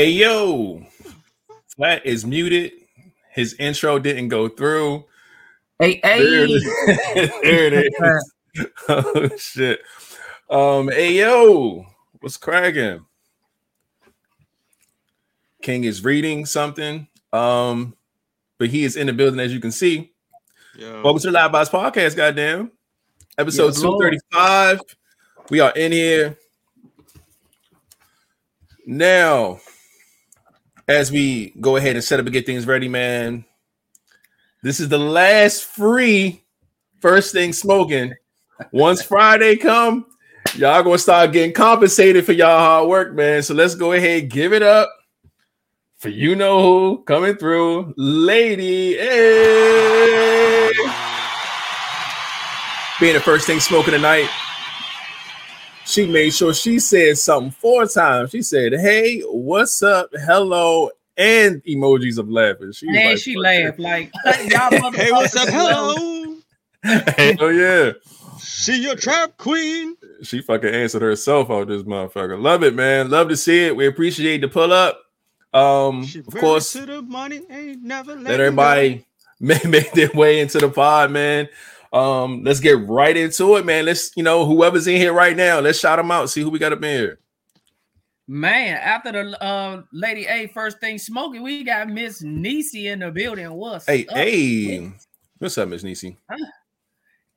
Hey yo, Flat is muted. His intro didn't go through. Hey, There it hey. is. there it is. oh shit. Um, hey yo, what's cracking? King is reading something. Um, but he is in the building as you can see. Yo. Welcome to the Live Box Podcast, goddamn. Episode Yes, Lord. 235. We are in here. Now, as we go ahead and set up and get things ready, man. This is the last free first thing smoking. Once Friday come, y'all gonna start getting compensated for y'all hard work, man. So let's go ahead, give it up for you know who coming through, lady. Hey being the first thing smoking tonight, she made sure she said something four times. She said, "Hey, what's up? Hello," and emojis of laughing. She was Man, like, she laughed like Hey, what's up? Hello. it." Hell yeah, She your trap queen. she fucking answered herself out this motherfucker. Love it, man. Love to see it. We appreciate the pull up. Um, She of course, to the money ain't never let let everybody make, make their way into the pod, man. Um, let's get right into it, man. Let's, you know, whoever's in here right now, let's shout them out. See who we got up in here. Man, after the uh, Lady A first thing smoking, we got Miss Niecy in the building. What's Hey, up? hey, what's up, Miss Nisi?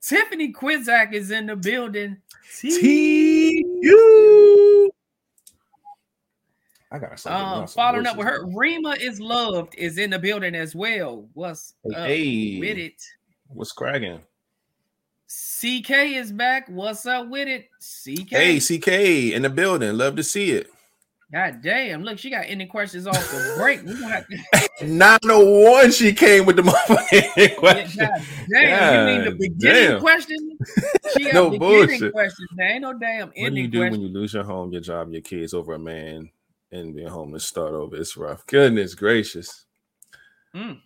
Tiffany Quizak is in the building. T U. I got something. Um, following up with her, Rima is loved is in the building as well. What's Hey, up hey. with it? What's cracking? CK is back. What's up with it? CK. Hey, CK in the building. Love to see it. God damn! Look, she got any questions off the break. We gonna have to. 901, she came with the motherfucking question. God damn! you mean the beginning damn. question? She got No beginning bullshit. questions. There ain't no damn What do you ending do when you lose your home, your job, your kids over a man and being homeless? Start over. It's rough. Goodness gracious. Mm.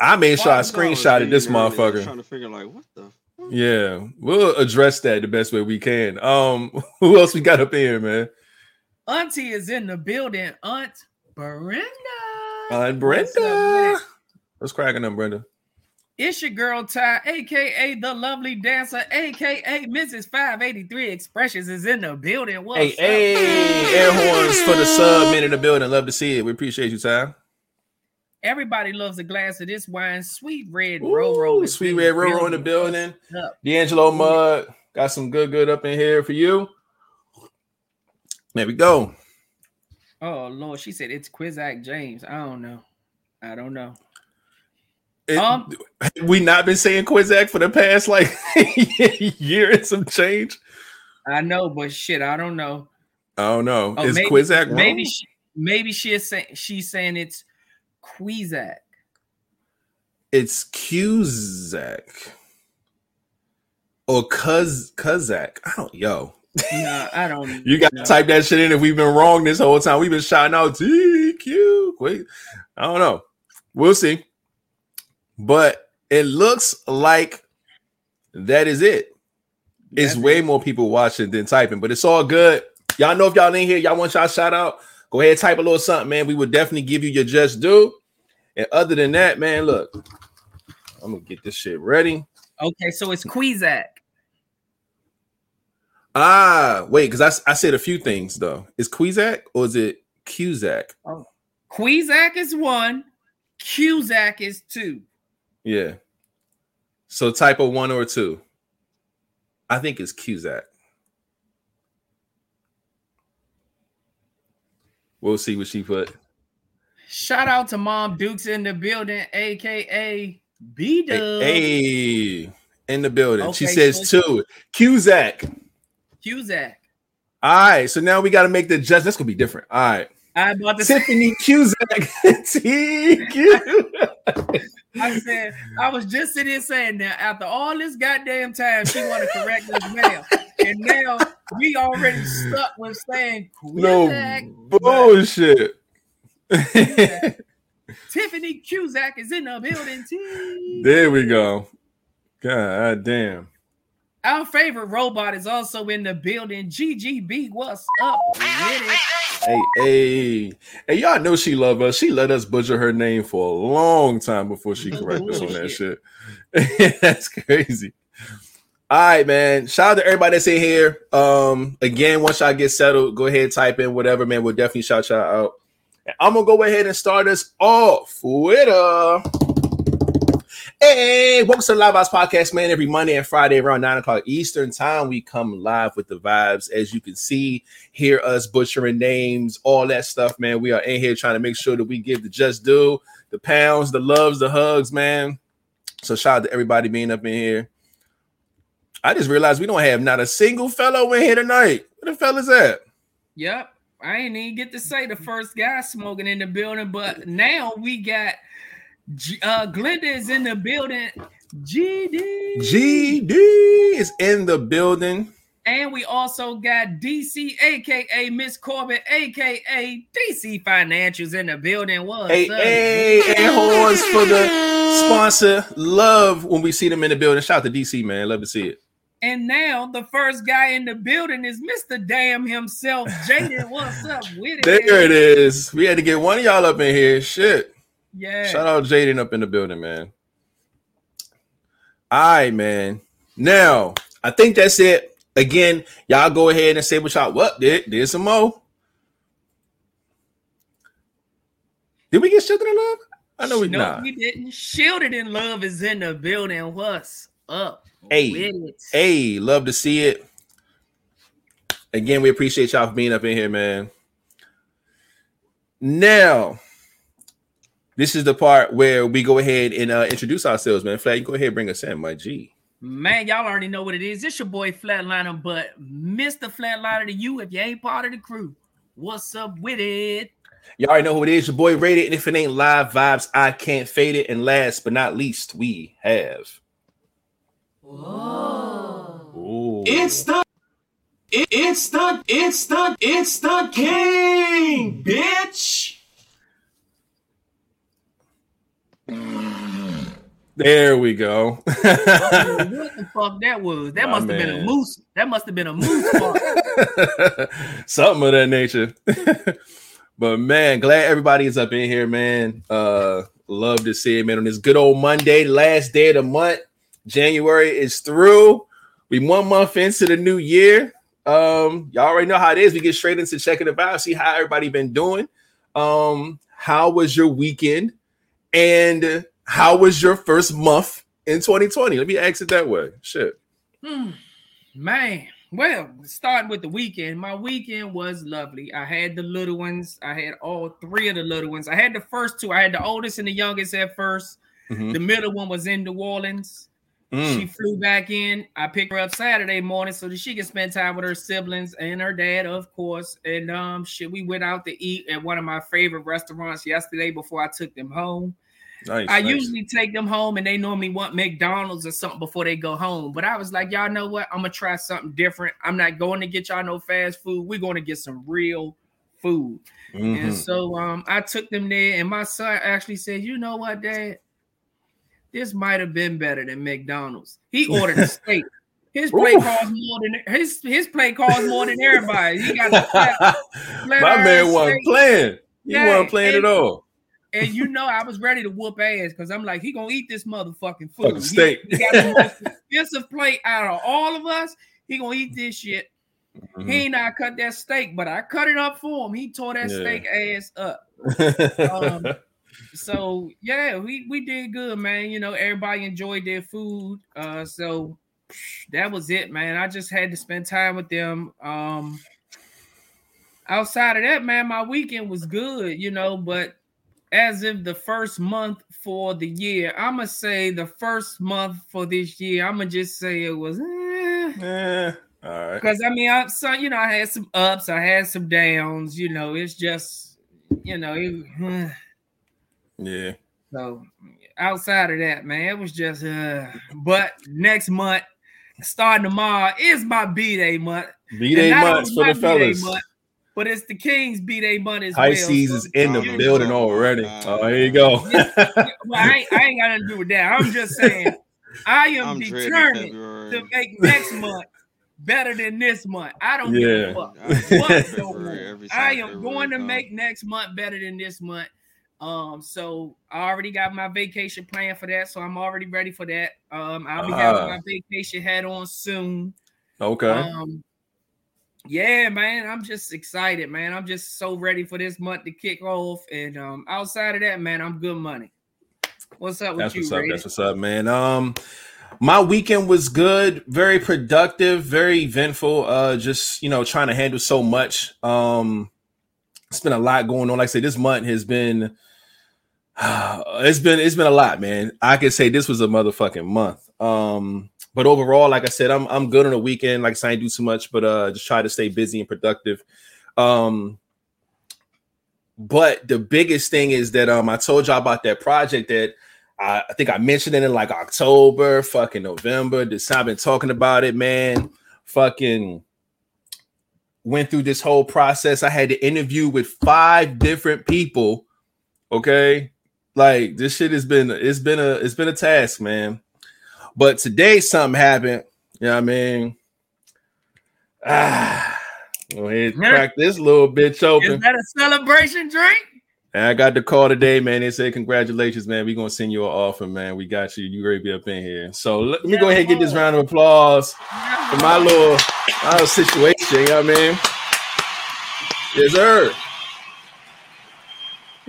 I made sure I Why was screenshotted this I was motherfucker. Trying to figure like what the. Yeah, we'll address that the best way we can. Um, who else we got up here, man? Auntie is in the building. Aunt Brenda. Aunt Brenda. What's cracking up, Brenda? It's your girl Ty, aka the lovely dancer, aka Mrs. 583 Expressions is in the building. What's Hey, up? hey, air horns for the sub man in the building. Love to see it. We appreciate you, Ty. Everybody loves a glass of this wine. Sweet red Roro. Ooh, is sweet red Roro in the building. up? D'Angelo Mud got some good, good up in here for you. There we go. Oh Lord, she said it's Quizak James. I don't know. I don't know. It- Um, we not been saying Quizak for the past like year and some change. I know, but shit, I don't know. I don't know. Oh, Is maybe- Quizak wrong? Maybe she, maybe she is saying she's saying it's Quizak. it's Cusack or Cuz Kuzak. I don't yo. No, I don't. You got to type that shit in if we've been wrong this whole time. We've been shouting out TQ. Wait, I don't know. We'll see. But it looks like that is it. It's That's way it. more people watching than typing, but it's all good. Y'all know if y'all ain't here, y'all want y'all shout out, go ahead, type a little something, man. We would definitely give you your just due. And other than that, man, look, I'm gonna get this shit ready. Okay, so it's Quizak. Ah, wait, because I, I said a few things though. Is Quizak or is it Cusack? Quizak is one. Cusack is two. Yeah. So type of one or two. I think it's Cusack. We'll see what she put. Shout out to Mom Dukes in the building, aka B Dub. Hey, hey, in the building. she Okay, says so- two. Cusack. Cusack. All right. So now we got to make the judge. That's gonna be different. All right. I bought say, Tiffany Cusack. TQ. I said, I was just sitting here saying that after all this goddamn time, she want to correct us now. And now we already stuck with saying No Cusack. bullshit. Tiffany Cusack is in the building. T. there we go. God damn. Our favorite robot is also in the building. GGB, what's up with it? Hey, hey, hey, y'all know she love us. She let us butcher her name for a long time before she correct us on that shit. that's crazy. All right, man. Shout out to everybody that's in here. Um, again, once y'all get settled, go ahead, type in whatever, man. We'll definitely shout y'all out. And I'm gonna go ahead and start us off with uh Hey, welcome to the Live Vibes Podcast, man. Every Monday and Friday around 9 o'clock Eastern Time, we come live with the vibes. As you can see, hear us butchering names, all that stuff, man. We are in here trying to make sure that we give the just due, the pounds, the loves, the hugs, man. So shout out to everybody being up in here. I just realized we don't have not a single fellow in here tonight. Where the fellas at? Yep. I ain't even get to say the first guy smoking in the building, but now we got G- uh Glenda is in the building. GD. GD is in the building. And we also got DC, aka Miss Corbett, aka DC Financials in the building. What's Hey, up? hey, and horns for the sponsor. Love when we see them in the building. Shout out to DC, man. Love to see it. And now the first guy in the building is Mr. Damn himself, Jaden. What's up with it? There it is. We had to get one of y'all up in here. Shit. Yeah. Shout out Jaden up in the building, man. All right, man. Now, I think that's it. Again, y'all go ahead and say what y'all what did. Did some more. Did we get shielded in love? I know we no, not. we didn't. Shielded in Love is in the building. What's up? Hey? Hey, love to see it. Again, we appreciate y'all for being up in here, man. Now, this is the part where we go ahead and uh, introduce ourselves, man. Flat, you go ahead and bring us in, my G. Man, y'all already know what it is. It's your boy Flatliner, but Mr. Flatliner to you if you ain't part of the crew. What's up with it? Y'all already know who it is. Your boy Rated. And if it ain't live vibes, I can't fade it. And last but not least, we have. Ooh. It's the it, it's the it's the it's the king, bitch. There we go. what the fuck that was? That My must have been a moose. That must have been a moose. Something of that nature. but man, glad everybody is up in here, man. Uh love to see it, man. On this good old Monday, last day of the month. January is through. We one month into the new year. Um, y'all already know how it is. We get straight into checking the vibe, see how everybody been doing. Um, how was your weekend? And how was your first month in 2020? Let me ask it that way. Shit. Hmm. Man, well, starting with the weekend, my weekend was lovely. I had the little ones. I had all three of the little ones. I had the first two. I had the oldest and the youngest at 1st Mhm. The middle one was in New Orleans. Mm. She flew back in. I picked her up Saturday morning so that she could spend time with her siblings and her dad, of course. And um, shit, we went out to eat at one of my favorite restaurants yesterday before I took them home. Nice. I nice. usually take them home and they normally want McDonald's or something before they go home. But I was like, y'all know what? I'm gonna try something different. I'm not going to get y'all no fast food. We're going to get some real food. Mhm. And so um, I took them there, and my son actually said, "You know what, Dad? This might have been better than McDonald's." He ordered a steak. His plate Ooh. costs more than his his plate costs more than everybody. He got the flat, My man wasn't steak. playing. He Yeah, wasn't playing and- at all. And you know, I was ready to whoop ass because I'm like, he gonna eat this motherfucking food. Fucking steak. He, he got the most expensive plate out of all of us. He gonna eat this shit. Mhm. He and I cut that steak, but I cut it up for him. He tore that Yeah. steak ass up. Um, so yeah, we we did good, man. You know, everybody enjoyed their food. Uh, so that was it, man. I just had to spend time with them. Um, outside of that, man, my weekend was good, you know, but as if the first month for the year, I'm gonna say the first month for this year, I'm gonna just say it was. Eh, yeah. All right. because I mean, I so you know, I had some ups, I had some downs. You know, it's just, you know, it, Yeah. so outside of that, man, it was just. uh But next month, starting tomorrow, is my b day month. B day not months for the fellas. month, but it's the King's b day month as Pisces well. is in the you know, building already. Oh, here you go. Well, I ain't, I ain't got nothing to do with that. I'm just saying, I am I'm determined to make next month better than this month. I don't Yeah. give a fuck. I- February, no more. every I am February going to come. make next month better than this month. Um, so I already got my vacation plan for that, so I'm already ready for that. Um, I'll be having Ah. my vacation hat on soon. Okay. Um, yeah, man, I'm just excited, man. I'm just so ready for this month to kick off. And um, outside of that, man, I'm good money. What's up with That's you, what's up. That's what's up, man. Um, my weekend was good, very productive, very eventful. Uh, just you know, trying to handle so much. Um, it's been a lot going on. Like I said, this month has been, it's been, it's been a lot, man. I could say this was a motherfucking month. Um, but overall, like I said, I'm I'm good on the weekend. Like I said, I do too much, but uh, just try to stay busy and productive. Um, but the biggest thing is that um, I told y'all about that project that I, I think I mentioned it in like October, fucking November. This I've been talking about it, man. Fucking went through this whole process. I had to interview with five different people. Okay, like this shit has been it's been a it's been a task, man. But today something happened. You know what I mean? Ah, go ahead, Yeah. crack this little bitch open. Is that a celebration drink? And I got the call today, man. They said, Congratulations, man. We're gonna send you an offer, man. We got you. You ready to be up in here. So let me go ahead and get this round of applause for my little, my little situation. You know what I mean? Yes, sir.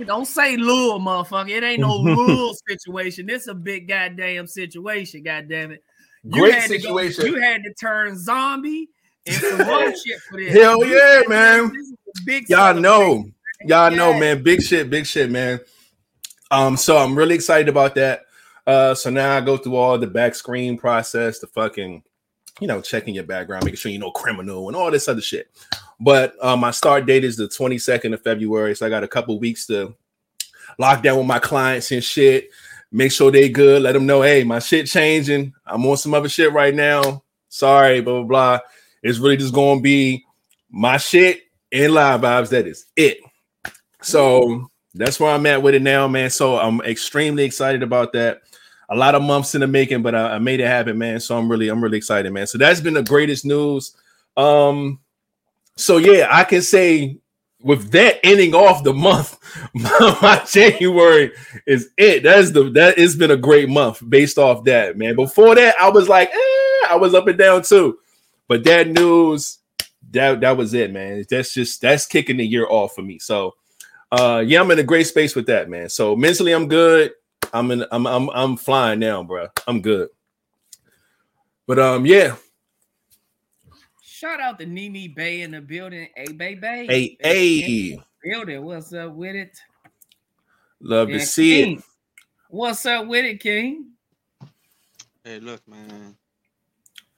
Don't say little motherfucker. It ain't no little situation. This a big goddamn situation. Goddamn it. You Great had to go- situation. you had to turn zombie and some shit for this. Hell You yeah, man. this is a big Y'all know. Y'all know, man. Big shit, big shit, man. Um, so I'm really excited about that. Uh, so now I go through all the back screen process, the fucking, you know, checking your background, making sure you know criminal and all this other shit. But uh, my start date is the 22nd of February, so I got a couple weeks to lock down with my clients and shit. Make sure they good. Let them know, hey, my shit changing. I'm on some other shit right now. Sorry, blah blah blah. It's really just gonna be my shit and live vibes. That is it. So that's where I'm at with it now, man. So I'm extremely excited about that. A lot of months in the making, but I, I made it happen, man. So I'm really, I'm really excited, man. So that's been the greatest news. Um, so yeah, I can say with that ending off the month, my, January is it. That's the that it's been a great month based off that, man. Before that, I was like, eh, I was up and down too. But that news, that that was it, man. That's just that's kicking the year off for me. So uh yeah, I'm in a great space with that, man. So mentally I'm good. I'm in I'm I'm I'm flying now, bro. I'm good. But um yeah, Shout out to Nene Bay in the building. Hey, Bay Bay. hey, hey, Building. What's up with it? love to see King, What's up with it, King? Hey, look, man.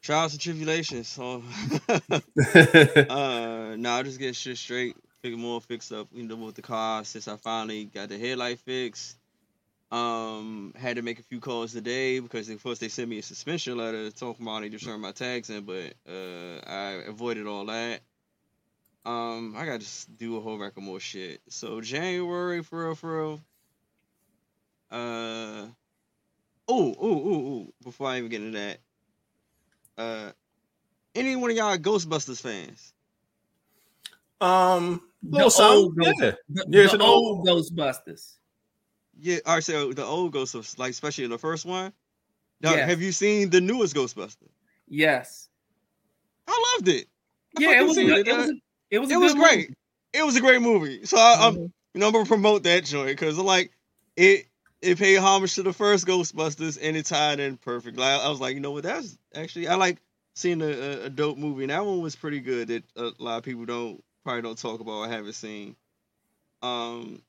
Trials and tribulations. So, uh, now I just get shit straight. Figure more fix up, you know, with the car since I finally got the headlight fixed. Um, had to make a few calls today because at first they sent me a suspension letter talking about they just turned my tags in, but uh, I avoided all that. Um, I got to just do a whole rack of more shit. So January, for real, for real. Uh, oh, oh, oh, oh! Before I even get into that, uh, any one of y'all Ghostbusters fans? um The old yeah. The, Yeah, it's the an old Ghostbusters. Yeah, all right. So the old Ghostbusters, like especially in the first one. Now, Yes. Have you seen the newest Ghostbusters? Yes. I loved it. I Yeah, it was. A, good- it was. A, it was. A It was great. movie. It was a great movie. So I, I'm, Mhm. you know, I'm gonna promote that joint because like it, it paid homage to the first Ghostbusters and it tied in perfect. Like I was like, you know what? That's actually I like seeing a, a, dope movie. And that one was pretty good. That a lot of people don't probably don't talk about or haven't seen. Um,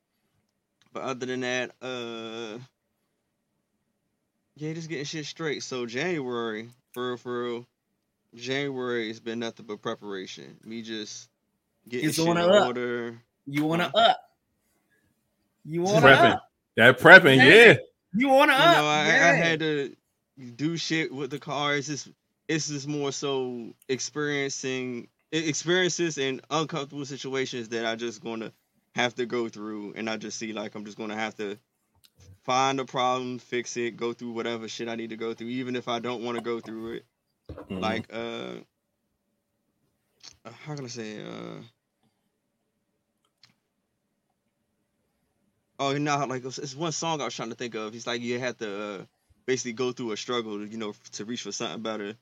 but other than that, uh, yeah, just getting shit straight. So January, for real, for real, January has been nothing but preparation. Me just getting It's shit on in a up. order. You want to up? You want to Prepping. up? That prepping, Yeah. yeah. You want to You up? know, I, yeah. I had to do shit with the car. It's just, it's just more so experiencing experiences and uncomfortable situations that I just gonna have to go through, and I just see like I'm just gonna have to find a problem, fix it, go through whatever shit I need to go through, even if I don't want to go through it. Mhm. Like, uh, uh, how can I say uh oh you know like it's, it's one song I was trying to think of. He's like you have to uh, basically go through a struggle, you know, to reach for something better.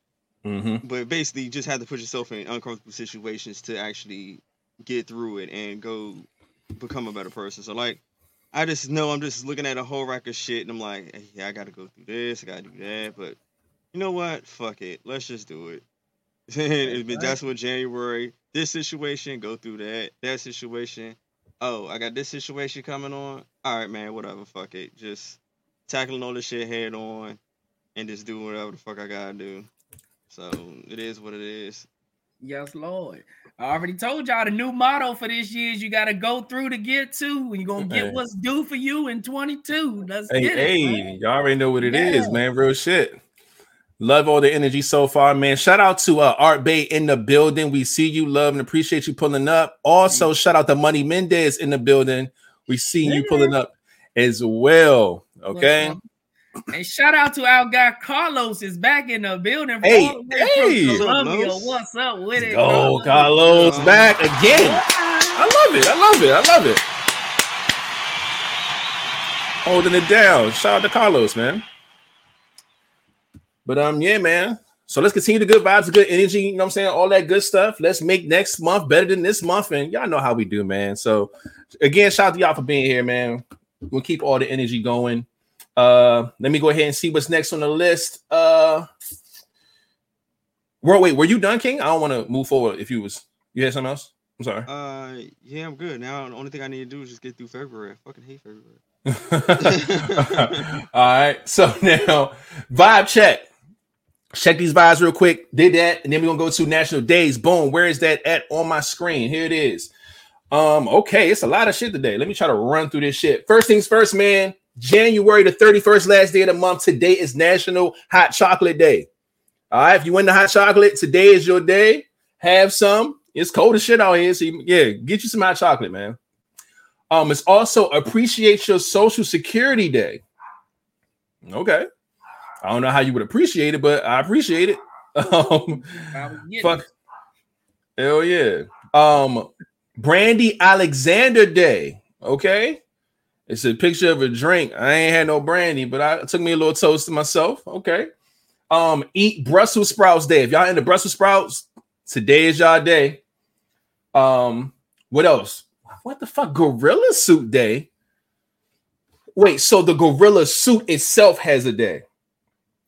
Mm-hmm. But basically, you just have to put yourself in uncomfortable situations to actually get through it and go become a better person. So like, I just know I'm just looking at a whole rack of shit and I'm like, hey, yeah, I got to go through this, I got to do that. But you know what? Fuck it, let's just do it. It's That's what January. This situation, go through that. That situation. Oh, I got this situation coming on. All right, man. Whatever. Fuck it. Just tackling all this shit head on, and just do whatever the fuck I gotta do. So it is what it is. Yes, Lord. I already told y'all the new motto for this year is you got to go through to get to, and you're gonna get what's due for you in 22. Let's Hey, get it. hey, man. y'all already know what it is, Yeah. man. Real shit. Love all the energy so far, man. Shout out to uh, Art Bay in the building. We see you, love, and appreciate you pulling up. Also, shout out to Money Mendez in the building. We see you pulling up as well. Okay. And shout out to our guy Carlos is back in the building. From Hey, all hey. from Colombia. What's up, Los? What's up with it? Go, bro? Carlos, Uh, back again. I love it. I love it. I love it. Holding it down. Shout out to Carlos, man. But um, yeah, man. So let's continue the good vibes, the good energy, you know what I'm saying? All that good stuff. Let's make next month better than this month. And y'all know how we do, man. So again, shout out to y'all for being here, man. We'll keep all the energy going. Uh let me go ahead and see what's next on the list. Uh well, wait, were you done, King? I don't want to move forward if you was you had something else. I'm sorry. Uh, yeah, I'm good. Now the only thing I need to do is just get through February. I fucking hate February. All right. So now, vibe check. Check these vibes real quick. Did that, and then we're gonna go to national days. Boom. Where is that at on my screen? Here it is. Um. Okay, it's a lot of shit today. Let me try to run through this shit. First things first, man. January the 31st, last day of the month. Today is National Hot Chocolate Day. All right. If you win the hot chocolate, today is your day. Have some. It's cold as shit out here. So you- yeah, get you some hot chocolate, man. Um, it's also appreciate your social security day. Okay. I don't know how you would appreciate it, but I appreciate it. Um, fuck. Hell yeah. Um, Brandy Alexander Day. Okay. It's a picture of a drink. I ain't had no brandy, but I took me a little toast to myself. Okay. Um, eat Brussels sprouts day. If y'all into Brussels sprouts, today is y'all day. Um, what else? What the fuck? Gorilla suit day. Wait, so the gorilla suit itself has a day.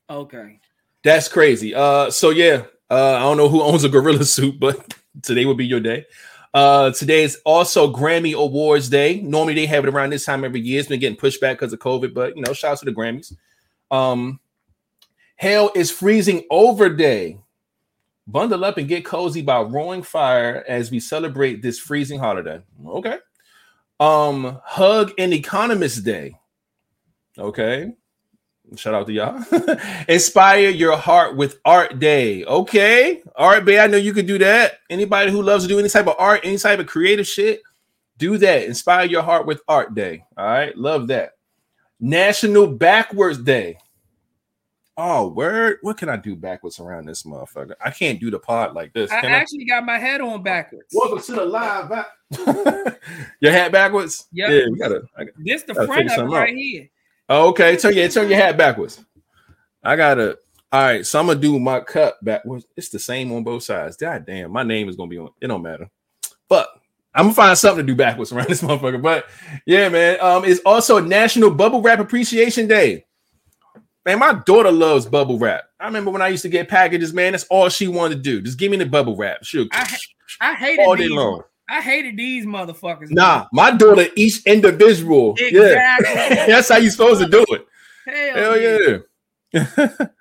Okay. That's crazy. Uh, so yeah, uh, I don't know who owns a gorilla suit, but today would be your day. Uh, today is also Grammy Awards Day. Normally they have it around this time every year. It's been getting pushed back because of COVID, but you know, shout out to the Grammys. Um, Hell is freezing over day. Bundle up and get cozy by roaring fire as we celebrate this freezing holiday. Okay. Um, Hug and Economist Day. Okay. Shout out to y'all. Inspire your heart with Art Day. Okay. Art Day, I know you could do that. Anybody who loves to do any type of art, any type of creative shit, do that. Inspire your heart with Art Day. All right. Love that. National Backwards Day. Oh, word. What can I do backwards around this motherfucker? I can't do the pod like this. I Can I? actually got my head on backwards. Welcome to the live. Your hat backwards? Yep. Yeah, we gotta. I This the Gotta front figure of it right out. here. Oh, okay, turn your turn your hat backwards. I gotta. All right, so I'm gonna do my cut backwards. It's the same on both sides. God damn, my name is gonna be on. It don't matter, but I'm gonna find something to do backwards around this motherfucker. But yeah, man. Um, it's also National Bubble Wrap Appreciation Day. Man, my daughter loves bubble wrap. I remember when I used to get packages, man. That's all she wanted to do. Just give me the bubble wrap. She'll I I hated all day these. long. I hated these motherfuckers. Nah, my daughter each individual. Yeah, Exactly. that's how you supposed to do it. Hell, Hell yeah.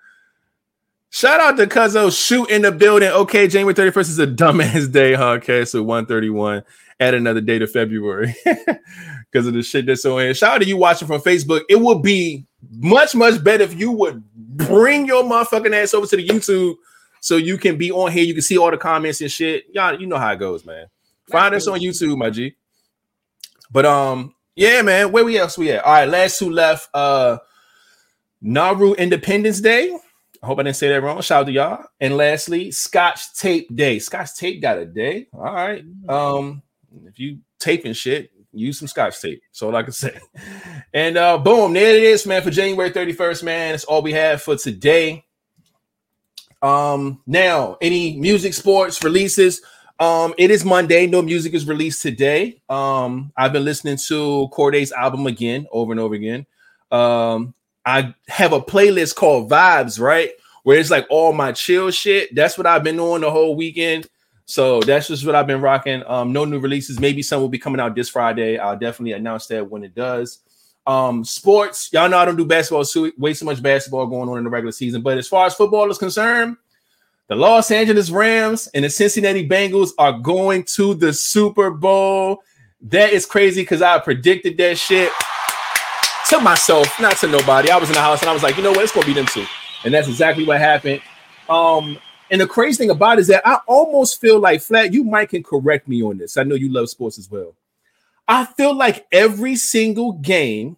Shout out to Cuzzo shoot in the building. Okay, January 31st is a dumbass day, huh? Okay, so 131. Add another date of February because of the shit that's on here. Shout out to you watching from Facebook. It would be much, much better if you would bring your motherfucking ass over to the YouTube so you can be on here. You can see all the comments and shit. Y'all, you know how it goes, man. Find us on YouTube, my G. But um, yeah, man. Where we else we at? All right, last two left. Uh Nauru Independence Day. I hope I didn't say that wrong. Shout out to y'all. And lastly, Scotch Tape Day. Scotch Tape got a day. All right. Um, if you taping shit, use some Scotch tape. So all I can say. And uh, boom, there it is, man. For January 31st, man. That's all we have for today. Um, now, any music, sports releases. Um, it is Monday. No music is released today. Um, I've been listening to Cordae's album again, over and over again. Um, I have a playlist called Vibes, right? Where it's like all my chill shit. That's what I've been doing the whole weekend. So that's just what I've been rocking. Um, no new releases. Maybe some will be coming out this Friday. I'll definitely announce that when it does. Um, sports, y'all know I don't do basketball, so way too much basketball going on in the regular season. But as far as football is concerned, the Los Angeles Rams and the Cincinnati Bengals are going to the Super Bowl. That is crazy because I predicted that shit to myself, not to nobody. I was in the house and I was like, you know what, it's gonna be them two, and that's exactly what happened. Um, and the crazy thing about it is that I almost feel like flat. You might can correct me on this. I know you love sports as well. I feel like every single game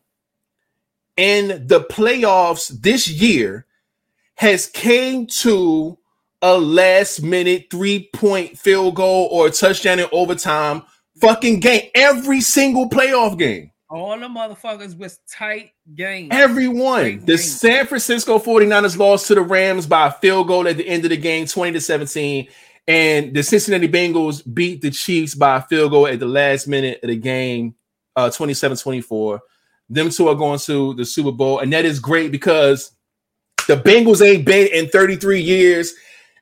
in the playoffs this year has came to a last minute three point field goal or a touchdown in overtime fucking game. Every single playoff game. All the motherfuckers was tight games. Everyone. Great The game. San Francisco 49ers lost to the Rams by a field goal at the end of the game, 20 to 17. And the Cincinnati Bengals beat the Chiefs by a field goal at the last minute of the game, uh, 27-24. Them two are going to the Super Bowl. And that is great because the Bengals ain't been in 33 years.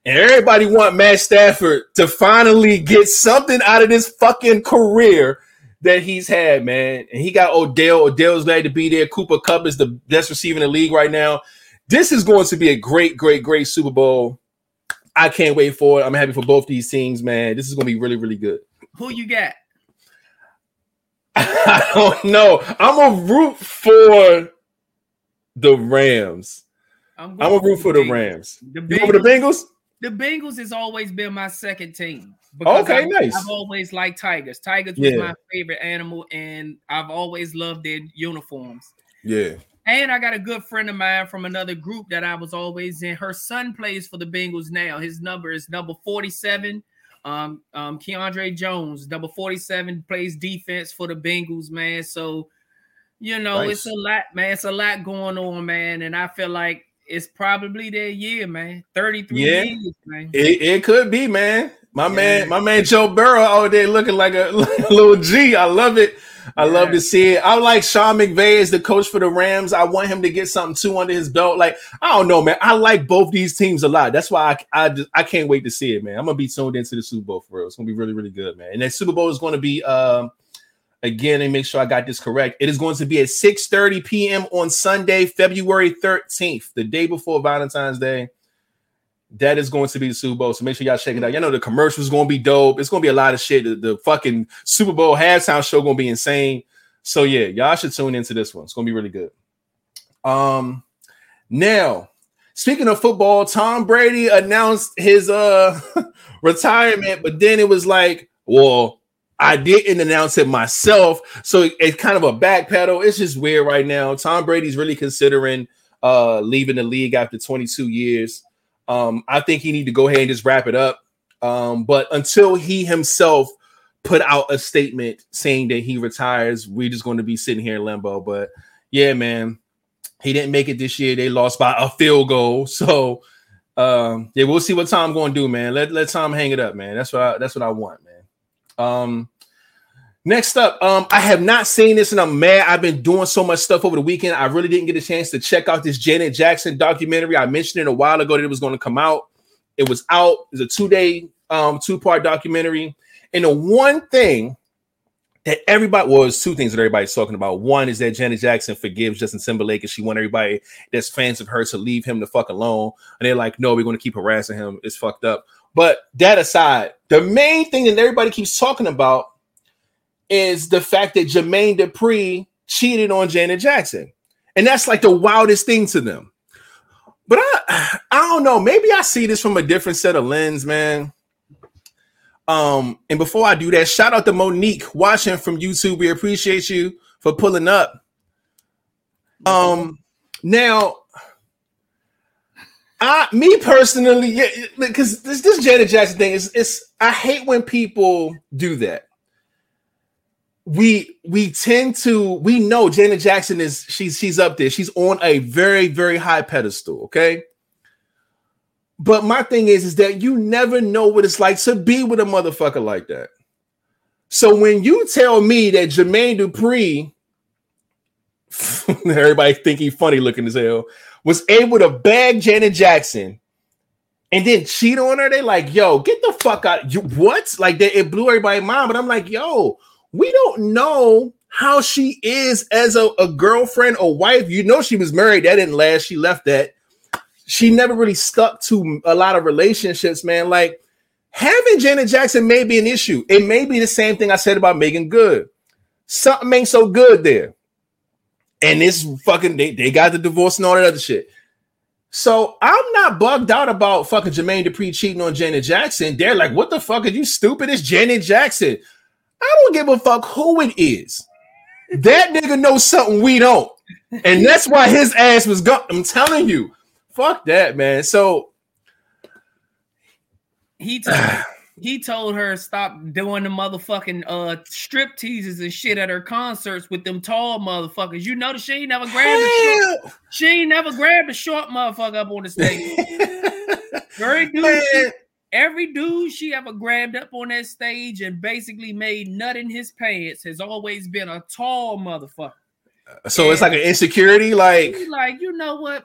And everybody want Matt Stafford to finally get something out of this fucking career that he's had, man. And he got Odell. Odell's glad to be there. Cooper Kupp is the best receiver in the league right now. This is going to be a great, great, great Super Bowl. I can't wait for it. I'm happy for both these teams, man. This is going to be really, really good. Who you got? I don't know. I'm a root for the Rams. I'm, I'm a root for the Bengals. Rams. The You over the Bengals, Bengals? The Bengals has always been my second team. Okay, I've, nice. I've always liked Tigers. Tigers was my favorite animal, and I've always loved their uniforms. Yeah. And I got a good friend of mine from another group that I was always in. Her son plays for the Bengals now. His number is number 47. Um, um, Keandre Jones, number 47, plays defense for the Bengals, man. So, you know, Nice. it's a lot, man. It's a lot going on, man. And I feel like it's probably their year, man. 33 Yeah. years, man. It, it could be, man. My Yeah. man, my man Joe Burrow out there looking like a, little G. I love it. I love to see it. I like Sean McVay as the coach for the Rams. I want him to get something too under his belt. Like I don't know, man. I like both these teams a lot. That's why I I, just, I can't wait to see it, man. I'm gonna be tuned into the Super Bowl for real. It's gonna be really really good, man. And that Super Bowl is to be um again and make sure I got this correct. It is going to be at 6:30 p.m. on Sunday, February 13th, the day before Valentine's Day. That is going to be the Super Bowl. So make sure y'all check it out. Y'all know the commercials going to be dope. It's going to be a lot of shit. The, the fucking Super Bowl halftime show going to be insane. So yeah, y'all should tune into this one. It's going to be really good. Um, now speaking of football, Tom Brady announced his uh retirement, but then it was like, well, I didn't announce it myself, so it's kind of a backpedal. It's just weird right now. Tom Brady's really considering uh leaving the league after 22 years. Um, I think he need to go ahead and just wrap it up. Um, but until he himself put out a statement saying that he retires, we're just going to be sitting here in limbo. But yeah, man, he didn't make it this year. They lost by a field goal. So um, yeah, we'll see what Tom going to do, man. Let let Tom hang it up, man. That's what I, that's what I want. Um, next up, um, I have not seen this and I'm mad. I've been doing so much stuff over the weekend. I really didn't get a chance to check out this Janet Jackson documentary. I mentioned it a while ago that it was going to come out. It was out. It's a two day, um, two part documentary. And the one thing that everybody well, it's two things that everybody's talking about. One is that Janet Jackson forgives Justin Timberlake and she want everybody that's fans of her to leave him the fuck alone. And they're like, no, we're going to keep harassing him. It's fucked up. But that aside, the main thing that everybody keeps talking about is the fact that Jermaine Dupri cheated on Janet Jackson. And that's like the wildest thing to them. But I I don't know. Maybe I see this from a different set of lens, man. Um, and before I do that, shout out to Monique watching from YouTube. We appreciate you for pulling up. Um, now I, me personally, yeah, because this this Janet Jackson thing is, it's. I hate when people do that. We we tend to we know Janet Jackson is she's she's up there. She's on a very very high pedestal. Okay, but my thing is is that you never know what it's like to be with a motherfucker like that. So when you tell me that Jermaine Dupri, everybody think he funny looking as hell, was able to bag Janet Jackson and then cheat on her, they like, yo, get the fuck out. You what? Like they, it blew everybody's mind. But I'm like, yo, we don't know how she is as a, a girlfriend or wife. You know, she was married. That didn't last. She left that. She never really stuck to a lot of relationships, man. Like having Janet Jackson may be an issue. It may be the same thing I said about Meagan Good. Something ain't so good there. And this fucking they, they got the divorce and all that other shit. So I'm not bugged out about fucking Jermaine Dupri cheating on Janet Jackson. They're like, what the fuck are you stupid? It's Janet Jackson. I don't give a fuck who it is. That nigga knows something we don't. And that's why his ass was gone. I'm telling you. Fuck that, man. So he told he told her stop doing the motherfucking uh strip teases and shit at her concerts with them tall motherfuckers. You notice she ain't never grabbed a short, she ain't never grabbed a short motherfucker up on the stage. Every dude, she, every dude she ever grabbed up on that stage and basically made nut in his pants has always been a tall motherfucker. So and it's like an insecurity, like like you know what?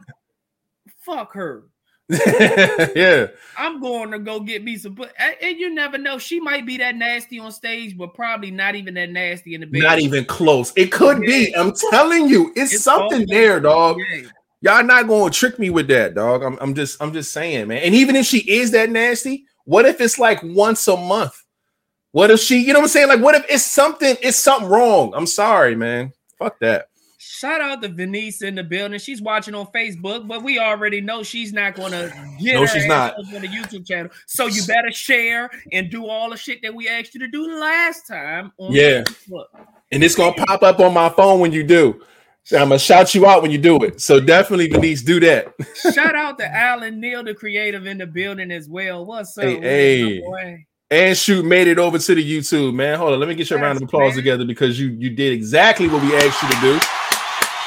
Fuck her. yeah. I'm going to go get me some. And you never know. She might be that nasty on stage, but probably not even that nasty in the bed. Not even close. It could yeah. be. I'm telling you, it's, it's something there, dog. Yeah. Y'all not going to trick me with that, dog. I'm, I'm just, I'm just saying, man. And even if she is that nasty, what if it's like once a month? What if she, you know what I'm saying? Like, what if it's something, it's something wrong? I'm sorry, man. Fuck that. Shout out to Venice in the building. She's watching on Facebook, but we already know she's not going to get no, she's not on the YouTube channel. So you better share and do all the shit that we asked you to do last time. yeah, Facebook. and it's gonna pop up on my phone when you do. So I'm gonna shout you out when you do it. So definitely, Venice, do that. Shout out to Alan Neal, the creative in the building as well. What's up, hey, hey. And shoot, made it over to the YouTube, man. Hold on, let me get your That's round of applause man. together because you you did exactly what we asked you to do.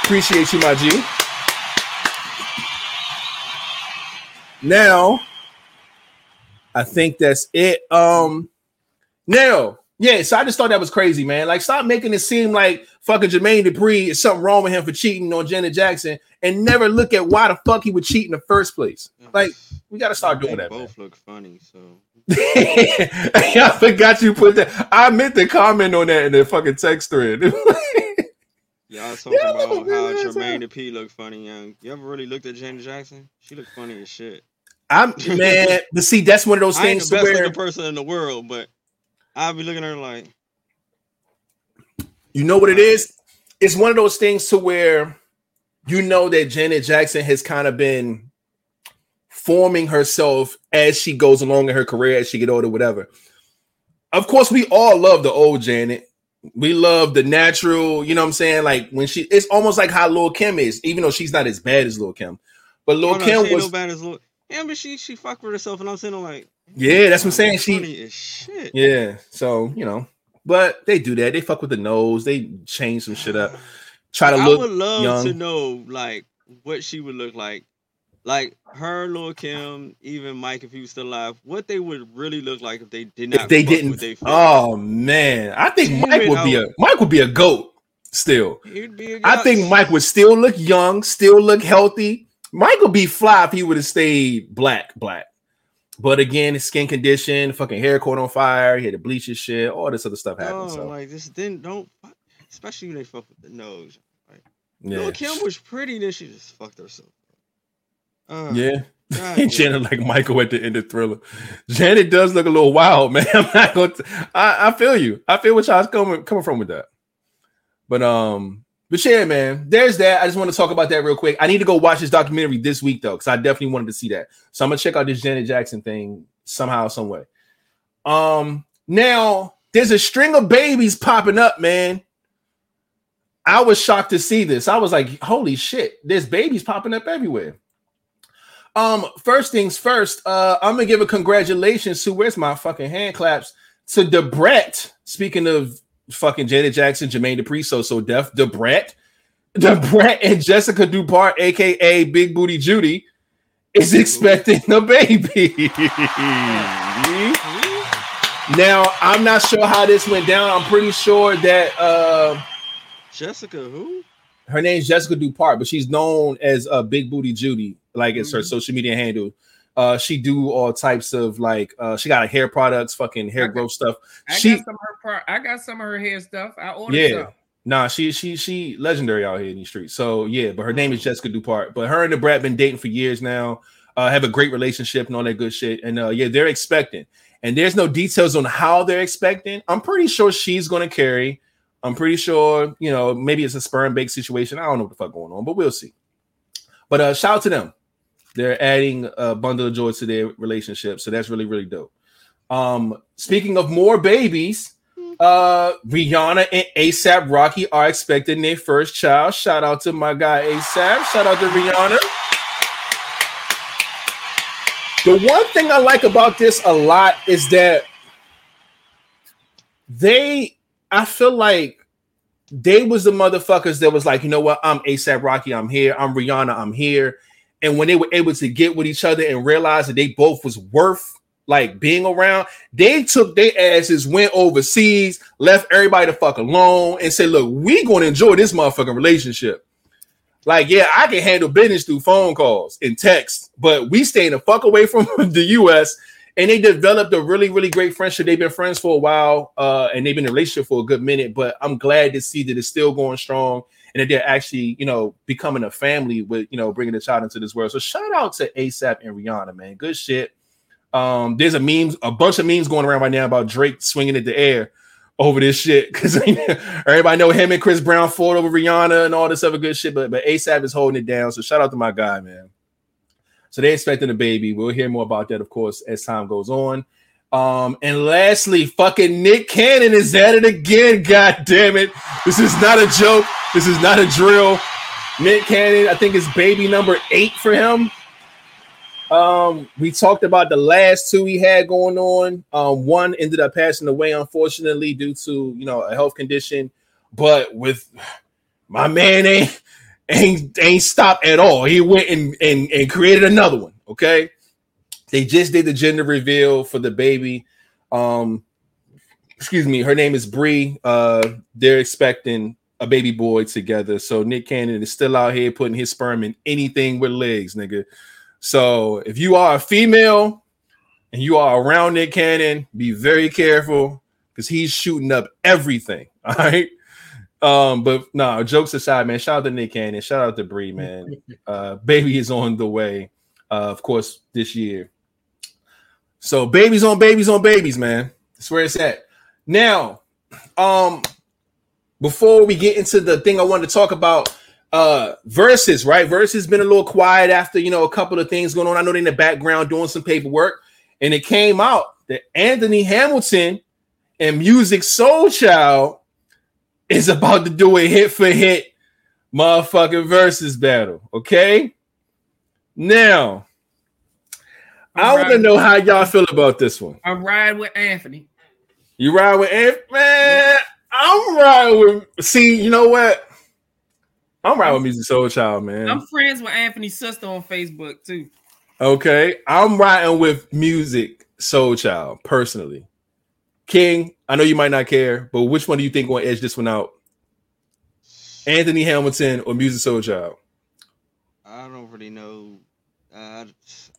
Appreciate you, my G. Now, I think that's it. Um, now, yeah, so I just thought that was crazy, man. Like, stop making it seem like fucking Jermaine Dupri is something wrong with him for cheating on Janet Jackson and never look at why the fuck he would cheat in the first place. Like, we gotta start doing that. Both man. look funny, so I forgot you put that. I meant to comment on that in the fucking text thread. Y'all talking yeah, about how Jermaine Dupri look funny, young. You ever really looked at Janet Jackson? She look funny as shit. I'm man, but see, that's one of those things. I ain't the best where, looking person in the world, but I'll be looking at her like, you know what it is? It's one of those things to where you know that Janet Jackson has kind of been forming herself as she goes along in her career, as she get older, whatever. Of course, we all love the old Janet we love the natural, you know what I'm saying? Like when she it's almost like how Lil Kim is, even though she's not as bad as Lil Kim. But Lil oh, no, Kim was no bad as Lil yeah, but she she fucked with herself, and I'm saying like, yeah, that's what I'm saying. She shit. Yeah, so you know, but they do that. They fuck with the nose. They change some shit up. Try to look. I would love young. to know like what she would look like like her, Lil Kim, even Mike, if he was still alive, what they would really look like if they did not. If they didn't. oh man, I think Damn Mike would be a Mike would be a goat. Still, I think Mike would still look young, still look healthy. Mike would be fly if he would have stayed black, black. But again, his skin condition, fucking hair caught on fire. He had to bleach his shit. All this other stuff happened. Oh, so. like this didn't don't, especially when they fuck with the nose. Like, yeah. Lil Kim was pretty, then she just fucked herself. Uh, yeah. Janet like Michael at the end of Thriller. Janet does look a little wild, man. I'm not going to. I, I feel you. I feel what y'all's coming coming from with that. But um, but yeah, man. There's that. I just want to talk about that real quick. I need to go watch this documentary this week though, because I definitely wanted to see that. So I'm gonna check out this Janet Jackson thing somehow, some way. Um, now there's a string of babies popping up, man. I was shocked to see this. I was like, holy shit, there's babies popping up everywhere. Um, first things first, uh, I'm gonna give a congratulations to where's my fucking hand claps to Da Brat. Speaking of fucking Janet Jackson, Jermaine Dupri, So So Def, Debret, Da Brat and Jessica Dupart, aka Big Booty Judy, is expecting a baby. now, I'm not sure how this went down. I'm pretty sure that uh Jessica, who? her name's Jessica Dupart, but she's known as uh, Big Booty Judy, like it's her Mhm. social media handle. Uh, she do all types of like uh, she got like, hair products, fucking hair growth stuff. I She- got some of her part. I got some of her hair stuff. I ordered Yeah. Nah, she she she legendary out here in the streets. So yeah, but her name is Jessica Dupart. But her and Da Brat been dating for years now. Uh, have a great relationship and all that good shit. And uh, yeah, they're expecting. And there's no details on how they're expecting. I'm pretty sure she's gonna carry. I'm pretty sure, you know, maybe it's a sperm bake situation. I don't know what the fuck going on, but we'll see. But uh shout out to them. They're adding a bundle of joy to their relationship. So that's really, really dope. Um, speaking of more babies, uh Rihanna and ASAP Rocky are expecting their first child. Shout out to my guy ASAP. Shout out to Rihanna. The one thing I like about this a lot is that they I feel like they was the motherfuckers that was like, you know what, I'm ASAP Rocky, I'm here, I'm Rihanna, I'm here. And when they were able to get with each other and realize that they both was worth like being around, they took their asses, went overseas, left everybody the fuck alone, and said, Look, we gonna enjoy this motherfucking relationship. Like, yeah, I can handle business through phone calls and text, but we staying the fuck away from the US. And they developed a really, really great friendship. They've been friends for a while, uh, and they've been in a relationship for a good minute. But I'm glad to see that it's still going strong and that they're actually, you know, becoming a family with, you know, bringing a child into this world. So shout out to ASAP and Rihanna, man. Good shit. Um, there's a memes, a bunch of memes going around right now about Drake swinging at the air over this shit because everybody know him and Chris Brown fought over Rihanna and all this other good shit. But but ASAP is holding it down. So shout out to my guy, man. So they're expecting a baby. We'll hear more about that, of course, as time goes on. Um, and lastly, fucking Nick Cannon is at it again. God damn it. This is not a joke. This is not a drill. Nick Cannon, I think it's baby number eight for him. Um, we talked about the last two he had going on. Um, one ended up passing away, unfortunately, due to you know a health condition. But with my man ain't ain't ain't stopped at all. He went and, and and created another one. Okay. They just did the gender reveal for the baby. Um, excuse me, her name is Bree. Uh, they're expecting a baby boy together. So Nick Cannon is still out here putting his sperm in anything with legs, nigga. So if you are a female and you are around Nick Cannon, be very careful because he's shooting up everything. All right. Um, but no, jokes aside, man. Shout out to Nick Cannon. Shout out to Bree, man. Uh, baby is on the way. Uh, of course, this year. So babies on babies on babies, man. That's where it's at. Now, um, before we get into the thing I wanted to talk about, uh, Verzuz right. Verzuz been a little quiet after you know a couple of things going on. I know they're in the background doing some paperwork, and it came out that Anthony Hamilton and Musiq Soulchild is about to do a hit for hit motherfucking Verzuz battle. Okay. Now, I want to know how y'all feel about this one. I ride with Anthony. You ride with Anth- man. I'm riding with. See, you know what? I'm riding with Musiq Soulchild, man. I'm friends with Anthony's sister on Facebook too. Okay, I'm riding with Music Soul Child personally. King, I know you might not care, but which one do you think will edge this one out? Anthony Hamilton or Musiq Soulchild? I don't really know.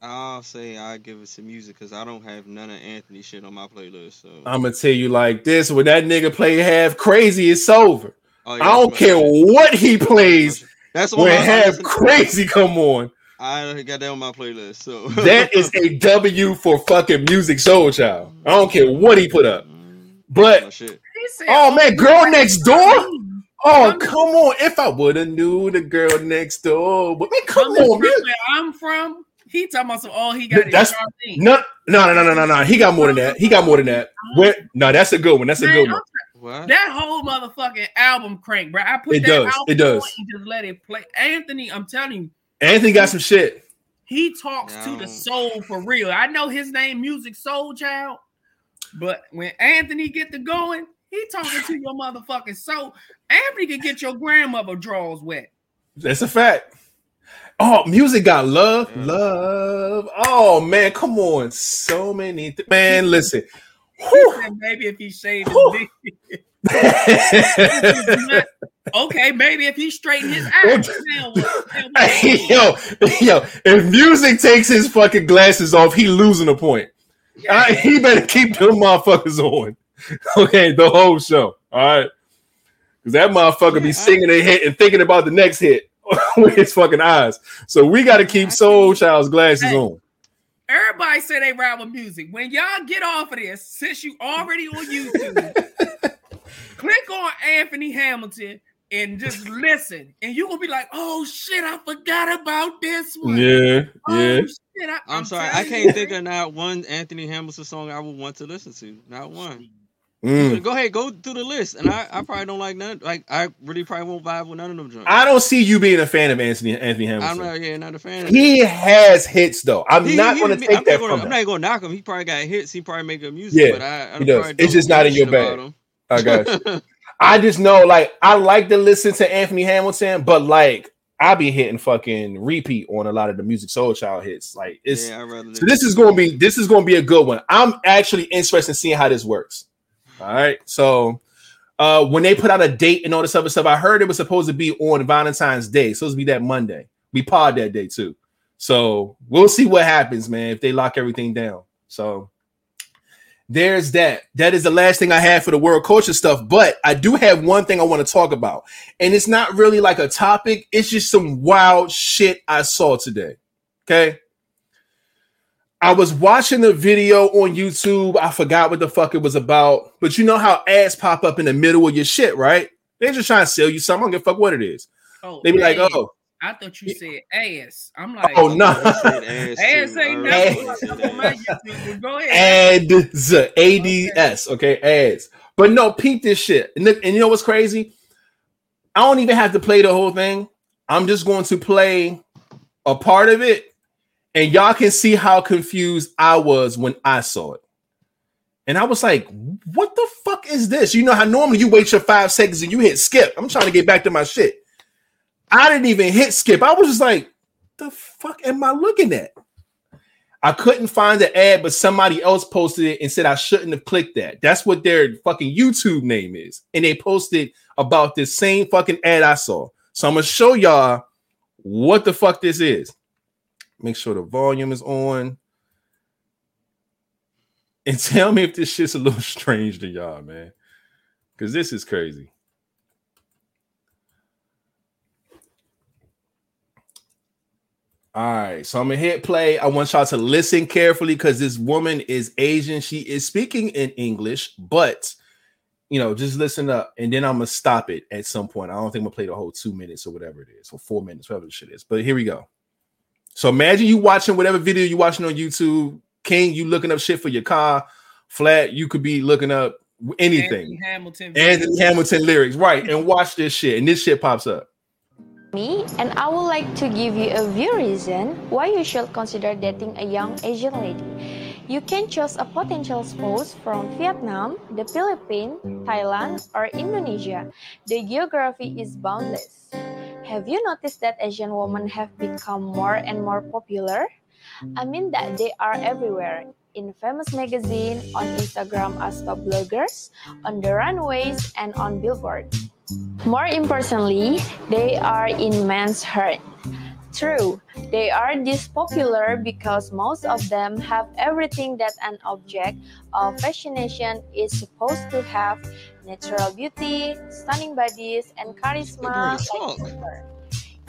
I I'll say I give it some music because I don't have none of Anthony shit on my playlist. So I'm gonna tell you like this: when that nigga play half crazy, it's over. Oh, I don't care what- what he plays That's on when I half listen- crazy come on. I got that on my playlist. So That is a W for fucking Musiq Soulchild. I don't care what he put up. But Oh, said, Oh, man, Girl Next Door? oh come on! If I would have knew the girl next door, but man, come Coming on, man. Where I'm from, he talking about some. All he got That's- is Charlene. No, no, no, no, no, no, no. He got more than that. He got more than that. Oh. Where? No, that's a good one. That's a Man, good one. What? That whole motherfucking album crank, bro. I put It that does, album it does. on and just let it play. Anthony, I'm telling you, Anthony got some shit. He talks to the soul for real. I know his name, Musiq Soulchild, but when Anthony get to going, he talking to your motherfucking soul. Anthony can get your grandmother drawers wet. That's a fact. Oh, Musiq got love, Yeah. love. Oh man, come on, so many. Th- man, listen. Maybe if he shaved okay, maybe if he straightened his eyes. Now what? Now what? Hey, yo, yo, if Musiq takes his fucking glasses off, he losing a point. Yeah. Right, he better keep them motherfuckers on. Okay, the whole show. All right. Because that motherfucker Yeah, be singing a hit and thinking about the next hit with his fucking eyes. So we got to keep Soulchild's glasses Hey. on. Everybody say they ride with Musiq. When y'all get off of this, since you already on YouTube, click on Anthony Hamilton and just listen. And you gonna be like, oh shit, I forgot about this one. Yeah, Oh, yeah. shit, I, I'm, sorry, I can't you. think of not one Anthony Hamilton song I would want to listen to. Not one. Mm. Go ahead, go through the list, and I, I probably don't like none. Like I really probably won't vibe with none of them. Joints. I don't see you being a fan of Anthony Anthony Hamilton. I'm not, yeah, not a fan. of He has hits though. I'm He- not going to take I'm that not gonna, from I'm him. not gonna knock him. He probably got hits. He probably make good music, Yeah, but I, I he does. It's just not in your bag. I got you. I just know, like, I like to listen to Anthony Hamilton, but like, I be hitting fucking repeat on a lot of the Musiq Soulchild hits. Like, it's yeah, so this is going to be this is going to be a good one. I'm actually interested in seeing how this works. All right, so uh when they put out a date and all this other stuff, I heard it was supposed to be on Valentine's Day, supposed to be that Monday. We pod that day too, so we'll see what happens, man. If they lock everything down, so there's that. That is the last thing I have for the world culture stuff. But I do have one thing I want to talk about, and it's not really like a topic. It's just some wild shit I saw today. Okay. I was watching a video on YouTube. I forgot what the fuck it was about, but you know how ads pop up in the middle of your shit, right? They're just trying to sell you something. I don't give a fuck what it is. Oh, They be like, ass. oh, I thought you said ass. I'm like, oh no. I ass, ass ain't I never really said fucking on my ass. Go ahead. ads, A D S, okay, ads. But no, peep this shit. And, look- and you know what's crazy? I don't even have to play the whole thing. I'm just going to play a part of it, and y'all can see how confused I was when I saw it. And I was like, what the fuck is this? You know how normally you wait your five seconds and you hit skip. I'm trying to get back to my shit. I didn't even hit skip. I was just like, the fuck am I looking at? I couldn't find the ad, but somebody else posted it and said I shouldn't have clicked that. That's what their fucking YouTube name is. And they posted about this same fucking ad I saw. So I'm gonna show y'all what the fuck this is. Make sure the volume is on. And tell me if this shit's a little strange to y'all, man. Because this is crazy. All right, so I'm gonna hit play. I want y'all to listen carefully because this woman is Asian. She is speaking in English, but you know, just listen up, and then I'm gonna stop it at some point. I don't think I'm gonna play the whole two minutes or whatever it is, or four minutes, whatever the shit is. But here we go. So imagine you watching whatever video you watching on YouTube. King, you looking up shit for your car. Flat, you could be looking up anything. Anthony Hamilton. Anthony Hamilton lyrics, right? And watch this shit, and this shit pops up. me and I would like to give you a few reasons why you should consider dating a young Asian lady. You can choose a potential spouse from Vietnam, the Philippines, Thailand, or Indonesia. The geography is boundless. Have you noticed that Asian women have become more and more popular? I mean that they are everywhere. In famous magazine, on Instagram as top bloggers, on the runways, and on billboards. More importantly, they are in men's heart. True, they are this popular because most of them have everything that an object of fascination is supposed to have natural beauty, stunning bodies, and charisma. Like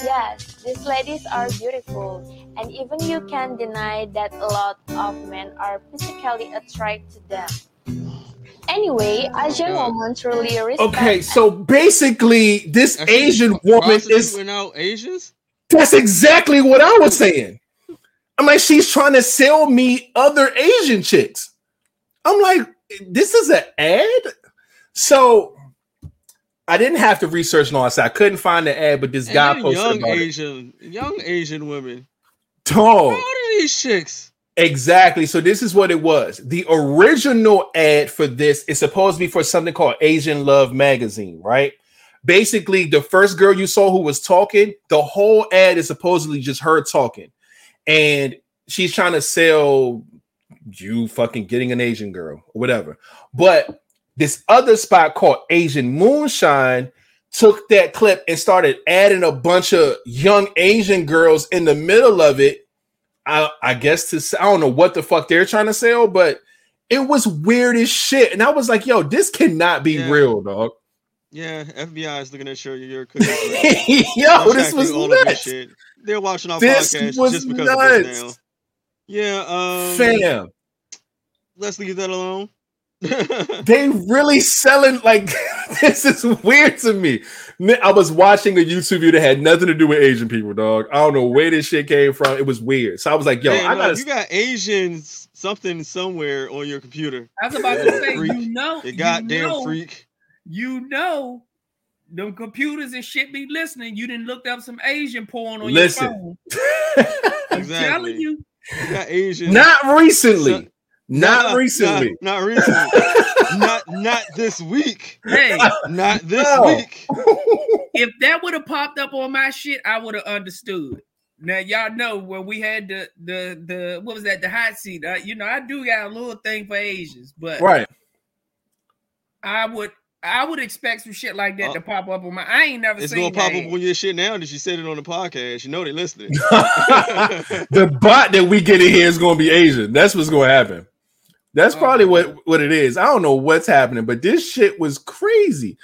Yes, these ladies are beautiful, and even you can deny that a lot of men are physically attracted to them. Anyway, Asian God. women truly respect Okay, so basically, this Are she Asian woman is prostituting out Asians. That's exactly what I was saying. I'm like, she's trying to sell me other Asian chicks. I'm like, this is an ad. So I didn't have to research no I said I couldn't find the ad, but this And guy posted young about it. Asian, young Asian women. Dog. old are these chicks? Exactly. So this is what it was. The original ad for this is supposed to be for something called Asian Love Magazine, right? Basically, the first girl you saw who was talking, the whole ad is supposedly just her talking. And she's trying to sell you fucking getting an Asian girl or whatever. But this other spot called Asian Moonshine took that clip and started adding a bunch of young Asian girls in the middle of it I, I guess to I don't know what the fuck they're trying to sell, but it was weird as shit. And I was like, yo, this cannot be Yeah. real, dog. Yeah, FBI is looking at your your cookies. yo, this was nuts. shit. They're watching our This podcast was just because of this now. Yeah, um, Fam, let's leave that alone. they really selling like this is weird to me. I was watching a YouTube video that had nothing to do with Asian people, dog. I don't know where this shit came from. It was weird. So I was like, yo, Man, I gotta you got Asians something somewhere on your computer. I was about to say, Freak. you know, You you goddamn know, freak. you know, them computers and shit be listening. You didn't look up some Asian porn on Listen. your phone. I'm Exactly. telling you. You got Asians. not recently. So- not Nah, recently. Not, not recently. not not this week. Hey, Not this No. week. if that would have popped up on my shit, I would have understood. Now y'all know when we had the the the what was that the hot seat? Uh, you know, I do got a little thing for Asians, but right. I would I would expect some shit like that Uh, to pop up on my. I ain't never It's seen gonna pop that. up on your shit now that you said it on the podcast. You know they listening. the bot that we get in here is going to be Asian. That's what's going to happen. That's Oh, probably what man. what it is. I don't know what's happening, but this shit was crazy.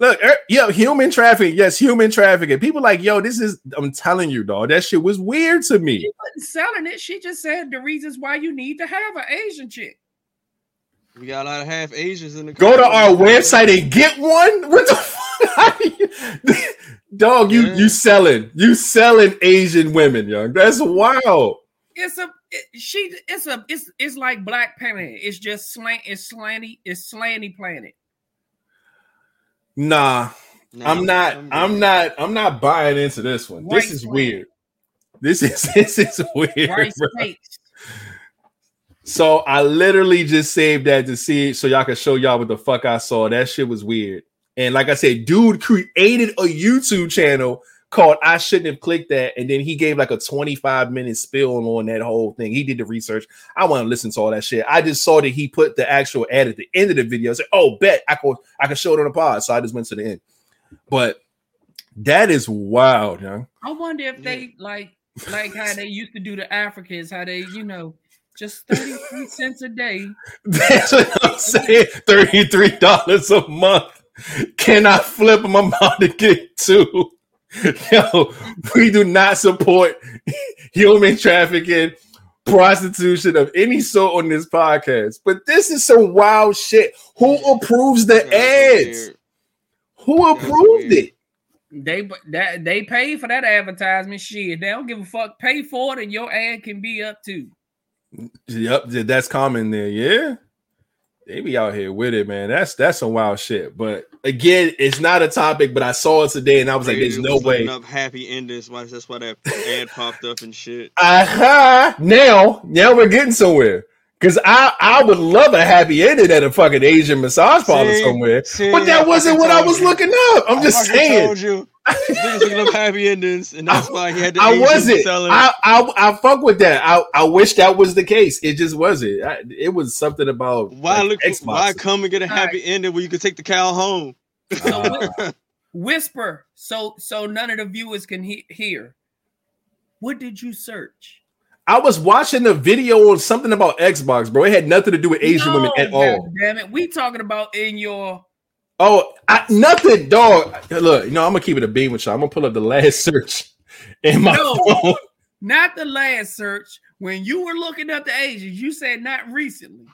Look, er, yo, human trafficking. Yes, human trafficking. People like, yo, this is. I'm telling you, dog. That shit was weird to me. She wasn't selling it. She just said the reasons why you need to have an Asian chick. we got a lot of half Asians in the Go to our website and get one. What the fuck? How do you- dog, you Yeah. you selling you selling Asian women, young. That's wild. It's a it, she. It's a it's it's like Black Planet. It's just slant. It's slanty. It's slanty planet. Nah, Nah, I'm not. good. I'm not. I'm not buying into this one. White this is flag. weird. This is this is weird. Rice bro. cakes. So I literally just saved that to see so y'all can show y'all what the fuck I saw. That shit was weird. And like I said, dude created a YouTube channel called I Shouldn't Have Clicked That. And then he gave like a 25 minute spill on that whole thing. He did the research. I want to listen to all that shit. I just saw that he put the actual ad at the end of the video. I said, oh, bet I could I could show it on the pod. So I just went to the end. But that is wild, young. I wonder if they like like how they used to do the Africans, how they you know just thirty three cents a day. That's what I'm saying. Thirty-three dollars a month. Can I flip? I'm about to get two. Yo, we do not support human trafficking, prostitution of any sort on this podcast. But this is some wild shit. Who approves the ads? Who approved it? They that they pay for that advertisement shit. They don't give a fuck. Pay for it, and your ad can be up too. Yep, that's common there. Yeah. They be out here with it, man. That's that's some wild shit. But again, it's not a topic, but I saw it today and I was like, there's no way. Up happy endings. Why? That's why that ad popped up and shit. Aha! Now, now we're getting somewhere. Cause I I would love a happy ending at a fucking Asian massage parlor See? somewhere, See, but that I wasn't what I was you. looking up. I'm I just saying. Told you. Niggas looking up happy endings, and that's why he had the I wasn't. selling. I, I I fuck with that. I, I wish that was the case. It just wasn't. I, it was something about why like, look? For, Xbox. why come and get a Alright. happy ending where you could take the cow home? Uh, Whisper, so so none of the viewers can he- hear. What did you search? I was watching a video on something about Xbox, bro. It had nothing to do with Asian women No, at all. Damn it, we talking about in your Oh, I, nothing, dog. Look, you know, I'm gonna keep it a beam with y'all. I'm gonna pull up the last search in my No. phone. not the last search when you were looking up the Asians. You said not recently.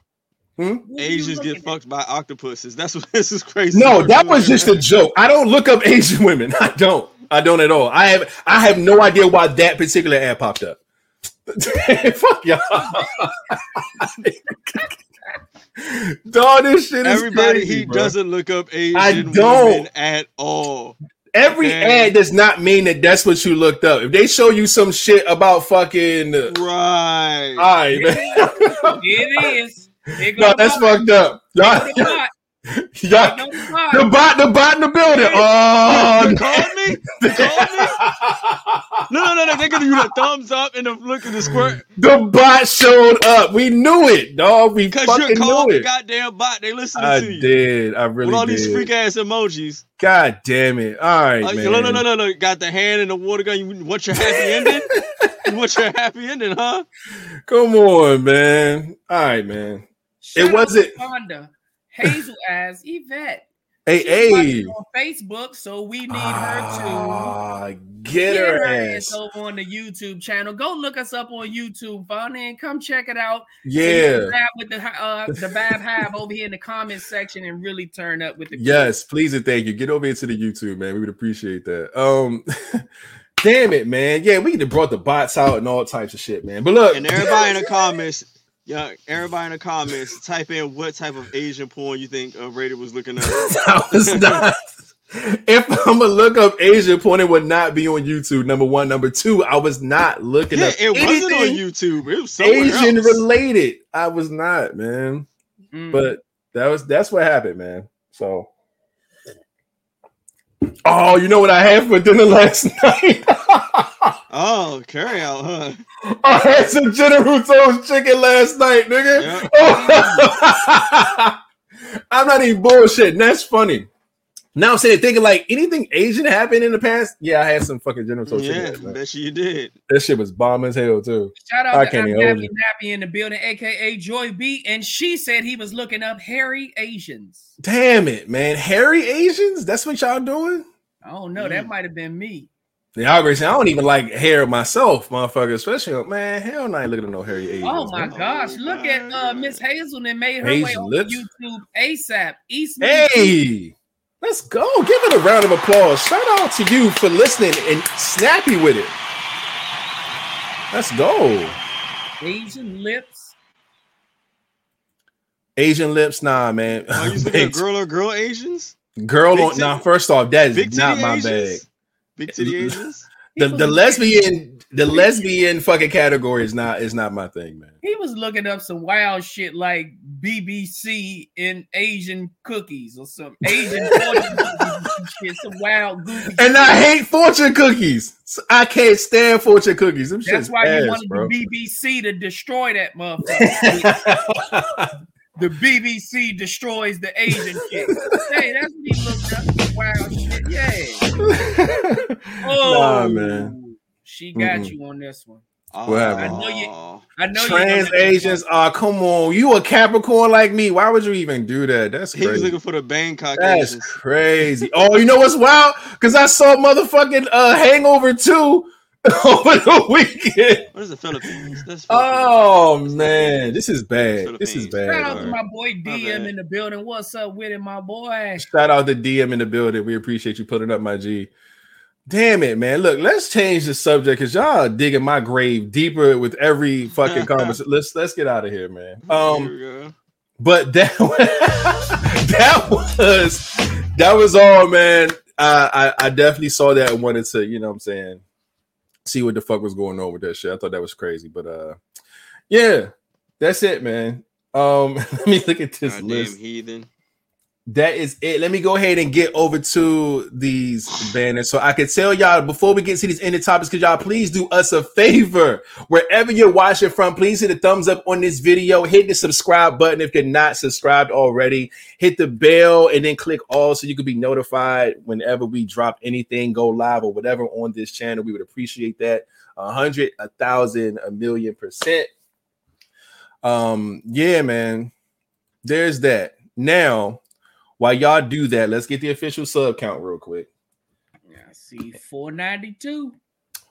Hmm? What were you Asians get at? fucked by octopuses. That's what this is crazy. No, that was just a joke. I don't look up Asian women. I don't. I don't at all. I have I have no idea why that particular ad popped up. Fuck y'all. Dog, this shit is Everybody crazy, he bro. doesn't look up Asian I don't. women at all. every Okay. ad does not mean that that's what you looked up. If they show you some shit about fucking, all Right. right, man. It is. Here no, that's fucked up. Here Y'all, go the bot. Y'all, the bot. the bot, the in the building. Oh, You called me? You called me? No, no, no, no. They're giving you the thumbs up and the look at the squirt. the bot showed up. We knew it, dog. We Because fucking you're called knew the it. goddamn bot. They listening I to you. I did. I really With all did. these freak ass emojis. God damn it! All right, oh, Like, man. no, no, no, no, no. Got the hand in the water gun. You want your happy ending? you want your happy ending, huh? Come on, man. All right, man. Shout out wasn't- to Fonda. Hazel as Yvette. Hey, She's hey. on Facebook, so we need her Ah, to get get her her ass. ass over on the YouTube channel. Go look us up on YouTube, Fonda, and come check it out. Yeah. with the uh, the Bab Hab over here in the comment section and really turn up with the Yes, please and thank you. Get over into the YouTube, man. We would appreciate that. Um, damn it, man. Yeah, we could have brought the bots out and all types of shit, man. But look, And everybody in the comments, yeah, everybody in the comments, type in what type of Asian porn you think uh, Raider was looking at. I was not. If I'm gonna look up Asian porn, it would not be on YouTube. Number one, number two, I was not looking Yeah, up it wasn't on YouTube. It was somewhere Asian else. related. I was not, man. Mm. But that was that's what happened, man. So, oh, you know what I had for dinner last night? Oh, carry out, huh? I had some General Tso's chicken last night, nigga. Yeah. Oh. I'm not even bullshitting. That's funny. Now I'm saying, thinking like anything Asian happened in the past. Yeah, I had some fucking General Tso's chicken. Yeah, last bet you did. That shit was bomb as hell too. Shout I out to can't I'm even hold Nappy Nappy in the building, aka Joy B, and she said he was looking up hairy Asians. Damn it, man. Hairy Asians? That's what y'all doing? I don't know. That Mm. might have been me. The algorithm, I don't even like hair myself, motherfucker. Especially, man, hell no, I ain't looking at no hairy Asians. Oh my man. gosh! Oh Look at uh, Miss Hazel and made her way Asian on lips. YouTube ASAP. East Hey, let's go. Give it a round of applause. Shout out to you for listening and snappy with it. Let's go. Asian lips. Asian lips, nah, man. Are you looking Big- at girl or girl Asians? girl big on titty- nah, first off, that is Big not my Asians? bag. Big titty Asians? The the lesbian the lesbian fucking category is not is not my thing, man. He was looking up some wild shit like BBC in Asian cookies or some Asian fortune cookies some wild goofy. And shit. I hate fortune cookies. I can't stand fortune cookies. Them That's shit's why ass, you wanted bro. the BBC to destroy that motherfucker. the BBC destroys the Asian shit. hey, that's what he looked up. Wow, shit. Yeah. Oh, Nah, man. She got Mm-mm. you on this one. What happened? I know you-. I know you Trans know Asians, oh come on. You a Capricorn like me. Why would you even do that? That's He was crazy. looking for the Bangkok That's Asians. crazy. Oh, you know what's wild? Because I saw motherfucking uh Hangover 2 over the weekend. What is the Philippines? That's Philippines. Oh man, this is bad. This is bad. Shout out to my boy DM bad. in the building. What's up with it, my boy? Shout out to DM in the building. We appreciate you putting up my G. Damn it, man. Look, let's change the subject because y'all are digging my grave deeper with every fucking conversation. Let's let's get out of here, man. Um, we go. but that that was that was all, man. I, I I definitely saw that and wanted to, you know what I'm saying, see what the fuck was going on with that shit. I thought that was crazy. But uh yeah, that's it, man. Um let me look at this Goddamn list. heathen. That is it. Let me go ahead and get over to these banners so I can tell y'all before we get to these ended topics. Could y'all please do us a favor? Wherever you're watching from, please hit a thumbs up on this video. Hit the subscribe button if you're not subscribed already. Hit the bell and then click all so you can be notified whenever we drop anything, go live or whatever on this channel. We would appreciate that. A hundred, a thousand, a million percent. Um, yeah, man. There's that. Now, while y'all do that, let's get the official sub count real quick. Yeah, I see 492.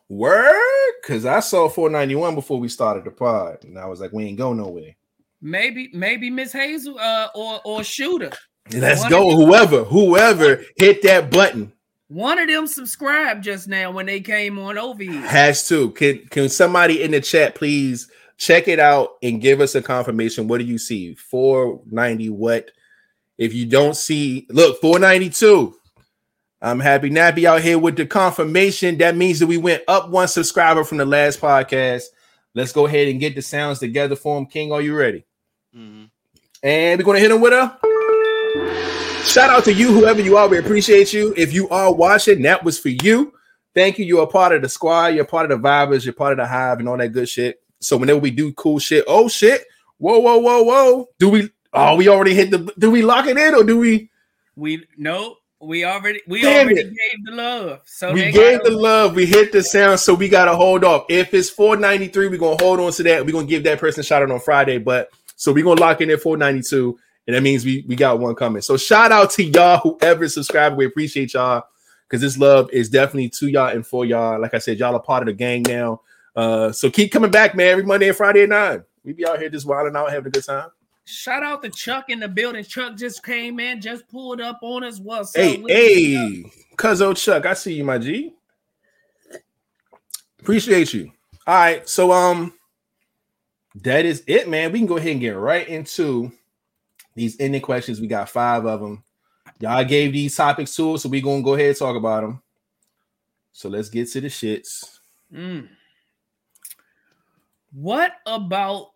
Word, because I saw 491 before we started the pod, and I was like, we ain't go nowhere. Maybe, maybe Miss Hazel uh, or or Shooter. Let's One go. Whoever, whoever hit that button One of them subscribed just now when they came on over here. has to. Can can somebody in the chat please check it out and give us a confirmation? What do you see? 490 what? If you don't see, look, 492. I'm happy Nappy out here with the confirmation. That means that we went up one subscriber from the last podcast. Let's go ahead and get the sounds together for him. King, are you ready? Mhm. And we're gonna hit him with a shout out to you, whoever you are. We appreciate you. If you are watching, that was for you. Thank you. You're a part of the squad. You're part of the vibers. You're part of the hive and all that good shit. So whenever we do cool shit, oh shit, whoa, whoa, whoa, whoa. Do we? Oh, we already hit the. Do we lock it in or do we? We no, we already we Damn already it. gave the love. So we gave the love. We hit the sound, so we gotta hold off. If it's 493, we're gonna hold on to that. We're gonna give that person a shout out on Friday. But so we're gonna lock in at 492, and that means we we got one coming. So shout out to y'all, whoever subscribed. We appreciate y'all because this love is definitely to y'all and for y'all. Like I said, y'all are part of the gang now. Uh, so keep coming back, man. Every Monday and Friday at nine. We be out here just wilding out, having a good time. Shout out to Chuck in the building. Chuck just came in, just pulled up on us. What's up? Hey, you? hey, Cuzzo Chuck, I see you, my G. Appreciate you. All right, so um, that is it, man. We can go ahead and get right into these ending questions. We got five of them. Y'all gave these topics to us, so we gonna go ahead and talk about them. So let's get to the shits. Mm. What about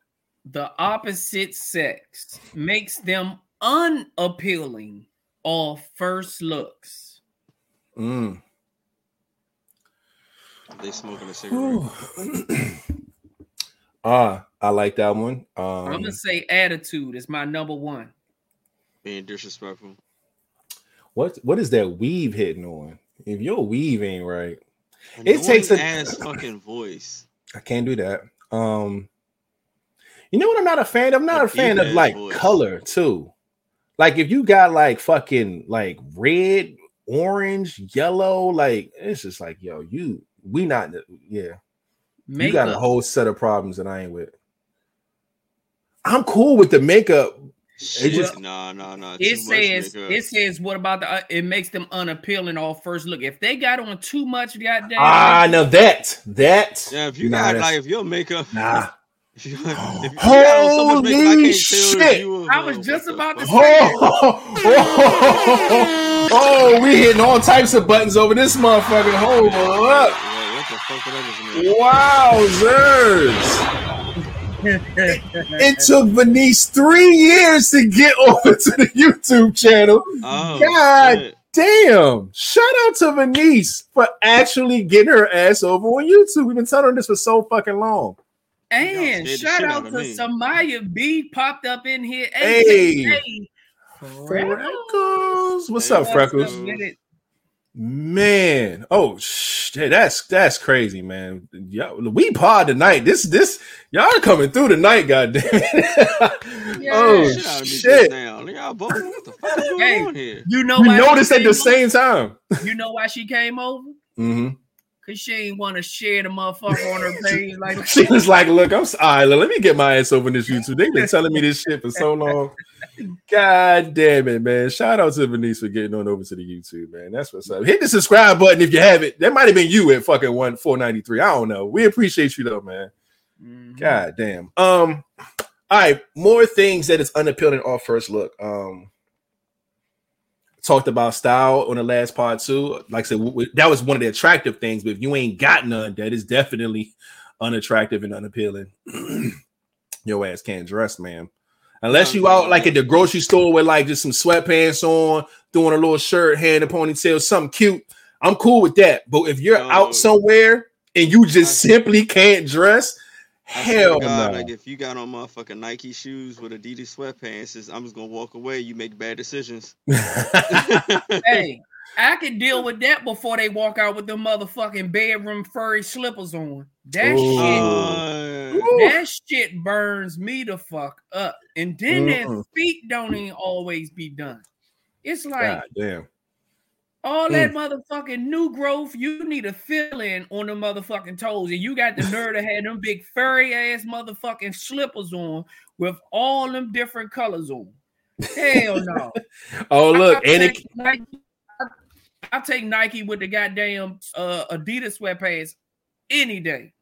the opposite sex makes them unappealing off first looks? Mm. They smoking a cigarette. ah, I like that one. I'm Um, gonna say attitude is my number one. Being disrespectful. what what is that weave hitting on? If your weave ain't right, It takes a- ass fucking voice. I can't do that. Um, you know what? I'm not a fan. I'm not A a fan of like voice. color too. Like if you got like fucking like red, orange, yellow, like it's just like yo, you we not yeah. You got a whole set of problems that I ain't with. I'm cool with the makeup. Shit, just- no no no. It too says makeup. it says what about the uh, it makes them unappealing off first look. If they got on too much goddamn Ah, now that that Yeah, if you nah, got like if your makeup, nah. if you, if you got on so much makeup, I Holy can't tell shit. if you. I was just about to fuck. say- Oh, oh, we hitting all types of buttons over this motherfucker. Hold up. Yeah, what the fuck did I? Wowzers. It took Venice three years to get over to the YouTube channel. Oh, God. shit. Damn. Shout out to Venice for actually getting her ass over on YouTube. We've been telling her this for so fucking long. And shout out out to me. Samaya B popped up in here. Hey. AKA Freckles. Freckles. What's Hey, up, Freckles? up? Get it. Man, oh shit, that's that's crazy, man. Y'all, we pod tonight. This this y'all are coming through tonight, goddamn. Yeah. oh Shit out of me just shit, now. Y'all both. What the fuck is going Hey. on here? You know we why noticed at the over? same time. You know why she came over? hmm Cause she ain't want to share the motherfucker on her page like She was like, "Look, I'm sorry. Let me get my ass over this YouTube. They've been telling me this shit for so long. God damn it, man! Shout out to Venice for getting on over to the YouTube, man. That's what's up. Hit the subscribe button if you have it. That might have been you at fucking one four ninety three. I don't know. We appreciate you though, man. Mhm. God damn. Um, all right, more things that is unappealing off first look. Um, talked about style on the last part too. Like I said, w- w- that was one of the attractive things. But if you ain't got none, that is definitely unattractive and unappealing. Your ass can't dress, man. Unless oh, you out like at the grocery store with like just some sweatpants on, doing a little shirt, hand and ponytail, something cute. I'm cool with that. But if you're out oh. somewhere and you just simply can't dress, I swear to hell God, no. Like if you got on motherfucking Nike shoes with Adidas sweatpants, I'm just gonna walk away. You make bad decisions. Hey, I can deal with that before they walk out with them motherfucking bedroom furry slippers on. That Ooh. shit, Uh, that shit burns me the fuck up. And then their Mm-mm. feet don't even always be done. It's like God damn. All that motherfucking new growth, you need a fill in on the motherfucking toes, and you got the nerve to have them big furry ass motherfucking slippers on with all them different colors on. Hell no. Oh look, I and it, take Nike, I, I take Nike with the goddamn uh, Adidas sweatpants any day.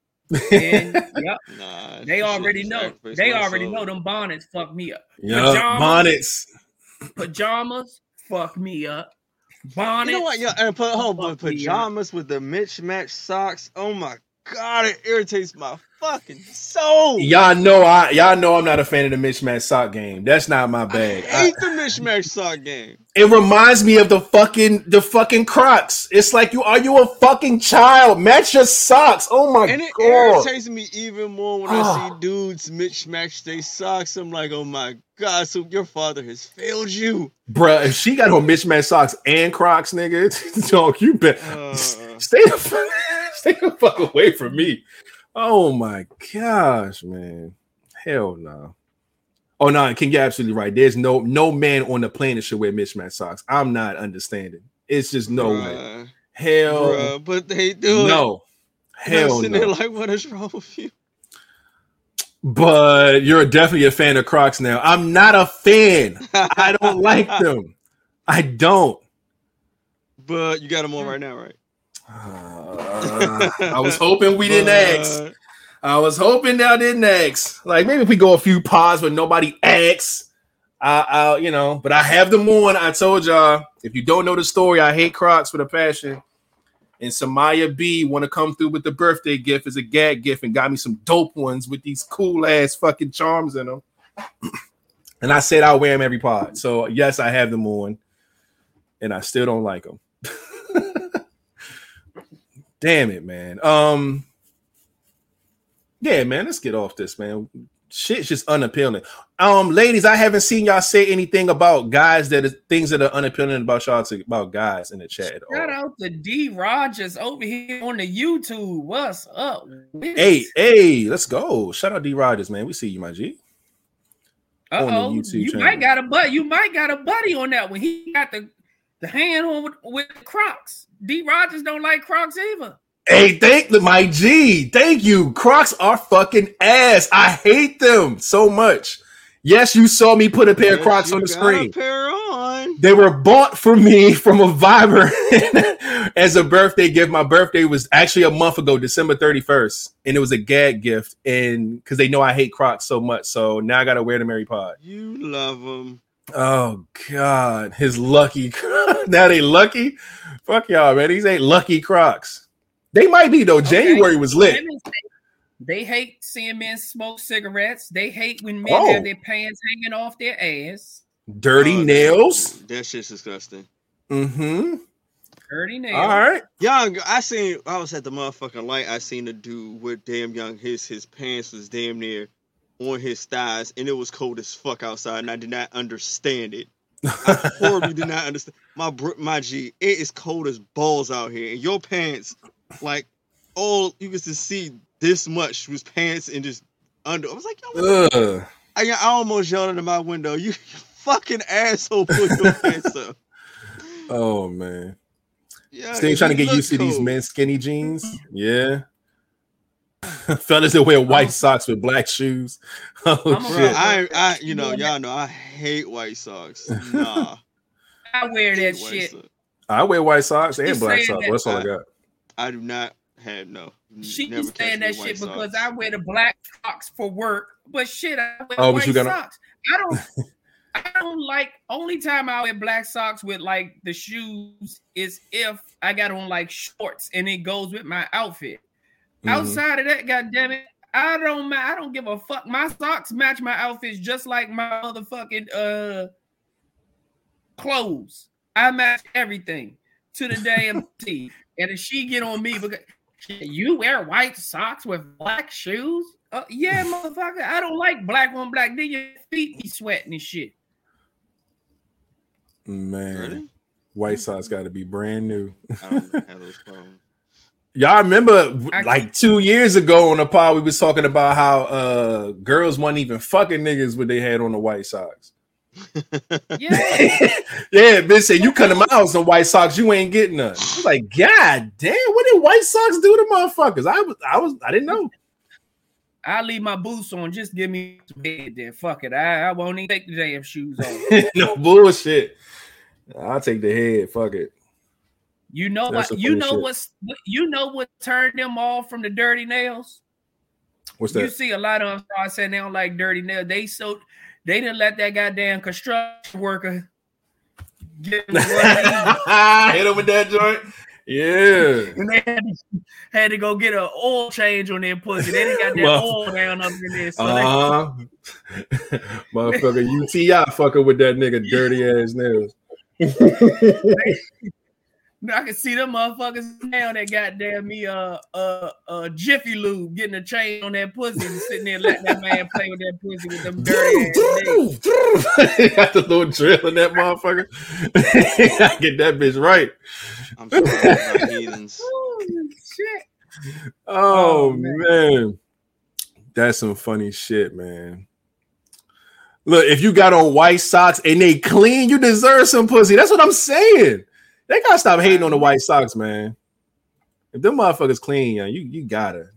And yep, nah, they already know. They already soul. know them bonnets fuck me up. yeah, pajamas. bonnets. Pajamas fuck me up. Bonnet. You know what? Yeah, and put hold on, Fuck yeah. pajamas with the mismatched socks. Oh my god, it irritates my fucking soul. Y'all know I y'all know I'm not a fan of the mismatch sock game. That's not my bag. I- hate the mismatched sock game. it reminds me of the fucking the fucking Crocs. It's like you are you a fucking child? Match your socks. Oh my god. And it god. irritates me even more when I Ah. see dudes mismatch their socks. I'm like, oh my god, so your father has failed you. Bruh, if she got her mismatch socks and Crocs, nigga, dog, you bet. Uh. stay the fuck, stay the fuck away from me. Oh my gosh, man. Hell no. Oh no, King, you're absolutely right. There's no no man on the planet should wear mismatch socks. I'm not understanding. It's just no way. Hell bruh, but they do no. I'm Hell sitting no. there like, what is wrong with you? But you're definitely a fan of Crocs now. I'm not a fan. I don't like them. I don't. But you got them on right now, right? Uh, I was hoping we didn't ask. I was hoping y'all didn't ask. Like maybe if we go a few pods but nobody asks, I, I'll you know. But I have them on. I told y'all. If you don't know the story, I hate Crocs with a passion. And Samaya B want to come through with the birthday gift as a gag gift and got me some dope ones with these cool ass fucking charms in them. and I said I'll wear them every pod. So yes, I have them on, and I still don't like them. Damn it, man. Um, yeah, man. Let's get off this, man. Shit's just unappealing. Um, ladies, I haven't seen y'all say anything about guys that is things that are unappealing about y'all to about guys in the chat at Shout all. out to D Rogers over here on the YouTube. What's up? Hey, hey, let's go. Shout out D Rogers, man. We see you, my G. on the Uh-oh. YouTube You channel. might got a buddy. You might got a buddy on that one. He got the the hand on with, with Crocs. D Rogers don't like Crocs either. Hey, thank the my G. Thank you. Crocs are fucking ass. I hate them so much. Yes, you saw me put a pair of Crocs on the screen. A pair on. They were bought for me from a Viber as a birthday gift. My birthday was actually a month ago, December 31st, and it was a gag gift. And because they know I hate Crocs so much, so now I gotta wear the Mary Pod. You love them. Oh God, his lucky. now they lucky. Fuck y'all, man. These ain't lucky Crocs. They might be though. Okay. January was lit. Women say- They hate seeing men smoke cigarettes. They hate when men Oh. have their pants hanging off their ass. Dirty Oh, nails. That shit's disgusting. Mm-hmm. Dirty nails. All right. Young, I seen. I was at the motherfucking light. I seen a dude with damn young. His his pants was damn near on his thighs, and it was cold as fuck outside, and I did not understand it. I horribly did not understand. My my G, it is cold as balls out here, and your pants, like all you get to see this much was pants and just under. I was like, yo, Ugh. I, I almost yelled into my window. You, you fucking asshole! Put your pants up. Oh man. Yeah, Still trying to get used to these cold. men's skinny jeans. Yeah. Fellas that wear white socks with black shoes. Oh I'm Bro, shit. I, I, you know, y'all know I hate white socks. Nah, I wear hate that white shit. socks. I wear white socks and She's black socks. that- That's all I got. I do not have no. She never was catch saying that in white shit because. I wear the black socks for work, but shit, I wear Oh, but white you gotta- socks. I don't. I don't like. Only time I wear black socks with like the shoes is if I got on like shorts and it goes with my outfit. Mhm. Outside of that, goddamn it, I don't. I don't give a fuck. My socks match my outfits just like my motherfucking uh clothes. I match everything to the damn T. And if she get on me because you wear white socks with black shoes, uh, yeah, motherfucker. I don't like black on black. Then your feet be sweating and shit. Man, Really? white socks got to be brand new. I don't have those. Y'all remember I- like two years ago on the pod we was talking about how uh girls wasn't even fucking niggas when they had on the white socks. Yeah. yeah, bitch said you cut them out in white socks, you ain't getting none. I was like, God damn, what did white socks do to motherfuckers? I was I was I didn't know. I leave my boots on. Just give me some head then. Fuck it. I, I won't even take the damn shoes off. no bullshit. I'll take the head. Fuck it. You know That's what? You know shit. what's you know what turned them off from the dirty nails? What's that? You see a lot of them start saying they don't like dirty nails. They so they didn't let that goddamn construction worker Get him one of. Hit him with that joint. Yeah. and they had to, had to go get an oil change on their pussy. They didn't got that Well, oil down up in there. So Uh huh. Motherfucker, UTI fucking with that nigga dirty ass nails. I can see them motherfuckers now that goddamn me uh uh uh Jiffy Lube getting a chain on that pussy and sitting there letting that man play with that pussy with them dirty ass. Got the little drill in that motherfucker. Get that bitch right. I'm sure about heathens. Oh, shit. Oh, Oh, man. man. That's some funny shit, man. Look, if you got on white socks and they clean, you deserve some pussy. That's what I'm saying. They gotta stop hating on the white socks, man. If them motherfuckers clean, yeah, you you gotta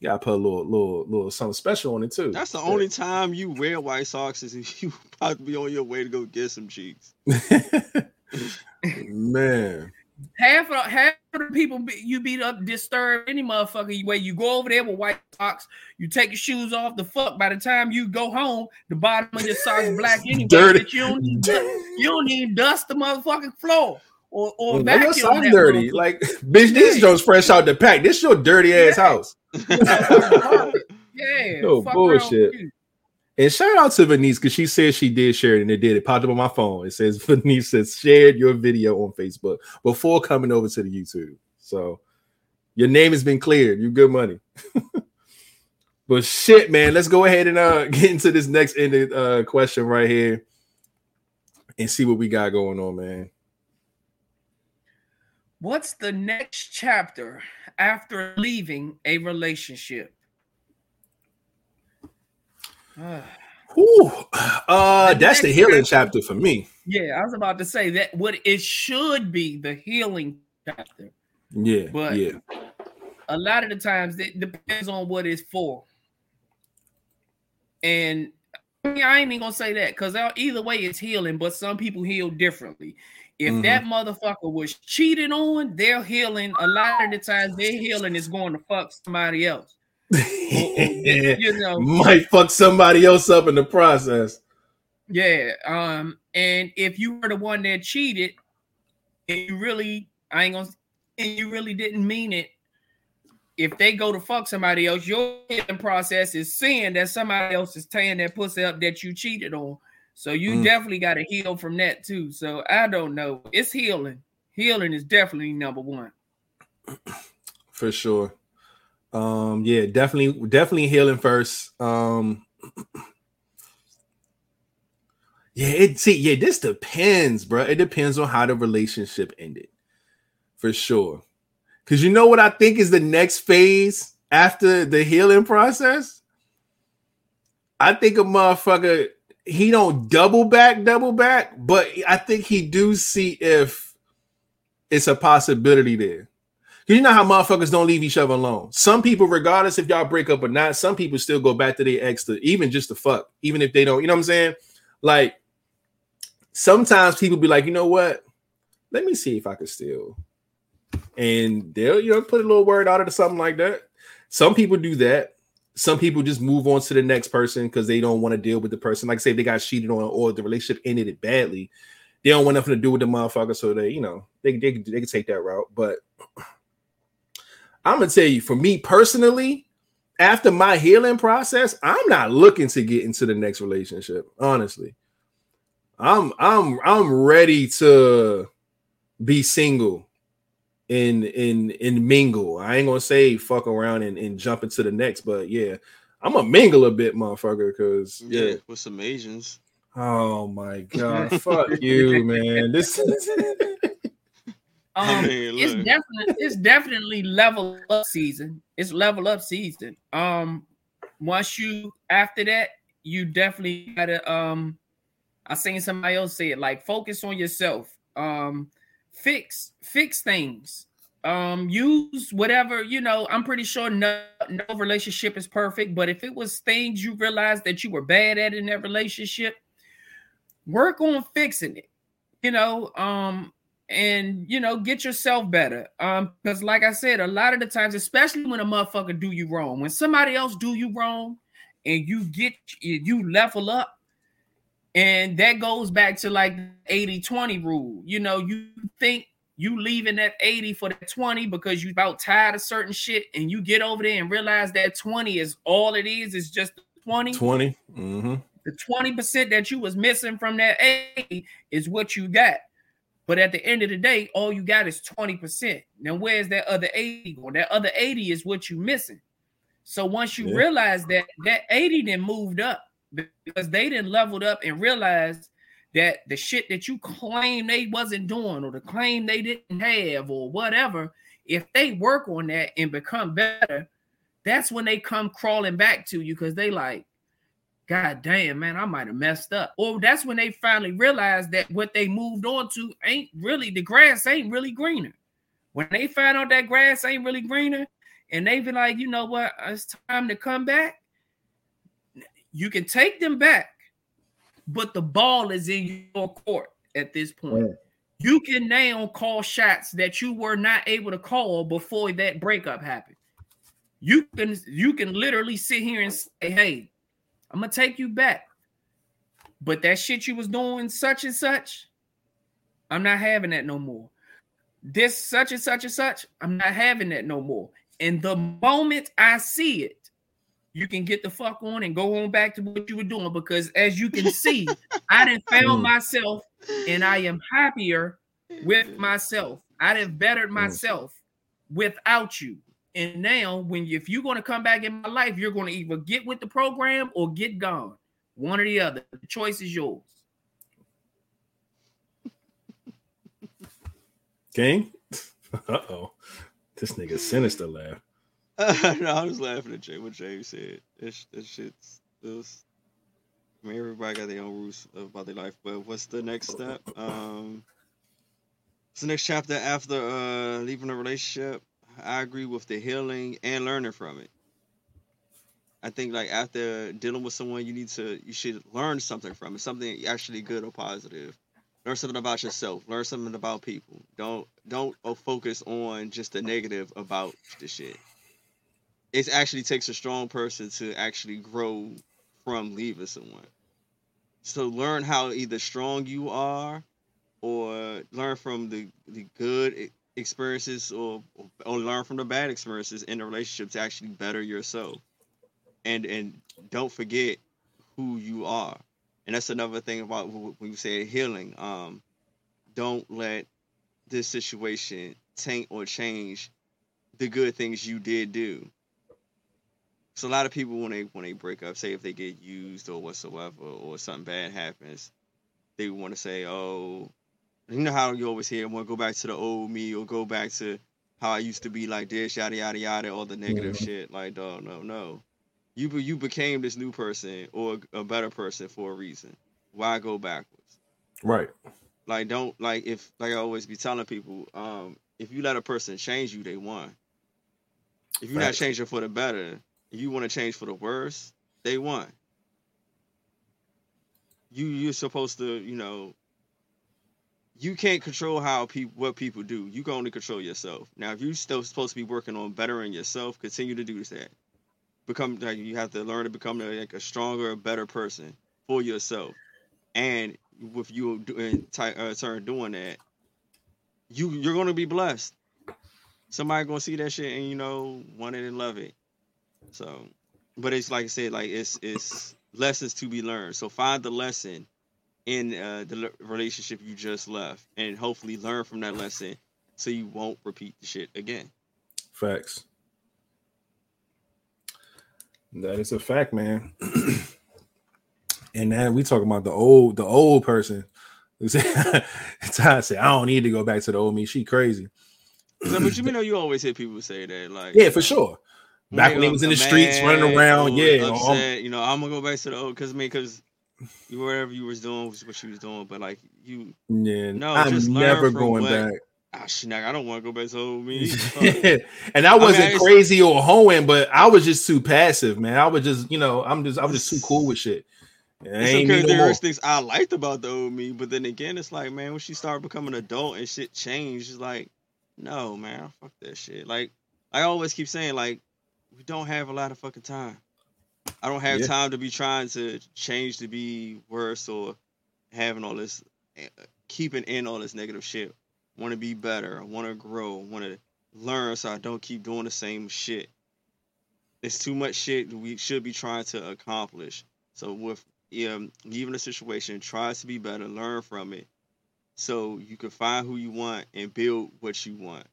you gotta put a little little little something special on it too. That's the only time you wear white socks is if you about to be on your way to go get some cheeks. man. Half of half of the people be, you beat up disturb any motherfucker way you go over there with white socks, you take your shoes off. The fuck by the time you go home, the bottom of your socks black anyway. Dirty. You don't need you don't need dust the motherfucking floor or or Well, vacuum your socks dirty. Like, bitch, these joints fresh out the pack. This your dirty ass house. yeah, No fuck bullshit. And shout out to Venice because she said she did share it and it did. It popped up on my phone. It says Venice says shared your video on Facebook before coming over to the YouTube. So your name has been cleared. You good money. but shit, man, let's go ahead and uh get into this next ended uh question right here and see what we got going on, man. What's the next chapter after leaving a relationship? Whew. Uh The that's the healing chapter- chapter for me. Yeah, I was about to say that what it should be the healing chapter. Yeah, But- yeah. A lot of the times it depends on what it's for. And I, mean, I ain't even gonna say that because either way it's healing, but some people heal differently. If Mhm. that motherfucker was cheated on, they're healing. A lot of the times their healing is going to fuck somebody else. You know, Might fuck somebody else up in the process. Yeah. Um, and if you were the one that cheated, and you really, I ain't gonna, and you really didn't mean it. If they go to fuck somebody else, your healing process is seeing that somebody else is tearing that pussy up that you cheated on. So you Mm. definitely got to heal from that too. So I don't know. It's healing. Healing is definitely number one. for sure. Um, yeah, definitely, definitely healing first. Um, yeah, it see, yeah, this depends, bro. It depends on how the relationship ended, for sure. Because you know what I think is the next phase after the healing process. I think a motherfucker he don't double back, double back, but I think he do see if it's a possibility there. You know how motherfuckers don't leave each other alone. Some people, regardless if y'all break up or not, some people still go back to their ex to even just to fuck, even if they don't. You know what I'm saying? Like sometimes people be like, you know what? Let me see if I can still. And they'll you know put a little word out or something like that. Some people do that. Some people just move on to the next person because they don't want to deal with the person. Like say if they got cheated on or the relationship ended it badly, they don't want nothing to do with the motherfucker. So they, you know, they they, they can take that route. But I'm gonna tell you, for me personally, after my healing process, I'm not looking to get into the next relationship. Honestly, I'm I'm I'm ready to be single and and and mingle. I ain't gonna say fuck around and, and jump into the next, but yeah, I'm gonna mingle a bit, motherfucker. Cause Yeah, yeah, with some Asians. oh my god, fuck you, man. This I Um, mean, it's definitely it's definitely level up season. It's level up season. Um, once you after that, you definitely gotta um. I seen somebody else say it like focus on yourself. Um, fix fix things. Um, use whatever you know. I'm pretty sure no no relationship is perfect, but if it was things you realized that you were bad at in that relationship, work on fixing it. You know, um, and you know get yourself better um because like i said a lot of the times especially when a motherfucker do you wrong when somebody else do you wrong and you get you level up And that goes back to like 80 20 rule. You know, you think you leaving that 80 for the 20 because you about tired of certain shit, and you get over there and realize that 20 is all it is, is just 20. 20. Mm-hmm. The 20% that you was missing from that 80 is what you got. But at the end of the day, all you got is 20%. Now, where's that other 80 going? That other 80 is what you missing. So once you Yeah. realize that that 80 then moved up because they didn't leveled up and realized that the shit that you claim they wasn't doing or the claim they didn't have or whatever, if they work on that and become better, that's when they come crawling back to you because they like, God damn, man, I might have messed up. Or that's when they finally realized that what they moved on to ain't really the grass ain't really greener. When they find out that grass ain't really greener, and they be like, you know what, it's time to come back. You can take them back, but the ball is in your court at this point. Yeah. You can now call shots that you were not able to call before that breakup happened. You can you can literally sit here and say, "Hey, I'm gonna take you back," but that shit you was doing, such and such, I'm not having that no more. This such and such and such, I'm not having that no more. And the moment I see it, you can get the fuck on and go on back to what you were doing because as you can see, I didn't found Mm. myself and I am happier with myself. I done bettered myself without you. And now, when you, if you're going to come back in my life, you're going to either get with the program or get gone. One or the other. The choice is yours. King? Uh oh. This nigga sinister laugh. no, I was laughing at Jay what Jay said. This this shit's it was I mean everybody got their own rules about their life, but what's the next step? Um what's the next chapter after uh leaving a relationship? I agree with the healing and learning from it. I think like after dealing with someone you need to you should learn something from it, something actually good or positive. Learn something about yourself, learn something about people. Don't don't uh, focus on just the negative about the shit it actually takes a strong person to actually grow from leaving someone. So learn how either strong you are, or learn from the the good experiences, or or learn from the bad experiences in the relationship to actually better yourself. And and don't forget who you are. And that's another thing about when you say healing. Um, don't let this situation taint or change the good things you did do. So a lot of people when they when they break up, say if they get used or whatsoever, or something bad happens, they want to say, "Oh, you know how you always hear, I want to go back to the old me, or go back to how I used to be like this, yada yada yada, all the negative shit." Like, no, no, no. You be- you became this new person or a better person for a reason. Why go backwards? Right. Like, don't like if like I always be telling people, um, if you let a person change you, they won. If you're not changing for the better, if you want to change for the worse, they won. You you're supposed to, you know, you can't control how people what people do. You can only control yourself. Now, if you're still supposed to be working on bettering yourself, continue to do that. Become like you have to learn to become like a stronger, better person for yourself. And with you doing uh, turn doing that, you you're gonna be blessed. Somebody gonna see that shit and you know want it and love it. So, but it's like I said, like it's it's lessons to be learned. So find the lesson in uh, the relationship you just left, and hopefully learn from that lesson, so you won't repeat the shit again. Facts. That is a fact, man. and then we talking about the old, the old person. Ty said, "I don't need to go back to the old me. She crazy." So, but you know, you always hear people say that, like Yeah, for sure. Back when he was in the streets running around, yeah, upset, you know, I'm gonna go back to the old because I mean, because you whatever you was doing was what she was doing, but like you, Yeah, No, I'm just never going what- back. ah, shit, I don't want to go back to old me. And I wasn't it's- crazy or hoeing, but I was just too passive, man. I was just, you know, I'm just, I'm just too cool with shit. It ain't okay. no is things I liked about the old me, but then again, it's like, man, when she started becoming an adult and shit changed, it's like, no, man, fuck that shit. Like, I always keep saying, like, we don't have a lot of fucking time. I don't have Yeah. time to be trying to change to be worse or having all this, eh, keeping in all this negative shit. Want to be better. Want to grow. Want to learn so I don't keep doing the same shit. It's too much shit we should be trying to accomplish. So with yeah, given a situation, try to be better, learn from it, so you can find who you want and build what you want.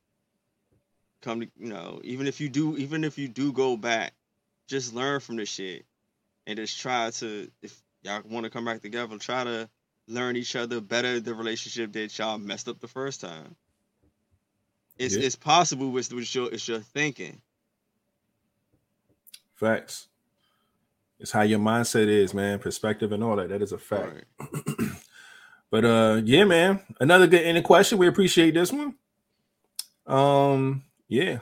Come to you know, even if you do, even if you do go back, just learn from the shit and just try to if y'all want to come back together, try to learn each other, better the relationship that y'all messed up the first time. It's Yeah. it's possible with with your it's your thinking. Facts. It's how your mindset is, man. Perspective and all that. That is a fact. Right. But uh yeah, man. Another good ending question. We appreciate this one. Um, yeah.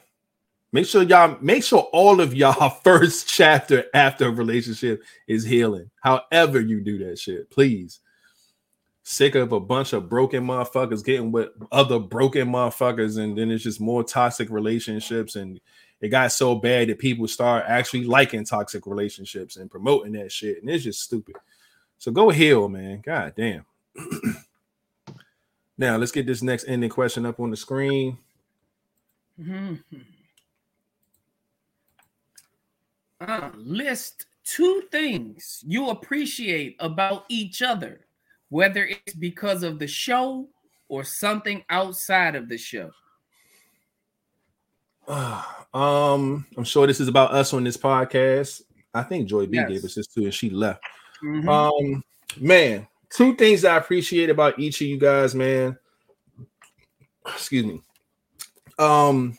Make sure y'all make sure all of y'all first chapter after a relationship is healing. However, you do that shit, please. Sick of a bunch of broken motherfuckers getting with other broken motherfuckers, and then it's just more toxic relationships, and it got so bad that people start actually liking toxic relationships and promoting that shit, and it's just stupid. So go heal, man. God damn. now let's get this next ending question up on the screen. Mhm. Uh, list two things you appreciate about each other, whether it's because of the show or something outside of the show. um, I'm sure this is about us on this podcast. I think Joy B Yes. gave us this too, and she left. Mhm. Um, man, two things I appreciate about each of you guys, man. Excuse me. Um,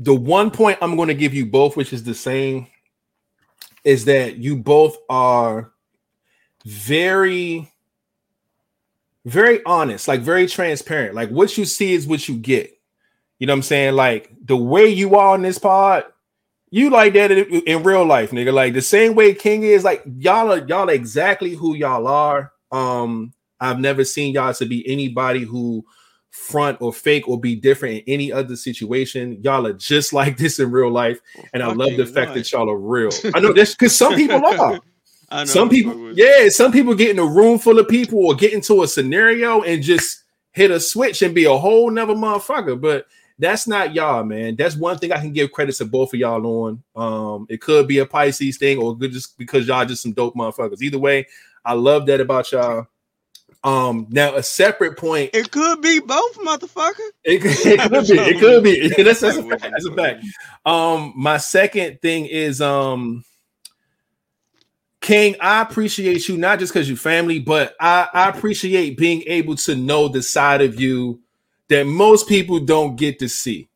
the one point I'm going to give you both, which is the same, is that you both are very, very honest, like very transparent. Like what you see is what you get. You know what I'm saying? Like the way you are on this pod, you like that in, in real life, nigga. Like the same way King is, like y'all are y'all are exactly who y'all are. Um, I've never seen y'all to be anybody who front or fake or be different in any other situation. Y'all are just like this in real life, and I love the fact that y'all are real. I know that's because some people are. I know Some people, yeah, some people get in a room full of people or get into a scenario and just hit a switch and be a whole nother motherfucker. But that's not y'all, man. That's one thing I can give credit to both of y'all on. Um, it could be a Pisces thing or good just because y'all just some dope motherfuckers. Either way, I love that about y'all. Um, now a separate point, It could be both, motherfucker. it, could- it could be, it could be. That's, that's a fact. That's a fact. Um, my second thing is um King, I appreciate you not just because you family, but I, I appreciate being able to know the side of you that most people don't get to see.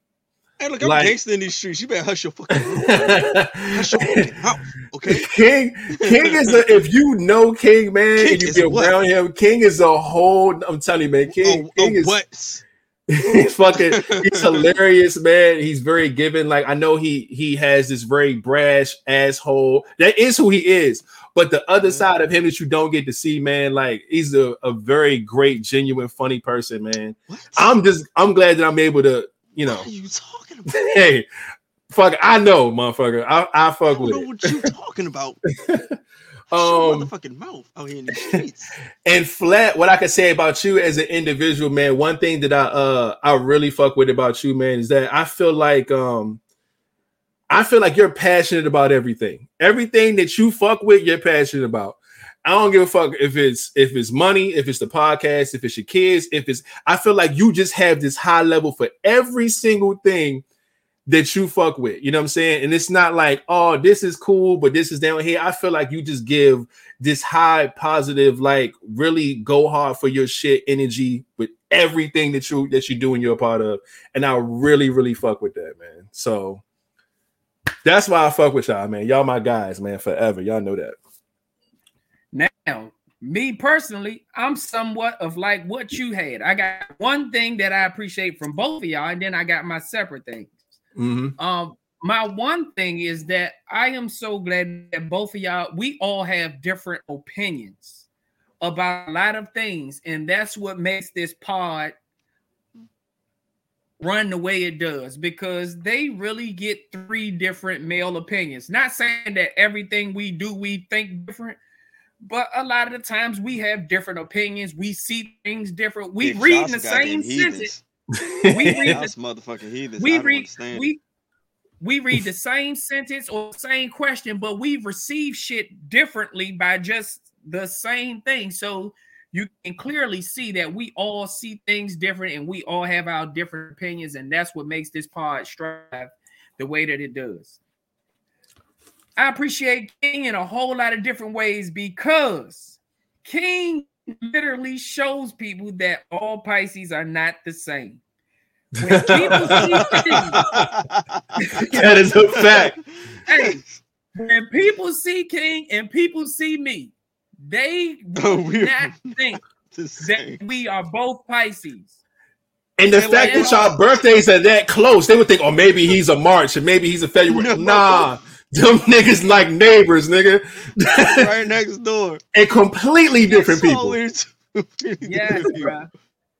Hey, look, I'm Like- gangster in these streets. You better hush your fucking mouth. Hush your fucking mouth, okay? King, King is a if you know King, man, King and you be around him, King is a whole. I'm telling you, man, King, oh, King oh, is what? he's fucking he's hilarious, man. He's very given. Like I know he he has this very brash asshole. That is who he is. But the other Mhm. side of him that you don't get to see, man, like he's a, a very great, genuine, funny person, man. What? I'm just I'm glad that I'm able to, you know, you talking? hey, fuck, I know, motherfucker. I, I I fuck don't with know it. what you talking about. Um, motherfucking mouth out here in the streets. And flat, what I can say about you as an individual, man, one thing that I uh I really fuck with about you, man, is that I feel like um I feel like you're passionate about everything. Everything that you fuck with, you're passionate about. I don't give a fuck if it's if it's money, if it's the podcast, if it's your kids, if it's I feel like you just have this high level for every single thing that you fuck with. You know what I'm saying? And it's not like, oh, this is cool, but this is down here. I feel like you just give this high positive, like really go hard for your shit energy with everything that you that you do and you're a part of. And I really, really fuck with that, man. So that's why I fuck with y'all, man. Y'all my guys, man, forever. Y'all know that. Now, me personally, I'm somewhat of like what you had. I got one thing that I appreciate from both of y'all, and then I got my separate things. Mhm. Um, my one thing is that I am so glad that both of y'all, we all have different opinions about a lot of things, and that's what makes this pod run the way it does because they really get three different male opinions. Not saying that everything we do we think different, but a lot of the times we have different opinions. We see things different. We read the same sentence. We read the motherfucking heathens. we read understand. we we read the same sentence or same question, but we receive shit differently by just the same thing. So you can clearly see that we all see things different and we all have our different opinions, and that's what makes this pod strive the way that it does. I appreciate King in a whole lot of different ways because King literally shows people that all Pisces are not the same. When people see King, That is a fact. hey, when people see King and people see me, they Oh, do we're not think that we are both Pisces. And the They fact that y'all birthdays are that close, they would think, oh, maybe he's a March and maybe he's a February. No. Nah, them niggas like neighbors, nigga. right next door. and completely different So people. Yes, bro.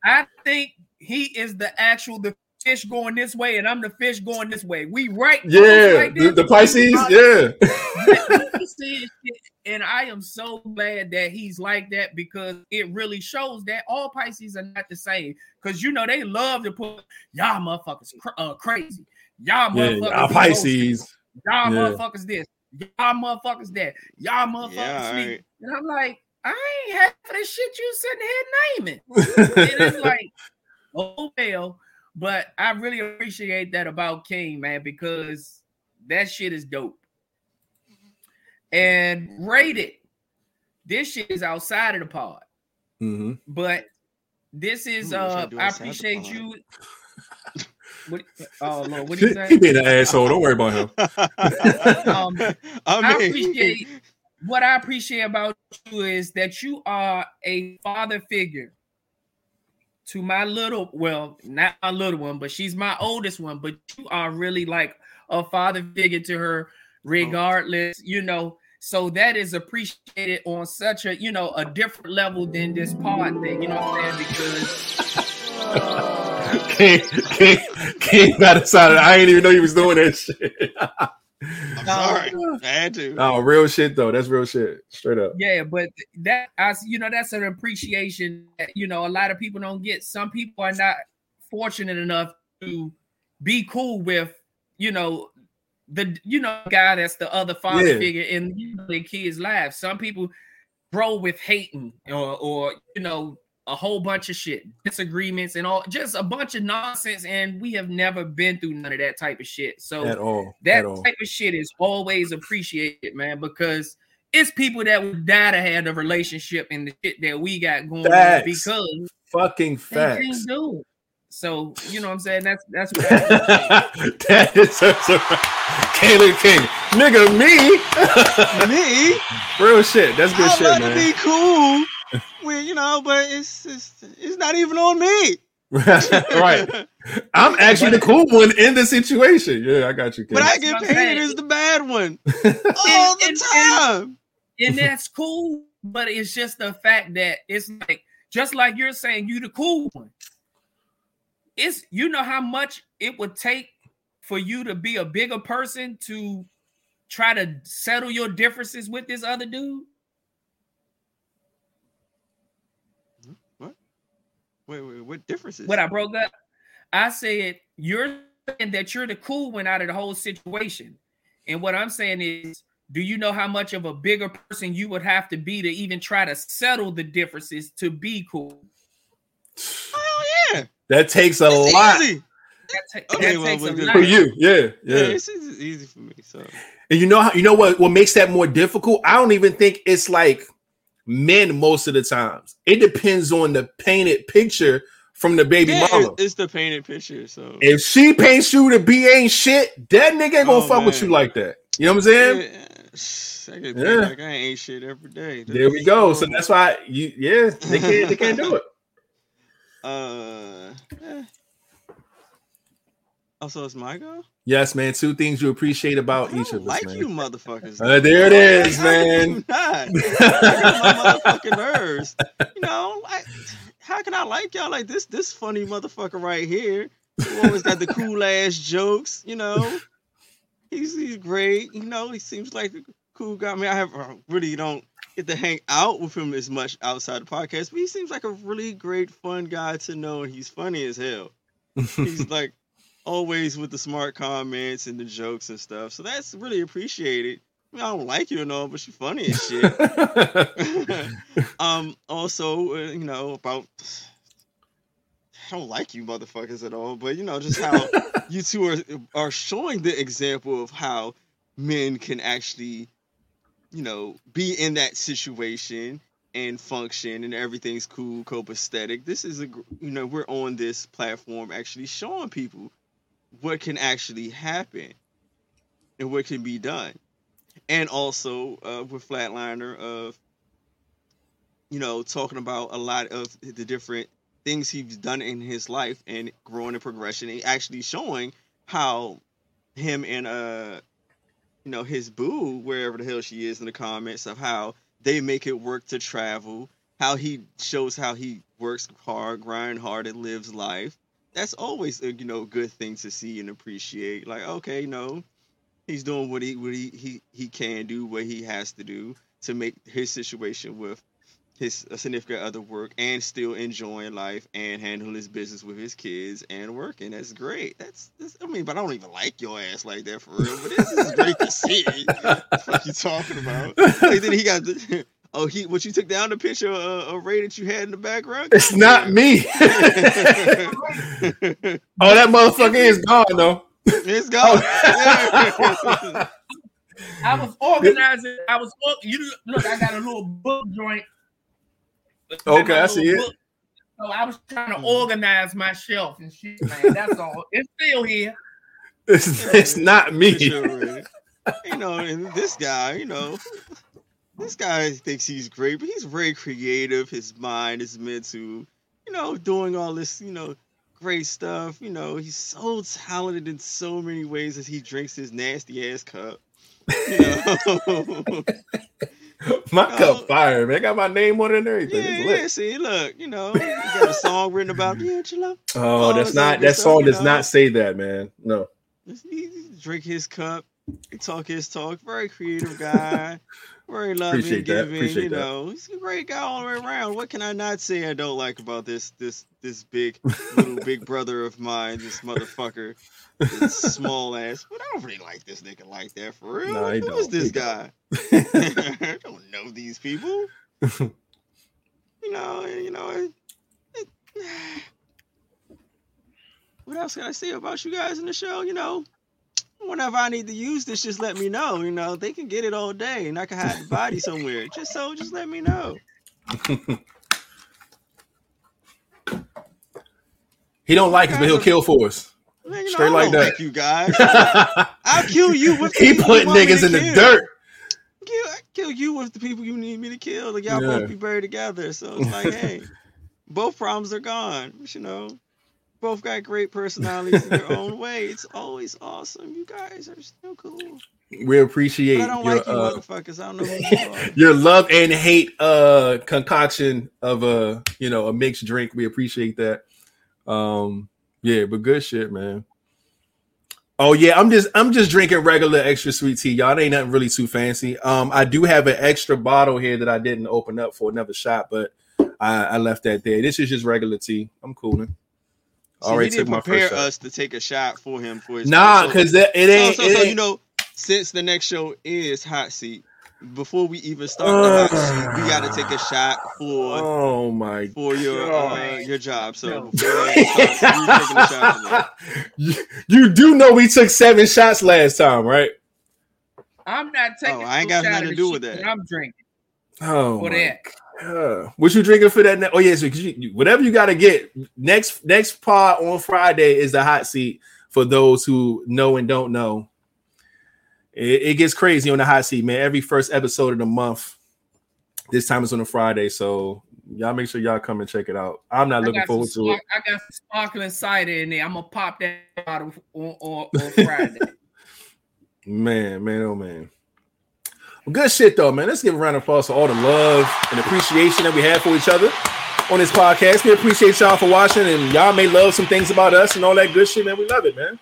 I think he is the actual the fish going this way, and I'm the fish going this way. We right, Yeah, like the, the Pisces, yeah. We see shit, and I am so glad that he's like that because it really shows that all Pisces are not the same. Because you know they love to put y'all motherfuckers cr- uh, crazy, y'all Yeah, motherfuckers y'all. Pisces. Y'all Yeah. motherfuckers this, y'all motherfuckers that, y'all motherfuckers Yeah, sleep. right. And I'm like, I ain't half of the shit you sitting here naming. And it's like, oh well. But I really appreciate that about King, man, because that shit is dope. And rated. This shit is outside of the pod, Mhm. but this is Ooh, uh do I appreciate you. What, oh Lord, what do you He say? being an asshole. Don't worry about him. Um, I I appreciate what I appreciate about you is that you are a father figure to my little, well, not my little one, but she's my oldest one. But you are really like a father figure to her, regardless, you know. So that is appreciated on such a, you know, a different level than this part thing, you know what I'm saying? Because King, King, King got excited. I didn't even know he was doing that shit. I'm sorry. I had to. oh, real shit though. That's real shit. Straight up. Yeah, but that I you know that's an appreciation that you know a lot of people don't get. Some people are not fortunate enough to be cool with you know the you know guy that's the other father Yeah. figure in you know, their kids' lives. Some people grow with hating or or you know a whole bunch of shit, disagreements and all, just a bunch of nonsense. And we have never been through none of that type of shit. So At all. that At all. type of shit is always appreciated, man, because it's people that would die to have the relationship and the shit that we got going on Facts. because Fucking they facts. can't do it. So you know what I'm saying? That's that's what I that is such a Caleb King. Nigga, me. Me? Real shit. That's good I'd shit, love man. to be cool. With, you know, but it's, it's it's not even on me. right. I'm actually the cool one in the situation. Yeah, I got you. King. But I get what I'm painted as the bad one all the and- time. and that's cool, but it's just the fact that it's like just like you're saying, you the cool one. It's you know how much it would take for you to be a bigger person to try to settle your differences with this other dude. Wait, wait, what differences? When I broke up, I said you're saying that you're the cool one out of the whole situation, and what I'm saying is, do you know how much of a bigger person you would have to be to even try to settle the differences to be cool? Hell yeah. that takes a It's lot easy. That, ta- Okay, that well, takes a for you. Yeah, Yeah, yeah. it's easy, easy for me. So And you know how you know what what makes that more difficult? I don't even think it's like men most of the times. It depends on the painted picture from the baby yeah, mama. it's, the painted picture. So If she paints you to be ain't shit, that nigga ain't gonna Oh, fuck with you like that. You know what I'm saying? yeah, I Yeah. like I ain't shit every day. There we go. So that's why you yeah, they can't they can't do it. Uh, eh. Oh, so it's my go. Yes, man. Two things you appreciate about each of us, like man. you motherfuckers. Uh, there it is, How man. you Not. My motherfucking nerves. You know, like, how can I like y'all like this? This funny motherfucker right here, who always got the cool ass jokes. You know, he's he's great. You know, he seems like a cool guy. I mean, I have I really don't get to hang out with him as much outside the podcast, but he seems like a really great, fun guy to know, and he's funny as hell. He's like always with the smart comments and the jokes and stuff, so that's really appreciated. I, mean, I don't like you and all, but you're funny as shit. um, also, uh, you know about. I don't like you motherfuckers at all, but you know just how you two are are showing the example of how men can actually you know, be in that situation and function and everything's cool, copacetic. This is a, you know, we're on this platform actually showing people what can actually happen and what can be done. And also uh, with Flatliner of, you know, talking about a lot of the different things he's done in his life and growing and progression and actually showing how him and uh you know, his boo, wherever the hell she is in the comments of how they make it work to travel, how he shows how he works hard, grind hard, and lives life. That's always a you know good thing to see and appreciate. Like, okay, you know, he's doing what he what he he, he can do, what he has to do to make his situation with his significant other work and still enjoying life and handle his business with his kids and working. That's great. That's, that's I mean, but I don't even like your ass like that for real. But this is great to see. what you talking about? Like, then he got the, oh he what you took down the picture of uh, Ray that you had in the background. It's not me. oh, that motherfucker is gone though. It's gone. I was organizing. I was you look. I got a little book joint Okay, I see it. So I was trying to organize my shelf and shit, man. That's all. It's still here. It's, it's not me. you know, and this guy, you know, this guy thinks he's great, but he's very creative. His mind is meant to, you know, doing all this, you know, great stuff. You know, he's so talented in so many ways as he drinks his nasty ass cup. You know? my you cup fire, man. I got my name on it and everything. Yeah, yeah. See, look, you know, you got a song written about D'Angelo. Oh, that's not that song stuff, does know? not say that, man. No. He, drink his cup, he talk his talk. Very creative guy, very loving, Appreciate giving. Appreciate you know, he's a great guy all the way around. What can I not say I don't like about this this this big little big brother of mine, this motherfucker? this small ass. But I don't really like this nigga like that for real. No, Who is this he guy? I don't know these people. you know, you know. It, it, what else can I say about you guys in the show? You know, whenever I need to use this, just let me know. You know, they can get it all day, and I can hide the body somewhere. Just so, just let me know. he don't like us, but he'll kill for us. Man, know, Straight like that. Like you guys. I'll kill you with He put niggas in the dirt. Kill, kill you with the people you need me to kill. Like y'all yeah. both be buried together. So it's like, hey, both problems are gone. You know, both got great personalities in their own way. It's always awesome. You guys are still cool. We appreciate but I don't your, like you uh, motherfuckers. I don't know who you are. your love and hate uh concoction of a you know a mixed drink. We appreciate that. Um yeah, but good shit, man. Oh yeah, I'm just I'm just drinking regular extra sweet tea, y'all. It ain't nothing really too fancy. Um, I do have an extra bottle here that I didn't open up for another shot, but I, I left that there. This is just regular tea. I'm cooling. So Already took my prepare first us to take a shot for him for his nah, because it, it ain't. So, so, it so ain't. you know, since the next show is hot seat, before we even start the hot seat, we got to take a shot for oh my god for your uh, your job. So start, you, you do know we took seven shots last time, right? I'm not taking. Oh, I ain't got nothing to do with that. I'm drinking. Oh for that. What you drinking for that? Oh yes, yeah, so whatever you got to get next next part on Friday is the hot seat for those who know and don't know it, it, gets crazy on the hot seat, man. Every first episode of the month. This time is on a Friday, so y'all make sure y'all come and check it out. I'm not looking forward to it. I got some sparkling cider in there. I'm gonna pop that bottle on, on, on Friday. man, man, oh man. Well, good shit though, man. Let's give a round of applause for all the love and appreciation that we have for each other on this podcast. We appreciate y'all for watching, and y'all may love some things about us and all that good shit, man. We love it, man.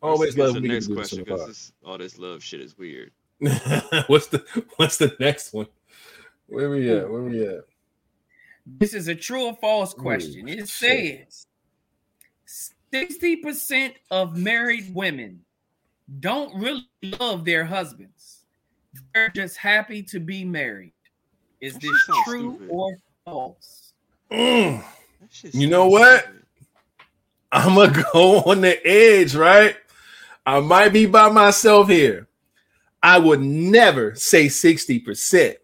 Always love the next question because all this love shit is weird. what's the what's the next one? Where we at? Where we at? This is a true or false question. It shit. says 60% of married women don't really love their husbands. They're just happy to be married. Is this shit true stupid. or false? Mm. You know sounds what? I'm gonna go on the edge, right? I might be by myself here. I would never say 60%.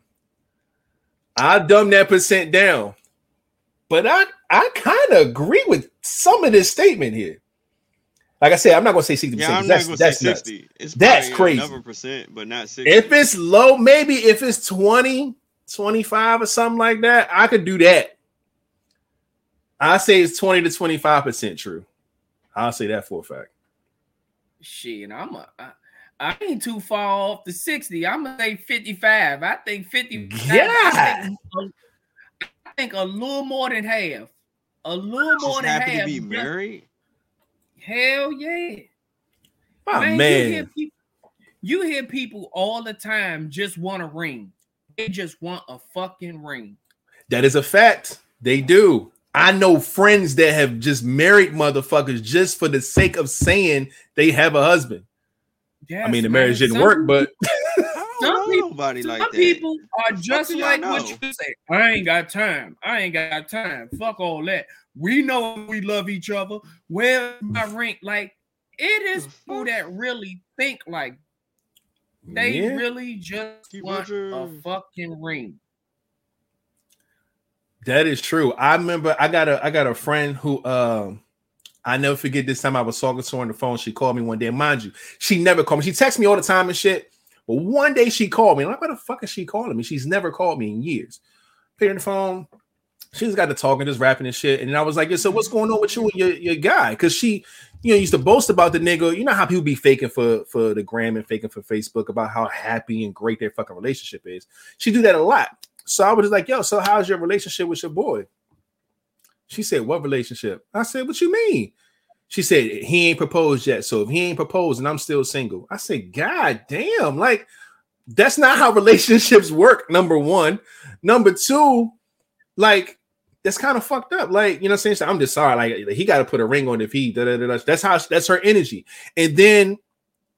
I dumb that percent down. But I I kind of agree with some of this statement here. Like I said, I'm not gonna say 60%. Yeah, I'm that's not gonna that's say nuts. 60. It's That's probably crazy. Another percent, but not 60. If it's low, maybe if it's 20, 25 or something like that, I could do that. I say it's 20 to 25% true. I'll say that for a fact. Shit, and I'm a, I, I ain't too far off the 60. I'm gonna say 55. I think 50. Yeah. I think, I think a little more than half. A little just more than happy half. to be married. Hell yeah. My man, man. You, hear people, you hear people all the time just want a ring. They just want a fucking ring. That is a fact. They do. I know friends that have just married motherfuckers just for the sake of saying they have a husband. Yes, I mean, the man. marriage didn't Some work, but I don't Some know people- nobody Some like that. people are just like know? what you say. I ain't got time. I ain't got time. Fuck all that. We know we love each other. Where's my ring? Like it is The people that really think like they Yeah. really just Keep want a fucking ring. That is true. I remember I got a I got a friend who um I never forget this time I was talking to her on the phone. She called me one day. Mind you, she never called me. She texts me all the time and shit. But one day she called me. I'm like, what the fuck is she calling me? She's never called me in years. Picked up the phone. She just got to talking, just rapping and shit. And I was like, yeah, so what's going on with you and your, your guy? Because she, you know, used to boast about the nigga. You know how people be faking for for the gram and faking for Facebook about how happy and great their fucking relationship is. She do that a lot. So I was just like, yo, so how's your relationship with your boy? She said, What relationship? I said, What you mean? She said, He ain't proposed yet. So if he ain't proposed and I'm still single, I said, God damn, like that's not how relationships work. Number one. Number two, like that's kind of fucked up. Like, you know what I'm saying? So I'm just sorry. Like, he got to put a ring on if he da, da, da, da. that's how that's her energy. And then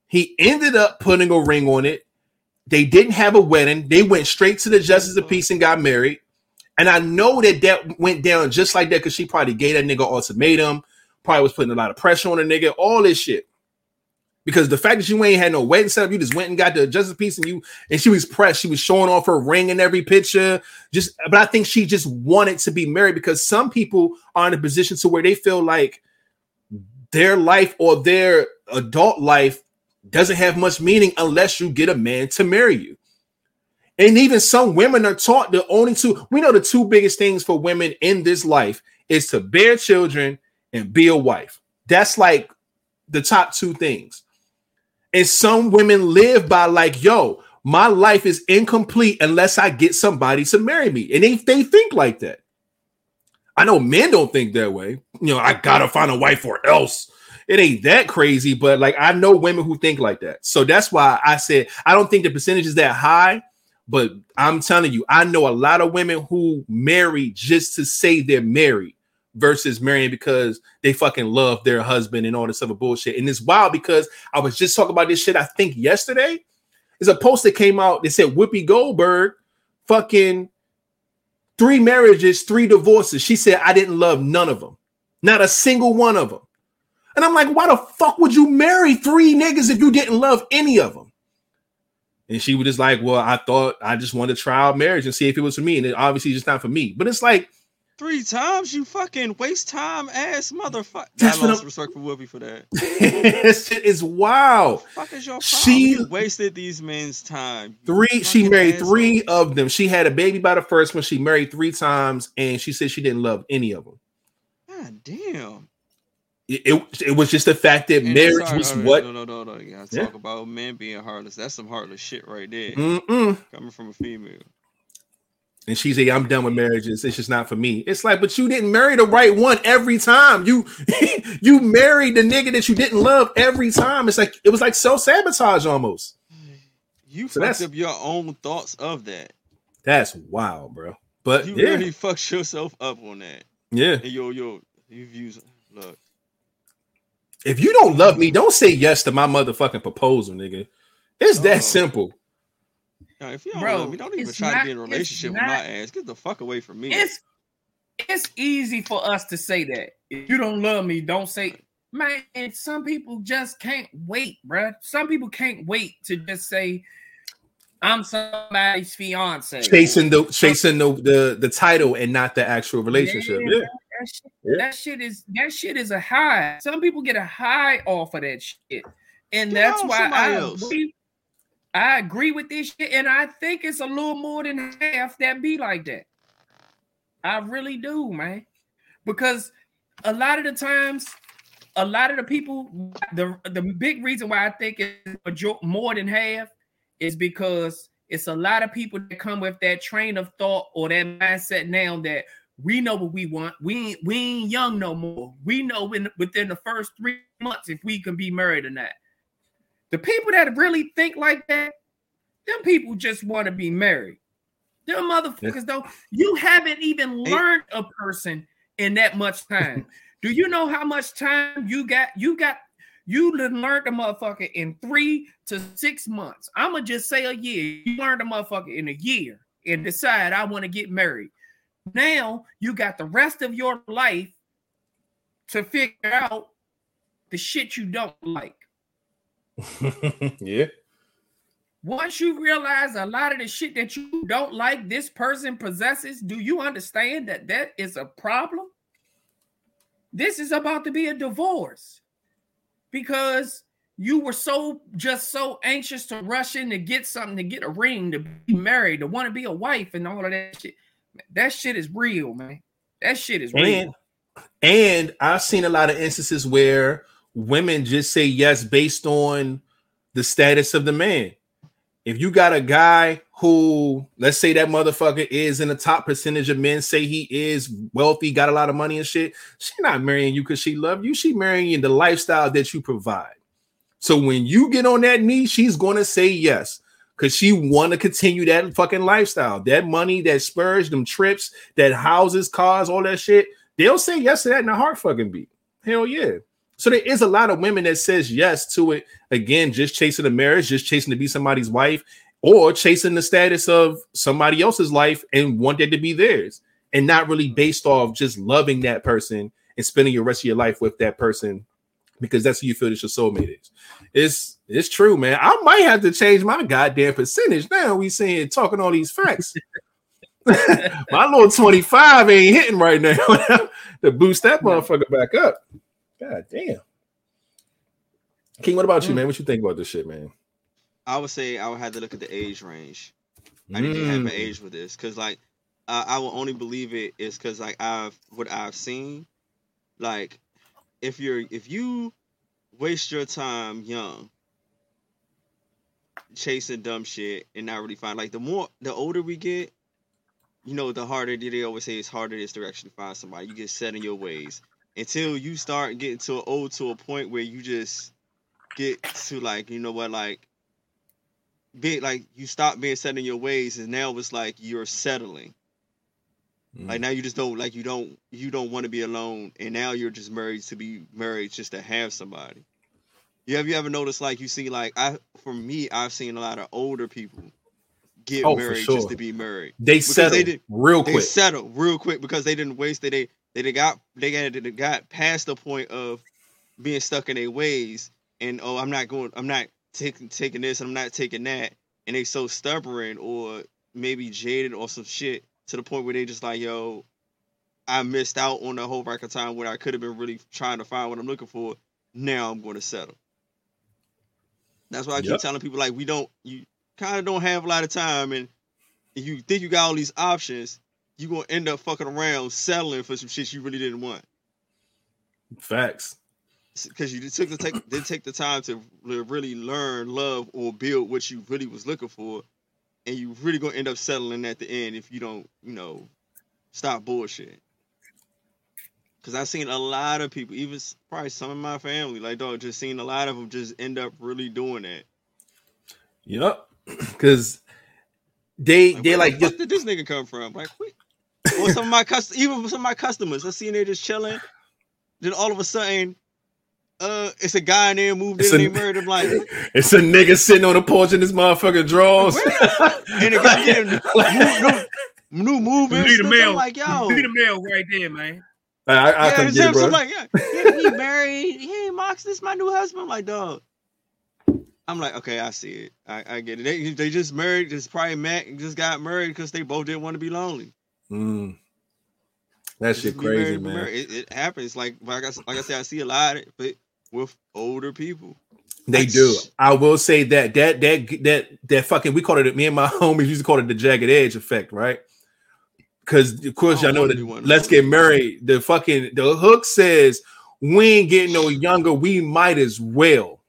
he ended up putting a ring on it. They didn't have a wedding. They went straight to the justice of peace and got married. And I know that that went down just like that because she probably gave that nigga ultimatum, probably was putting a lot of pressure on the nigga, all this shit. Because the fact that you ain't had no wedding set up, you just went and got the of peace, and you and she was pressed. She was showing off her ring in every picture. Just, but I think she just wanted to be married because some people are in a position to where they feel like their life or their adult life doesn't have much meaning unless you get a man to marry you. And even some women are taught the only two, we know the two biggest things for women in this life is to bear children and be a wife. That's like the top two things. And some women live by like, yo, my life is incomplete unless I get somebody to marry me. And they, they think like that. I know men don't think that way. You know, I gotta find a wife or else. It ain't that crazy, but like I know women who think like that. So that's why I said I don't think the percentage is that high, but I'm telling you, I know a lot of women who marry just to say they're married versus marrying because they fucking love their husband and all this other bullshit. And it's wild because I was just talking about this shit, I think yesterday. There's a post that came out that said Whoopi Goldberg fucking three marriages, three divorces. She said, I didn't love none of them, not a single one of them. And I'm like, why the fuck would you marry three niggas if you didn't love any of them? And she was just like, well, I thought I just wanted to try out marriage and see if it was for me. And it obviously just not for me. But it's like, Three times, you fucking waste time ass motherfucker. That's I lost I'm- respect for Whoopi for that. this shit is wild. Fuck is your problem? She- You wasted these men's time. Three, she married three of them. She had a baby by the first one. She married three times, and she said she didn't love any of them. God damn. It, it, it was just the fact that And marriage sorry, was on, what. No, no, no, no. You gotta Yeah. talk about men being heartless. That's some heartless shit right there. Mm-mm. Coming from a female. And she said, "I'm done with marriages. It's just not for me." It's like, but you didn't marry the right one every time. You you married the nigga that you didn't love every time. It's like it was like self sabotage almost. You So fucked up your own thoughts of that. That's wild, bro. But You yeah, really fucked yourself up on that. yeah. And yo, yo, you views look. If you don't love me, don't say yes to my motherfucking proposal, nigga. It's Oh. that simple. Now, if you don't Bro, love me, don't even try not- to be in a it's relationship with my ass. Get the fuck away from me. It's it's easy for us to say that. If you don't love me, don't say man. And some people just can't wait, bruh. Some people can't wait to just say, I'm somebody's fiance. Chasing the chasing the, the the title and not the actual relationship. Yeah, Yeah. That shit, Yeah. that shit is that shit is a high. Some people get a high off of that shit, and Get that's why I else. agree. I agree with this shit, and I think it's a little more than half that be like that. I really do, man, because a lot of the times, a lot of the people, the the big reason why I think it's more than half is because it's a lot of people that come with that train of thought or that mindset now that we know what we want. We ain't, we ain't young no more. We know in, within the first three months if we can be married or not. The people that really think like that, them people just want to be married. Them motherfuckers though, you haven't even learned a person in that much time. Do you know how much time you got? You got you learned a motherfucker in three to six months. I'ma just say a year. You learned a motherfucker in a year and decide I want to get married. Now you got the rest of your life to figure out the shit you don't like. yeah. Once you realize a lot of the shit that you don't like this person possesses, do you understand that that is a problem? This is about to be a divorce because you were so just so anxious to rush in to get something, to get a ring, to be married, to want to be a wife, and all of that shit. That shit is real, man. That shit is real. And and I've seen a lot of instances where women just say yes based on the status of the man. If you got a guy who, let's say that motherfucker is in the top percentage of men say he is wealthy, got a lot of money and shit, she not marrying you because she love you. She marrying you the lifestyle that you provide. So when you get on that knee, she's going to say yes because she want to continue that fucking lifestyle. That money, that spurs, them trips, that houses, cars, all that shit. They'll say yes to that in a heart fucking beat. Hell yeah. So there is a lot of women that says yes to it. Again, just chasing the marriage, just chasing to be somebody's wife, or chasing the status of somebody else's life and want that to be theirs, and not really based off just loving that person and spending your rest of your life with that person because that's who you feel that your soulmate is. It's it's true, man. I might have to change my goddamn percentage now. We saying talking all these facts. my little 25 ain't hitting right now to boost that motherfucker back up. God damn. King, what about you, man? What you think about this shit, man? I would say I would have to look at the age range. I didn't have an Mm. age with this because like I, I will only believe it is because like I've what I've seen. Like if you're if you waste your time young chasing dumb shit and not really find like the more the older we get, you know, the harder they always say it's harder it is to actually find somebody. You get set in your ways until you start getting to old oh, to a point where you just get to like you know what like be like you stop being set in your ways and now it's like you're settling like mm. now you just don't like you don't you don't want to be alone and now you're just married to be married just to have somebody you have you ever noticed like you see like i for me i've seen a lot of older people get Oh, married sure. just to be married They settle they did- real they quick. settle real quick because they didn't waste it. They they they got they got they got past the point of being stuck in their ways and oh I'm not going I'm not taking taking this and I'm not taking that and they so stubborn or maybe jaded or some shit to the point where they just like yo I missed out on the whole record time where I could have been really trying to find what I'm looking for. Now I'm going to settle. That's why I keep Yep. telling people like we don't you kind of don't have a lot of time and and you think you got all these options, you gonna end up fucking around settling for some shit you really didn't want Facts. because you took the take didn't take the time to really learn, love, or build what you really was looking for, and you really gonna end up settling at the end if you don't, you know, stop bullshit. Because I've seen a lot of people, even probably some of my family, like dog, just seen a lot of them just end up really doing that. Yep. because they Like, they like just did this nigga come from? Like, or some of my customers, even some of my customers, I seen they just chilling. Then all of a sudden, uh, it's a guy in there moved It's in, a- and they murdered him. Like, it's a nigga sitting on the porch in his motherfucking drawers. the guy getting new, new moving. Leave the I'm mail. like, yo, Leave the mail right there, man. I, I, I yeah, come it's get him. it, So bro. I'm like, yeah, yeah, he married. Hey, Mox, this my new husband. I'm like, dog. I'm like, okay, I see it. I, I get it. They, they just married. Just probably met and just got married because they both didn't want to be lonely. Mm. That shit crazy, man. It, it happens. Like like I, like I said, I see a lot of it, with older people. They do. I will say that that that that that fucking we call it. Me and my homies used to call it the jagged edge effect, right? Because of course y'all know that let's get married. The fucking the hook says we ain't getting no younger. We might as well.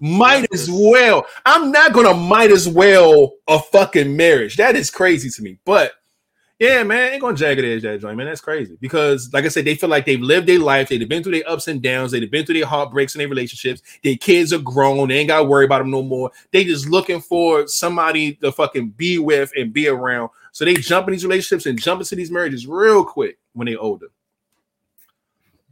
Might as well. I'm not gonna might as well a fucking marriage. That is crazy to me. But yeah, man, ain't gonna jagged edge that joint, man. That's crazy because, like I said, they feel like they've lived their life. They've been through their ups and downs. They've been through their heartbreaks and their relationships. Their kids are grown. They ain't got to worry about them no more. They just looking for somebody to fucking be with and be around. So they jump in these relationships and jump into these marriages real quick when they older.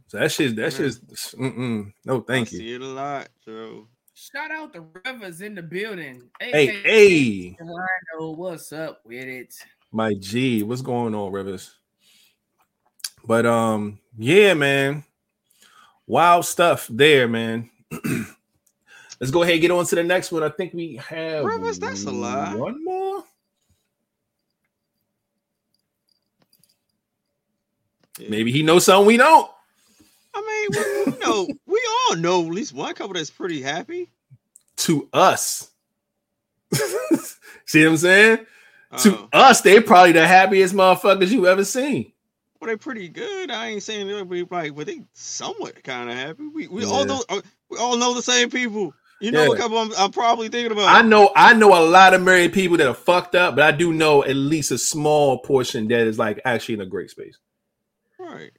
So that shit, that shit's mm-mm. no, thank I you. See it a lot, Joe. Shout out the Rivers in the building. Hey, AKA hey, Rhino, what's up with it? My G, what's going on, Rivers? But um, yeah, man, wild stuff there, man. Let's go ahead and get on to the next one. I think we have Rivers, that's a lie. One more. Yeah. Maybe he knows something we don't. I mean, we, we know we all know at least one couple that's pretty happy. To us. See what I'm saying? To Uh, us, they probably the happiest motherfuckers you ever seen. well, they pretty good. I ain't saying they're be like, but they somewhat kind of happy. We we all know uh, we all know the same people. You know what Yeah. couple I'm, I'm probably thinking about. I know I know a lot of married people that are fucked up, but I do know at least a small portion that is like actually in a great space. right.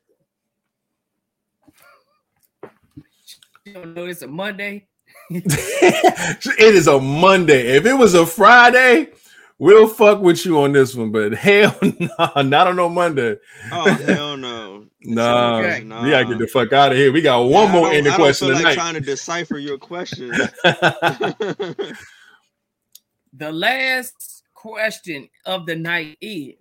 You don't know it's a Monday. it is a Monday. If it was a Friday, we'll fuck with you on this one. But hell no, not on no Monday. Oh hell no. Nah, okay. we gotta get the fuck out of here. We got one I more don't- in the question feel like tonight. trying to decipher your question. The last question of the night is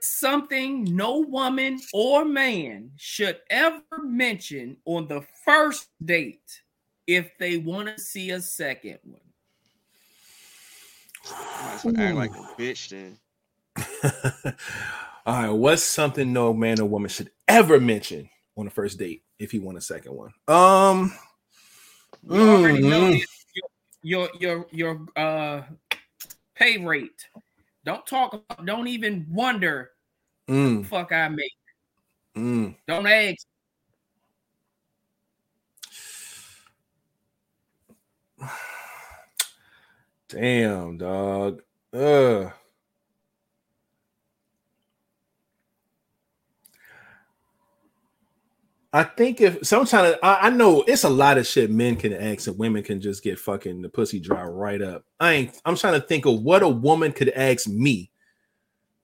something no woman or man should ever mention on the first date if they want to see a second one. Might as well act like a bitch then. All right, what's something no man or woman should ever mention on the first date if he want a second one? Um, You already know mm, your your your uh pay rate. Don't talk don't even wonder mm, fuck I make. mm. Don't ask. Damn, dog. Ugh. I think if sometimes I, I know it's a lot of shit men can ask and women can just get fucking the pussy dry right up. I ain't I'm trying to think of what a woman could ask me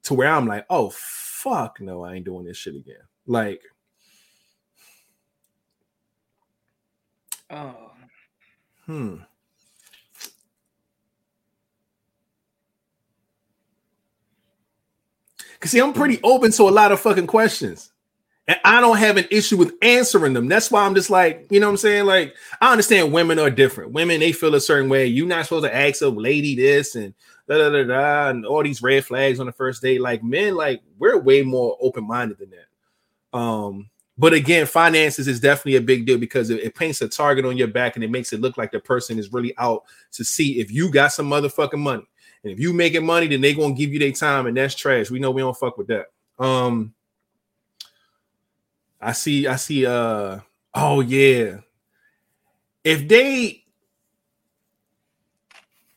to where I'm like, oh fuck no, I ain't doing this shit again. Like, Oh, hmm. Cause see, I'm pretty open to a lot of fucking questions. And I don't have an issue with answering them. That's why I'm just like, you know what I'm saying? Like, I understand women are different. Women, they feel a certain way. You're not supposed to ask a lady this and da da da da and all these red flags on the first date. Like men, like we're way more open-minded than that. Um, but again, finances is definitely a big deal because it, it paints a target on your back and it makes it look like the person is really out to see if you got some motherfucking money. And if you making money, then they gonna give you their time, and that's trash. We know we don't fuck with that. Um, I see, I see. Uh, oh yeah. If they,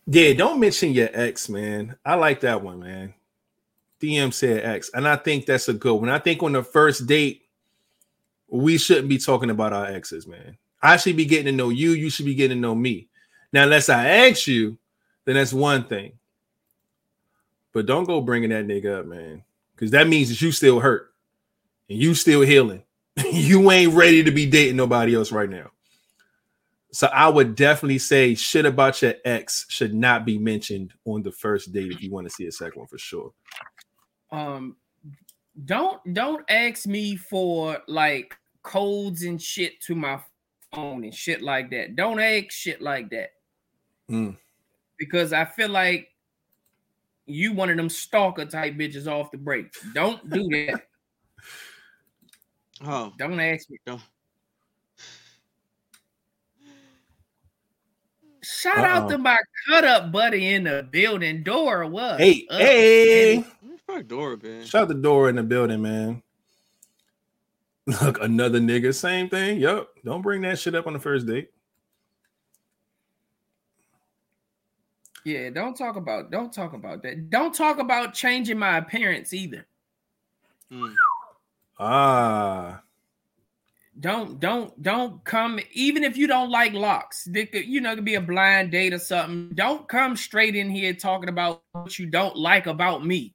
yeah, don't mention your ex, man. I like that one, man. DM said X, and I think that's a good one. I think on the first date, we shouldn't be talking about our exes, man. I should be getting to know you. You should be getting to know me. Now, unless I ask you, then that's one thing. But don't go bringing that nigga up, man, because that means that you still hurt and you still healing. you ain't ready to be dating nobody else right now. So I would definitely say shit about your ex should not be mentioned on the first date if you want to see a second one for sure. Um, don't don't ask me for like codes and shit to my phone and shit like that. Don't ask shit like that. Mm. Because I feel like you one of them stalker type bitches off the break. Don't do that. Oh, Don't ask me. Don't. Shout Uh-uh. out to my cut up buddy in the building. Door what? Hey, up? hey, fuck Dora been? shut the door in the building, man. Look, another nigga, same thing. Yup. Don't bring that shit up on the first date. Yeah, don't talk about don't talk about that. Don't talk about changing my appearance either. Mm. Ah, Don't don't don't come even if you don't like locks. It could, you know, it could be a blind date or something. Don't come straight in here talking about what you don't like about me.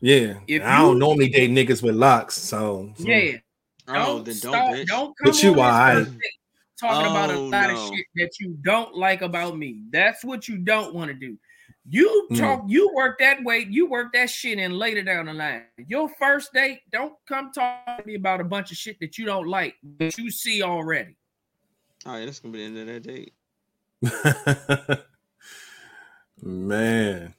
yeah. If I don't you- normally date niggas with locks, so mm. Yeah. Oh, Don't then don't, start, bitch. don't come But you on this alright. first date talking about a Oh, lot no. of shit that you don't like about me. That's what you don't want to do. You Mm. talk, you work that way, you work that shit in later down the line. Your first date, don't come talk to me about a bunch of shit that you don't like, that you see already. All right, that's gonna be the end of that date. Man.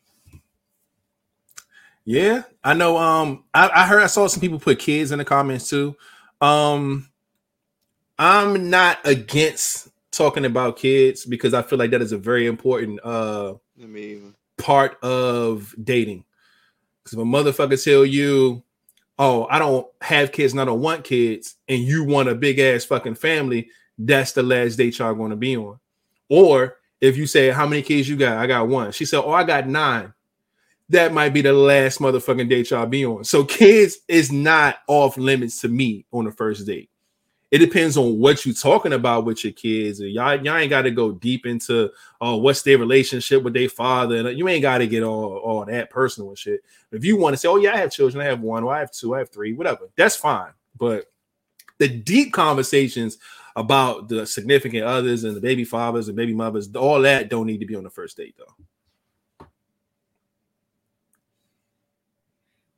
Yeah, I know. Um, I, I heard I saw some people put kids in the comments too. Um, I'm not against talking about kids because I feel like that is a very important uh Let me even. part of dating. Because if a motherfucker tell you, "Oh, I don't have kids and I don't want kids," and you want a big ass fucking family, that's the last date y'all going to be on. Or if you say, "How many kids you got?" I got one. She said, "Oh, I got nine. That might be the last motherfucking date y'all be on. So kids is not off limits to me on the first date. It depends on what you're talking about with your kids. And y'all, y'all ain't got to go deep into oh, what's their relationship with their father, and you ain't got to get all, all that personal and shit. If you want to say, oh yeah, I have children, I have one, or I have two, I have three, whatever, that's fine. But the deep conversations about the significant others and the baby fathers and baby mothers, all that don't need to be on the first date though.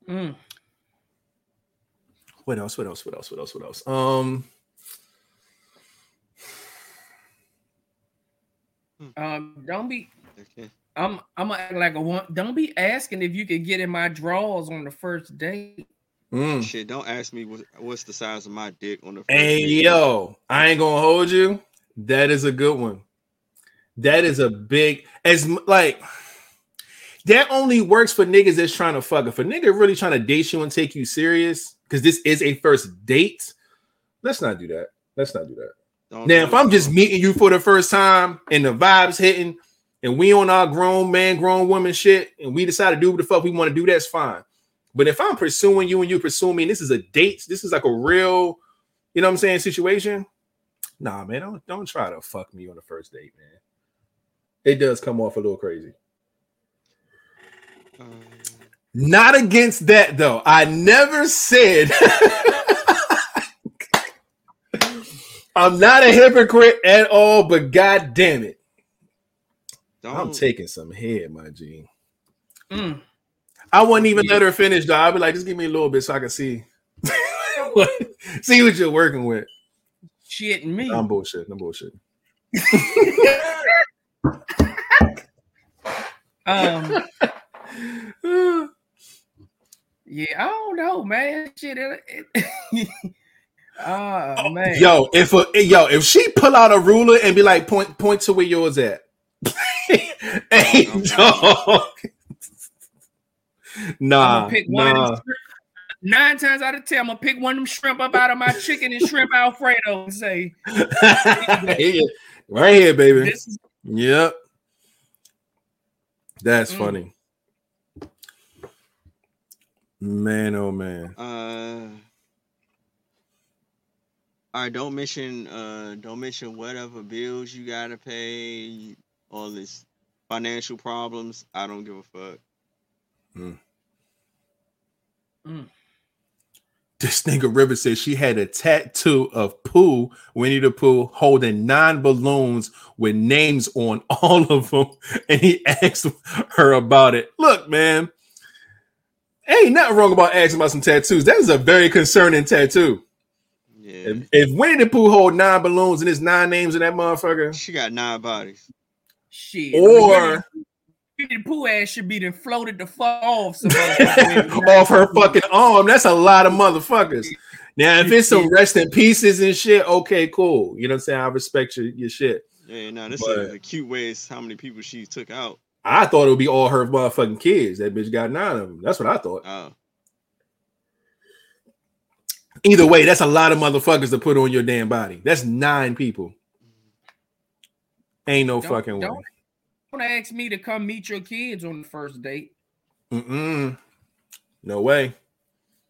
Mm. What else? What else? What else? What else? What else? Um, Um, don't be I'm I'm gonna act like a one. Don't be asking if you could get in my drawers on the first date. mm. Shit, don't ask me what, what's the size of my dick on the first Hey date. yo, I ain't gonna hold you. That is a good one. That is a big as like that only works for niggas that's trying to fuck. If a nigga really trying to date you and take you serious, because this is a first date, let's not do that. Let's not do that. Don't Now, if I'm just meeting you for the first time and the vibes hitting, and we on our grown man, grown woman shit, and we decide to do what the fuck we want to do, that's fine. But if I'm pursuing you and you pursue me, and this is a date, this is like a real, you know what I'm saying, situation. Nah, man, don't don't try to fuck me on the first date, man. It does come off a little crazy. Um, Not against that though. I never said I'm not a hypocrite at all, but god damn it. I'm taking some head, my G. Mm. I wouldn't even let her finish, though. I'd be like, just give me a little bit so I can see. what, see what you're working with. Shit, me. I'm bullshit. I'm bullshit. Um, yeah, I don't know, man. Shit, it, it, oh man, Yo, if a, yo, if she pull out a ruler and be like, point point to where yours at. hey, Oh, no. dog. Nah, gonna pick one. Of nah. Nine times out of ten, I'm gonna pick one of them shrimp up out of my chicken and shrimp Alfredo and say, Yeah, right here, baby. Is Yep. That's Mm. funny. Man, oh man. Uh, all right. Don't mention. Uh, don't mention whatever bills you gotta pay. All this financial problems, I don't give a fuck. This nigga River says she had a tattoo of Pooh, Winnie the Pooh, holding nine balloons with names on all of them. And he asked her about it. Look, man, ain't nothing wrong about asking about some tattoos. That is a very concerning tattoo. Yeah. If, if Winnie the Pooh hold nine balloons and there's nine names in that motherfucker, She got nine bodies. Shit. or Winnie the Pooh ass should be then floated the fuck off. off her fucking arm, that's a lot of motherfuckers. Now, if it's some rest in pieces and shit, okay, cool. You know what I'm saying? I respect your, your shit. Yeah, now this But- is the cute way. ways how many people she took out. I thought it would be all her motherfucking kids. That bitch got nine of them. That's what I thought. Oh, Either way, that's a lot of motherfuckers to put on your damn body. That's nine people. Ain't no Don't- fucking way. don't- Don't ask me to come meet your kids on the first date. Mm-mm. No way.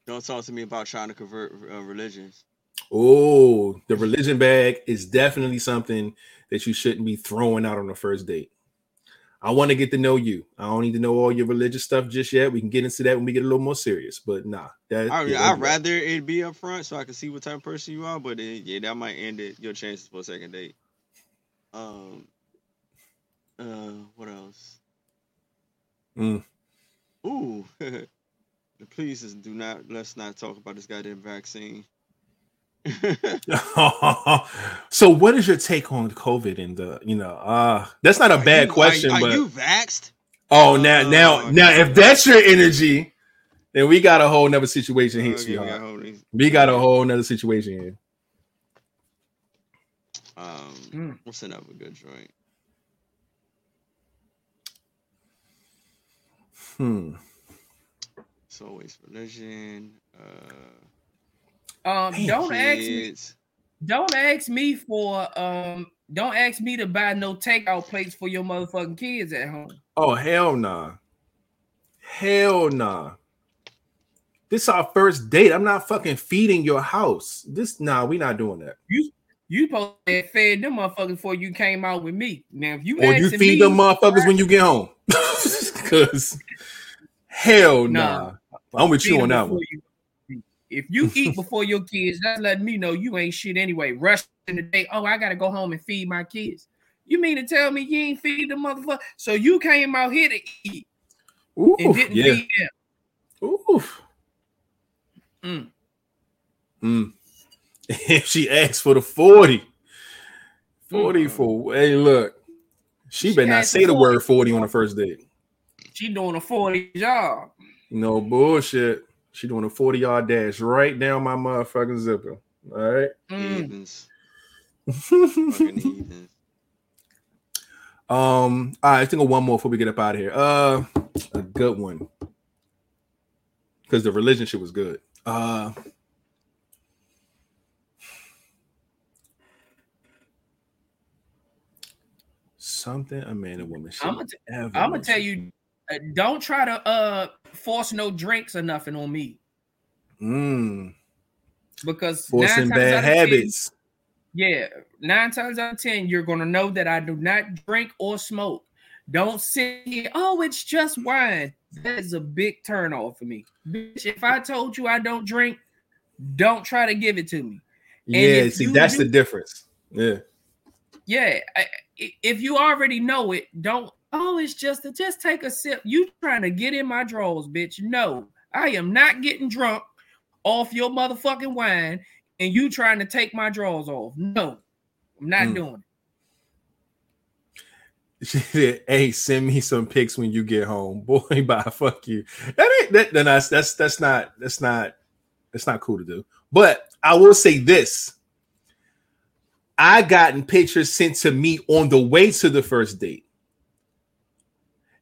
don't talk to me about trying to convert uh, religions. Oh, the religion bag is definitely something that you shouldn't be throwing out on the first date. I want to get to know you. I don't need to know all your religious stuff just yet. We can get into that when we get a little more serious. But nah, that I, yeah, I'd rather it be up front so I can see what type of person you are, but it, yeah, that might end it your chances for a second date. Um, uh, what else? Mm. Ooh, please do not let's not talk about this goddamn vaccine. so what is your take on COVID and the you know uh that's not a Are bad you- question, Are, are but you vaxxed? oh now now Oh, now if that's your energy, then we got a whole nother situation here, Okay, we sweetheart. got hold of these- We got a whole nother situation here. Um, Mm. what's another good joint? Hmm. It's always religion. Uh, Um, Damn, don't ask me. Don't ask me for um. Don't ask me to buy no takeout plates for your motherfucking kids at home. Oh hell nah. Hell nah. This is our first date. I'm not fucking feeding your house. This nah, we not doing that. You you supposed to fed them motherfuckers before you came out with me. Now, if you Or you feed me, them motherfuckers when you get home. Cause hell nah. I'm with you on that one. you- if you eat before your kids, that's letting me know you ain't shit anyway. Rush in the day. Oh, I gotta go home and feed my kids. You mean to tell me you ain't feed the motherfucker? So you came out here to eat and didn't yeah. feed them. Oof. Mm. Mm. If she asks for the 40, 40 Mm. for hey, look. She She better not say the 40. word 40 on the first date. She doing a 40 job. No bullshit. She doing a 40 yard dash right down my motherfucking zipper. All right. Mm. Fucking heathens. um, all right, I think of one more before we get up out of here. Uh a good one. Because the religion shit was good. Uh something a man and woman should I'm gonna, ever I'm gonna tell you, don't try to uh force no drinks or nothing on me Mm, because forcing bad of 10, habits. yeah, nine times out of ten, you're gonna know that I do not drink or smoke. Don't sit here. Oh, it's just wine. That is a big turn off for me. Bitch, if I told you I don't drink, don't try to give it to me. Yeah, see, that's the difference. Yeah. Yeah, I- if you already know it, don't. Oh, it's just a, just take a sip. You trying to get in my drawers, bitch? No, I am not getting drunk off your motherfucking wine, and you trying to take my drawers off. No, I'm not Mm. doing it. She said, "Hey, send me some pics when you get home, boy. Bye, fuck you." That ain't that. That's that's that's not that's not that's not cool to do. But I will say this: I gotten pictures sent to me on the way to the first date.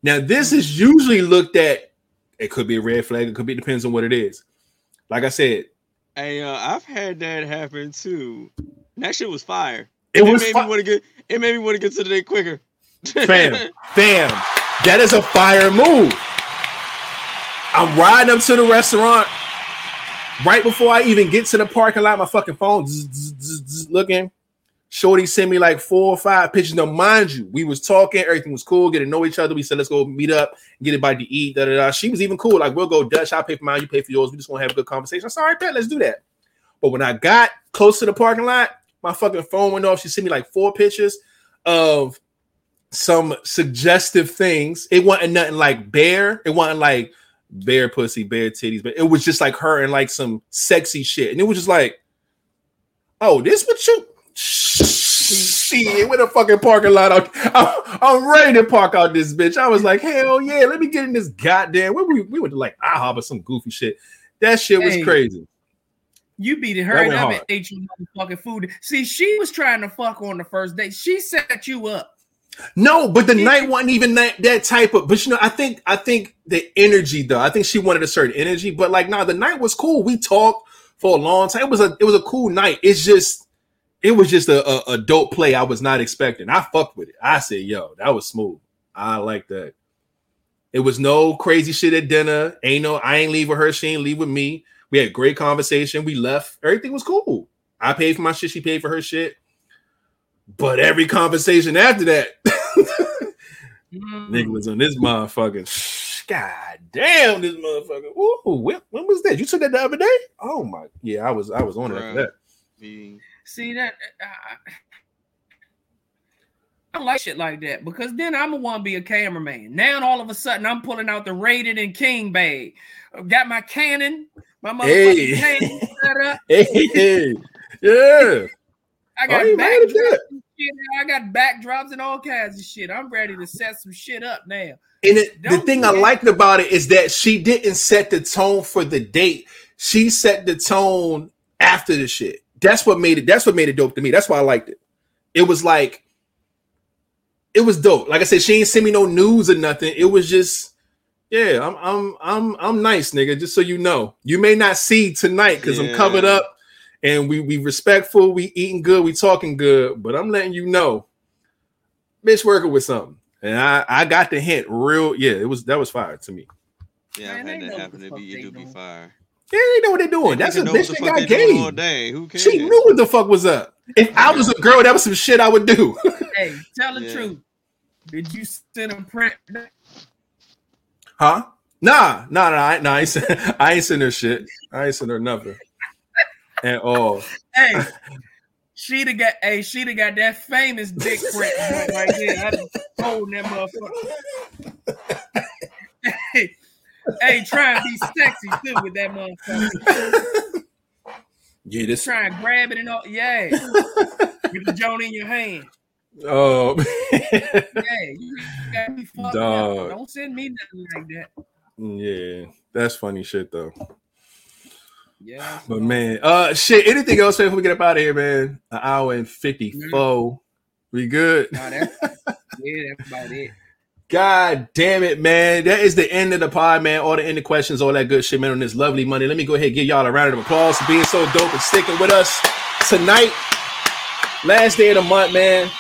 Now, this is usually looked at. It could be a red flag. It could be it depends on what it is. Like I said, Hey, uh, I've had that happen too. That shit was fire. it was made fi- me want to get. It made me want to get to the day quicker. fam, fam. That is a fire move. I'm riding up to the restaurant right before I even get to the parking lot. My fucking phone zzz, zzz, zzz, zzz, looking. Shorty sent me like four or five pictures. Now, mind you, we was talking, everything was cool, getting to know each other. We said, let's go meet up, get it by to eat. Da, da, da. She was even cool. Like, we'll go Dutch. I'll pay for mine, you pay for yours. We just want to have a good conversation. I said, all right, let's do that. But when I got close to the parking lot, my fucking phone went off. She sent me like four pictures of some suggestive things. It wasn't nothing like bear. It wasn't like bare pussy, bare titties, but it was just like her and like some sexy shit. And it was just like, oh, this what you shit with a fucking parking lot. Out. I'm, I'm ready to park out this bitch. I was like, hell yeah, let me get in this goddamn. Where we, we went to like IHOP or some goofy shit. That shit was Hey. crazy. You beat and went up and ate your motherfucking food. See, she was trying to fuck on the first date. She set you up. No, but the night wasn't even that that type of. But you know, I think I think the energy though. I think she wanted a certain energy. But like, nah, the night was cool. We talked for a long time. It was a it was a cool night. It's just it was just a, a, a dope play. I was not expecting. I fucked with it. I said, yo, that was smooth. I like that. It was no crazy shit at dinner. Ain't no, I ain't leave with her. She ain't leave with me. We had a great conversation. We left. Everything was cool. I paid for my shit. She paid for her shit. But every conversation after that, Mm. nigga was on this motherfucker. God damn, this motherfucker. Ooh, when, when was that? You took that the other day? Oh my, yeah, I was, I was on it after that. See that? Uh, I, I don't like shit like that because then I'm gonna want to be a cameraman. Now all of a sudden I'm pulling out the rated and king bag. I've got my Canon, my motherfucking Hey. Canon set up. Hey, hey, yeah. I I got ain't mad at backdrops. I got backdrops and all kinds of shit. I'm ready to set some shit up now. And it, the thing I liked about it is that she didn't set the tone for the date. She set the tone after the shit. That's what made it. That's what made it dope to me. That's why I liked it. It was like, it was dope. Like I said, she ain't send me no news or nothing. It was just, yeah, I'm, I'm, I'm, I'm nice, nigga. Just so you know, you may not see tonight because I'm covered up, and we we respectful, we eating good, we talking good. But I'm letting you know, bitch, working with something. And I, I got the hint real. Yeah, it was that was fire to me. Yeah, I've had that happen. what It be it do be fire. Yeah, they know what they're doing. That's a Nigga know bitch that got they all game. day. Who cares? She knew what the fuck was up. If I was a girl, that was some shit I would do. Hey, tell the Yeah. truth. Did you send a print? huh? Nah, nah, nah, I, nah. I ain't, send, I ain't send her shit. I ain't send her nothing at all. Hey, she'd have got. Hey, she'd have got that famous dick print right there. I'd have holding that motherfucker. Hey, try and be sexy too with that motherfucker. Yeah, this. Try and grab it and all. Yeah, with the joint in your hand. Oh, Yeah, you got me fucked Dog. up. Don't send me nothing like that. yeah, that's funny shit though. Yeah, But man, uh, shit. Anything else before we get up out of here, man? An hour and fifty four. We good? Nah, that's, yeah, that's about it. God damn it, man. That is the end of the pod, man. All the end of questions, all that good shit, man, on this lovely Monday. Let me go ahead and give y'all a round of applause for being so dope and sticking with us tonight. Last day of the month, man.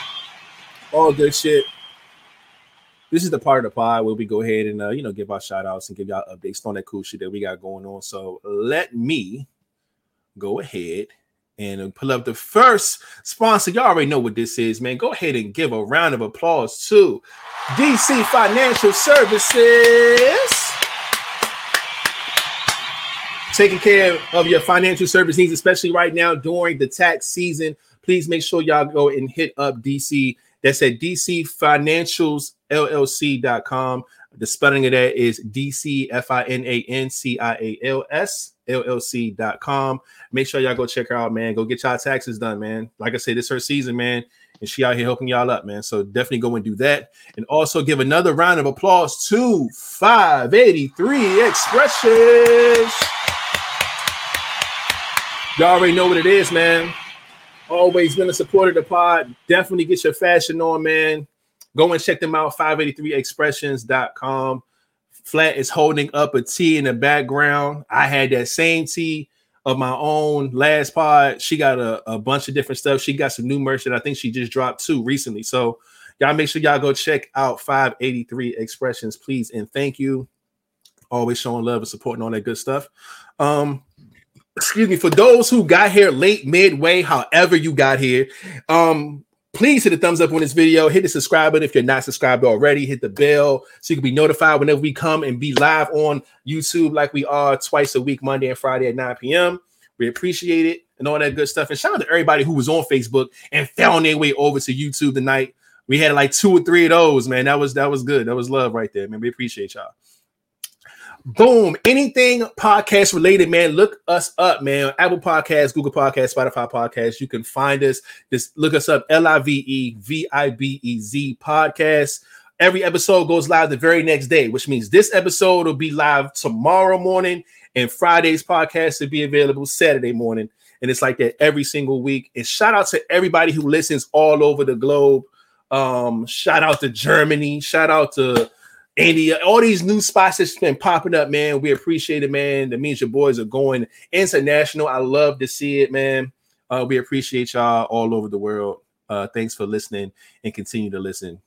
All good shit. This is the part of the pod where we go ahead and uh, you know give our shout outs and give y'all updates on that cool shit that we got going on. So let me go ahead and pull up the first sponsor. Y'all already know what this is, man. Go ahead and give a round of applause to DC Financial Services. Taking care of your financial service needs, especially right now during the tax season. Please make sure y'all go and hit up DC. That's at DCFinancialsLLC.com. The spelling of that is DC F I N A N C I A L S LLC.com. Make sure y'all go check her out, man. Go get y'all taxes done, man. Like I said, it's her season, man. And she out here helping y'all up, man. So definitely go and do that. And also give another round of applause to 583 Expressions. Y'all already know what it is, man. Always been a supporter of the pod. Definitely get your fashion on, man. Go and check them out, 583expressions.com. Flat is holding up a T in the background. I had that same T of my own last pod. She got a, a bunch of different stuff. She got some new merch that I think she just dropped too recently. So y'all make sure y'all go check out 583 Expressions, please. And thank you. Always showing love and supporting all that good stuff. Um, excuse me, for those who got here late, midway, however you got here, um, please hit the thumbs up on this video. Hit the subscribe button if you're not subscribed already. Hit the bell so you can be notified whenever we come and be live on YouTube like we are twice a week, Monday and Friday at 9 p.m. We appreciate it and all that good stuff. And shout out to everybody who was on Facebook and found their way over to YouTube tonight. We had like two or three of those, man. That was that was good. That was love right there, man. We appreciate y'all. Boom. Anything podcast related, man. Look us up, man. Apple Podcasts, Google Podcasts, Spotify Podcasts. You can find us. Just look us up. L I V E V I B E Z podcast. Every episode goes live the very next day, which means this episode will be live tomorrow morning, and Friday's podcast will be available Saturday morning. And it's like that every single week. And shout out to everybody who listens all over the globe. Um, shout out to Germany. Shout out to India. All these new spots that's been popping up, man. We appreciate it, man. That means your boys are going international. I love to see it, man. Uh, we appreciate y'all all over the world. Uh, thanks for listening and continue to listen.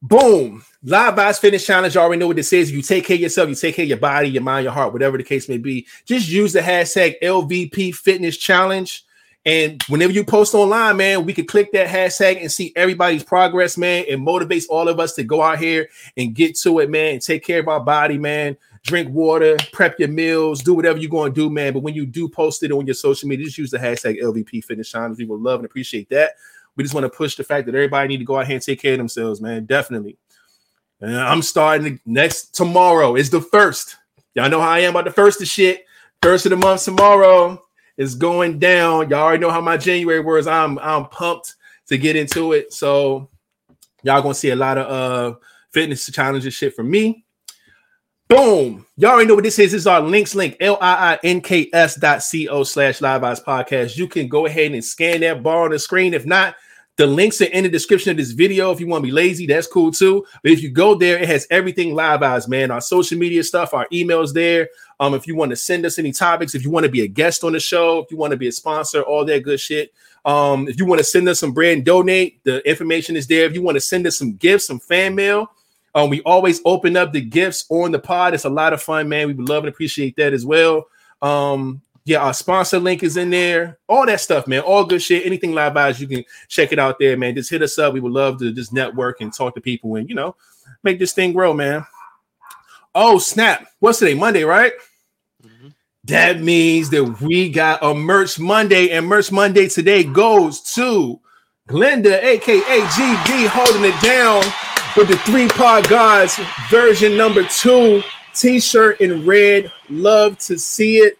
Boom. Live Vibes Fitness Challenge. You already know what this is. You take care of yourself, you take care of your body, your mind, your heart, whatever the case may be. Just use the hashtag LVP Fitness Challenge. And whenever you post online, man, we can click that hashtag and see everybody's progress, man. It motivates all of us to go out here and get to it, man, and take care of our body, man. Drink water, prep your meals, do whatever you're going to do, man. But when you do post it on your social media, just use the hashtag LVP Fitness Challenge. We will love and appreciate that. We just want to push the fact that everybody need to go out here and take care of themselves, man. Definitely. And I'm starting next tomorrow. Is the first. Y'all know how I am about the first of shit. First of the month tomorrow is going down. Y'all already know how my January was. I'm I'm pumped to get into it. So y'all gonna see a lot of uh fitness challenges shit from me. Boom. Y'all already know what this is. This is our links link, L-I-I-N-K-S dot C-O slash Live Vibez podcast. You can go ahead and scan that bar on the screen. If not, the links are in the description of this video. If you want to be lazy, that's cool too. But if you go there, it has everything Live Vibez, man. Our social media stuff, our emails there. Um, if you want to send us any topics, if you want to be a guest on the show, if you want to be a sponsor, all that good shit. Um, if you want to send us some brand donate, the information is there. If you want to send us some gifts, some fan mail, um, we always open up the gifts on the pod. It's a lot of fun, man. We would love and appreciate that as well. Um, yeah, our sponsor link is in there. All that stuff, man. All good shit. Anything Live Vibez, you can check it out there, man. Just hit us up. We would love to just network and talk to people and you know make this thing grow, man. Oh snap! What's today? Monday, right? That means that we got a merch Monday, and merch Monday today goes to Glenda, aka GD, holding it down with the three pod gods version number two t-shirt in red. Love to see it.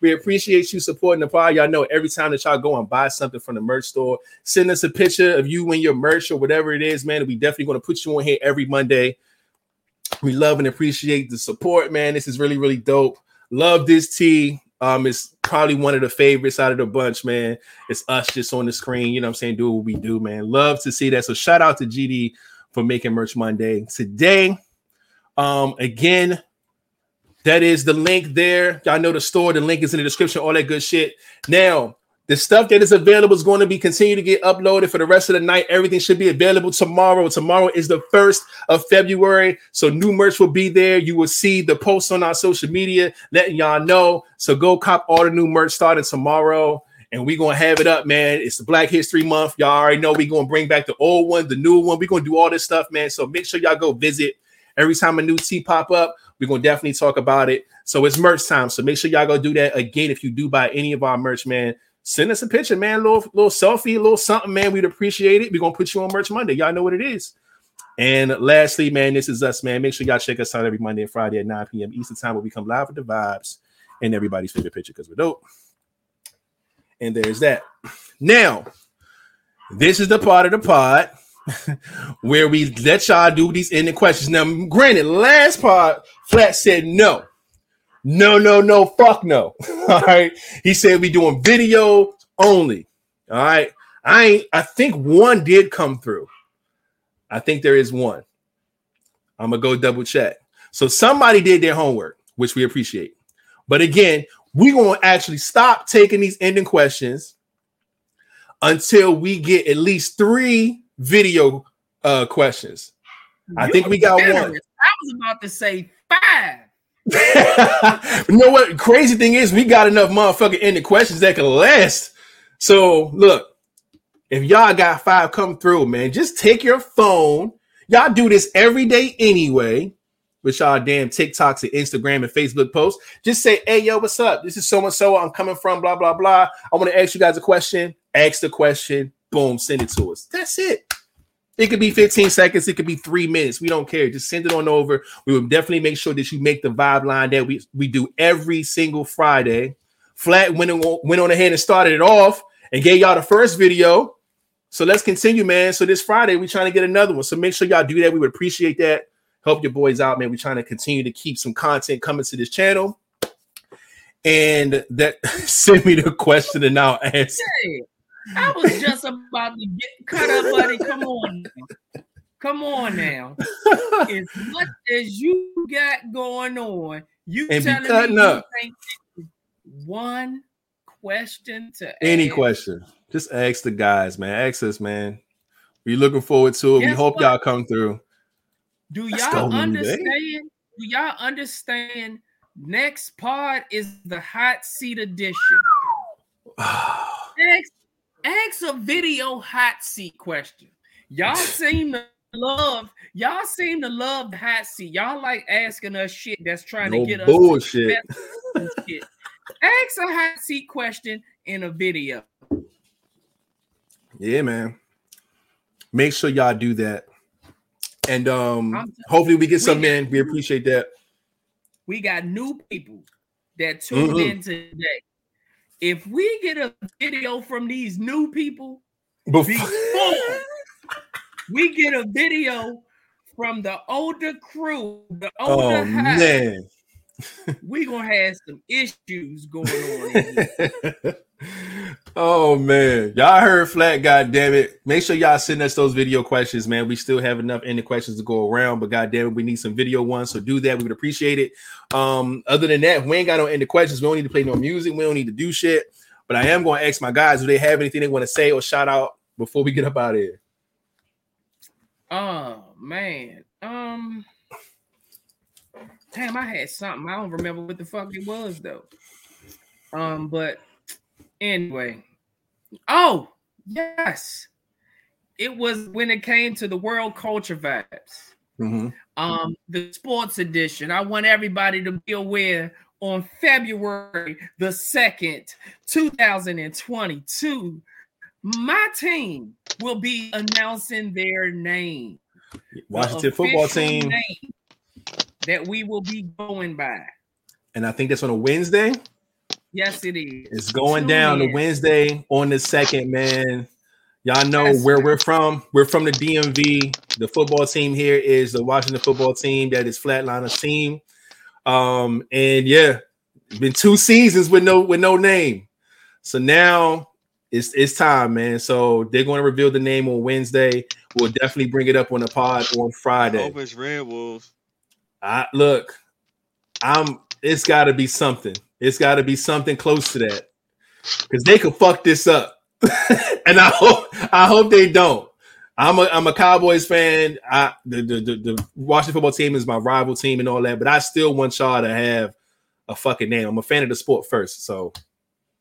We appreciate you supporting the pod. Y'all know every time that y'all go and buy something from the merch store, send us a picture of you and your merch or whatever it is, man. We definitely going to put you on here every Monday. We love and appreciate the support, man. This is really, really dope. Love this tee. Um, it's probably one of the favorites out of the bunch, man. It's us just on the screen, you know what I'm saying? Do what we do, man. Love to see that. So shout out to GD for making merch Monday. Today, um, again, that is the link there. Y'all know the store. The link is in the description, all that good shit. Now, the stuff that is available is going to be continue to get uploaded for the rest of the night. Everything should be available tomorrow. Tomorrow is the first of February, so new merch will be there. You will see the posts on our social media letting y'all know. So go cop all the new merch starting tomorrow and we're gonna have it up, man. It's the Black History Month. Y'all already know we're gonna bring back the old one, the new one. We're gonna do all this stuff, man. So make sure y'all go visit. Every time a new tea pop up, we're gonna definitely talk about it. So it's merch time. So make sure y'all go do that again. If you do buy any of our merch, man, send us a picture, man. Little, little selfie, a little something, man. We'd appreciate it. We're gonna put you on merch Monday. Y'all know what it is. And lastly, man, this is us, man. Make sure y'all check us out every Monday and Friday at 9 p.m. Eastern time where we come live with the vibes and everybody's favorite picture because we're dope. And there's that. Now, this is the part of the pod where we let y'all do these ending questions. Now, granted, last part, Flat said no. No, no, no, fuck no. All right. He said we doing video only. All right. I ain't, I think one did come through. I think there is one. I'm gonna go double check. So somebody did their homework, which we appreciate. But again, we're going to actually stop taking these ending questions until we get at least three video uh, questions. I think we got one. I was about to say five. you know what? Crazy thing is, we got enough motherfucking ended questions that can last. So look, if y'all got five come through, man, just take your phone. Y'all do this every day anyway. With y'all damn TikToks and Instagram and Facebook posts. Just say, hey, yo, what's up? This is so and so. I'm coming from blah, blah, blah. I want to ask you guys a question. Ask the question. Boom, send it to us. That's it. It could be 15 seconds, it could be three minutes. We don't care. Just send it on over. We will definitely make sure that you make the vibe line that we, we do every single Friday. Flat went on, went on ahead and started it off and gave y'all the first video. So let's continue, man. So this Friday, we're trying to get another one. So make sure y'all do that. We would appreciate that. Help your boys out, man. We're trying to continue to keep some content coming to this channel. And that send me the question and I'll answer. I was just about to get cut up, buddy. Come on. Come on now. As much as you got going on, you And be telling cutting me up. one question to Any ask? question, just ask the guys, man. Ask us, man. We looking forward to it. we hope what? y'all come through. Do Let's y'all understand? Do y'all understand? Next pod is the hot seat edition. Ask, ask a video hot seat question. Y'all seem to love, y'all seem to love the hot seat. Y'all like asking us shit that's trying no to get us bullshit. Ask a hot seat question in a video. Yeah, man. Make sure y'all do that. And um hopefully we get some got- in. We appreciate that. We got new people that tuned Mhm. in today. If we get a video from these new people, Before before we get a video from the older crew, the oh, older oh high, man. we gonna have some issues going on. oh man. Y'all heard flat, god damn it. Make sure y'all send us those video questions, man. We still have enough ending questions to go around, but god damn it, we need some video ones. So do that. We would appreciate it. Um, other than that, we ain't got no ending questions. We don't need to play no music, we don't need to do shit. But I am going to ask my guys, do they have anything they want to say or shout out before we get up out of here? Oh man. Um damn, I had something. I don't remember what the fuck it was though. Um, but anyway. Oh, yes. It was when it came to the world culture vibes. Mhm. Um, the sports edition. I want everybody to be aware on February the 2nd, 2022. My team will be announcing their name. the Washington football team. that we will be going by. And I think that's on a Wednesday. Yes, it is. It's going Tune down to in. Wednesday on the second, man. Y'all know Yes, where sir. we're from. We're from the DMV. The football team here is the Washington football team. That is Flatliner's team. Um, and yeah, it's been two seasons with no with no name. So now it's it's time, man. So they're going to reveal the name on Wednesday. We'll definitely bring it up on the pod on I Friday. hope it's Red Wolves. I look, I'm it's gotta be something. It's gotta be something close to that. Because they could fuck this up. and I hope I hope they don't. I'm a I'm a Cowboys fan. I the, the the the Washington football team is my rival team and all that, but I still want y'all to have a fucking name. I'm a fan of the sport first. So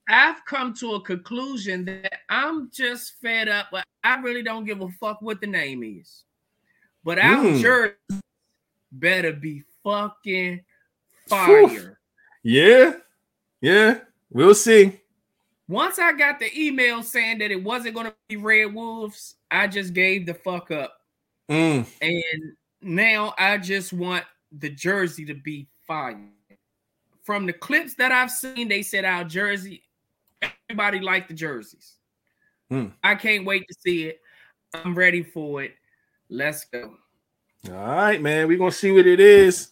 I've come to a conclusion that I'm just fed up, but I really don't give a fuck what the name is. But our Mm. jersey better be fucking fire. Yeah, yeah, we'll see. Once I got the email saying that it wasn't going to be Red Wolves, I just gave the fuck up. Mm, And now I just want the jersey to be fire. From the clips that I've seen, they said our jersey, everybody liked the jerseys. Hmm. I can't wait to see it. I'm ready for it. Let's go. All right, man. We're gonna see what it is.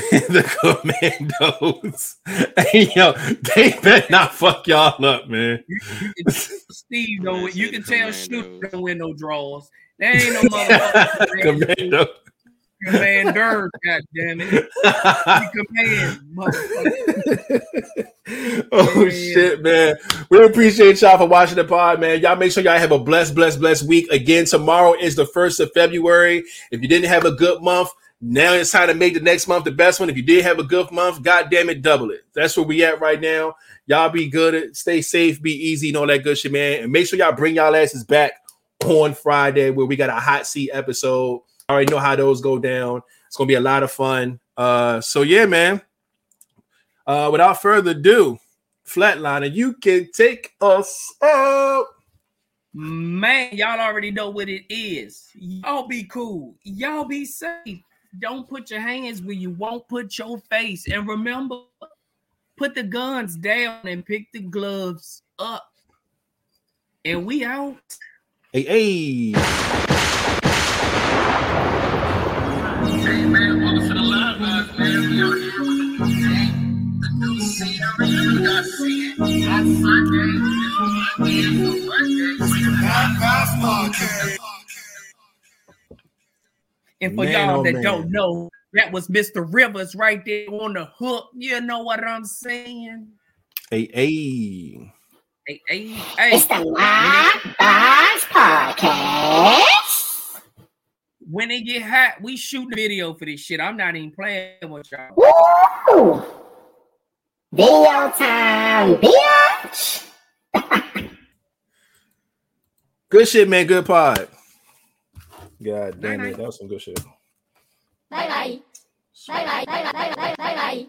the commandos. Hey, yo, they better not fuck y'all up, man. You, you Steve don't. Man, You can tell Snoop Commandos. don't wear no draws. There ain't no motherfucker. Commando. Commander, God damn it. You command, motherfucker. oh Yeah. shit, man. We appreciate y'all for watching the pod, man. Y'all make sure y'all have a blessed, blessed, blessed week. Again, tomorrow is the first of February. If you didn't have a good month, Now it's time to make the next month the best one. If you did have a good month, god damn it, double it. That's where we at right now. Y'all be good, stay safe, be easy, and all that good shit, man. And make sure y'all bring y'all asses back on Friday where we got a hot seat episode. I already know how those go down. It's gonna be a lot of fun. Uh, so yeah, man. Uh, without further ado, Flatliner, you can take us out. Man, y'all already know what it is. Y'all be cool. Y'all be safe. Don't put your hands where you won't put your face. And remember, put the guns down and pick the gloves up. And we out. Hey, hey. Hey man, welcome to the Live Vibez, man. We out here with the game. The new scenery, you got to see it. On Sunday, it's Monday, so Monday. Live Vibez podcast. And for Man, y'all oh, that man. don't know, that was Mr. Rivers right there on the hook. You know what I'm saying? Hey, hey. Hey, hey, hey. It's the Live Vibez Podcast. When it get hot, we shoot the video for this shit. I'm not even playing with y'all. Woo! Video time, bitch. Good shit, man. Good pod. God damn Night-night. it. That was some good shit. Bye bye. Bye bye. Bye bye. Bye bye. Bye bye.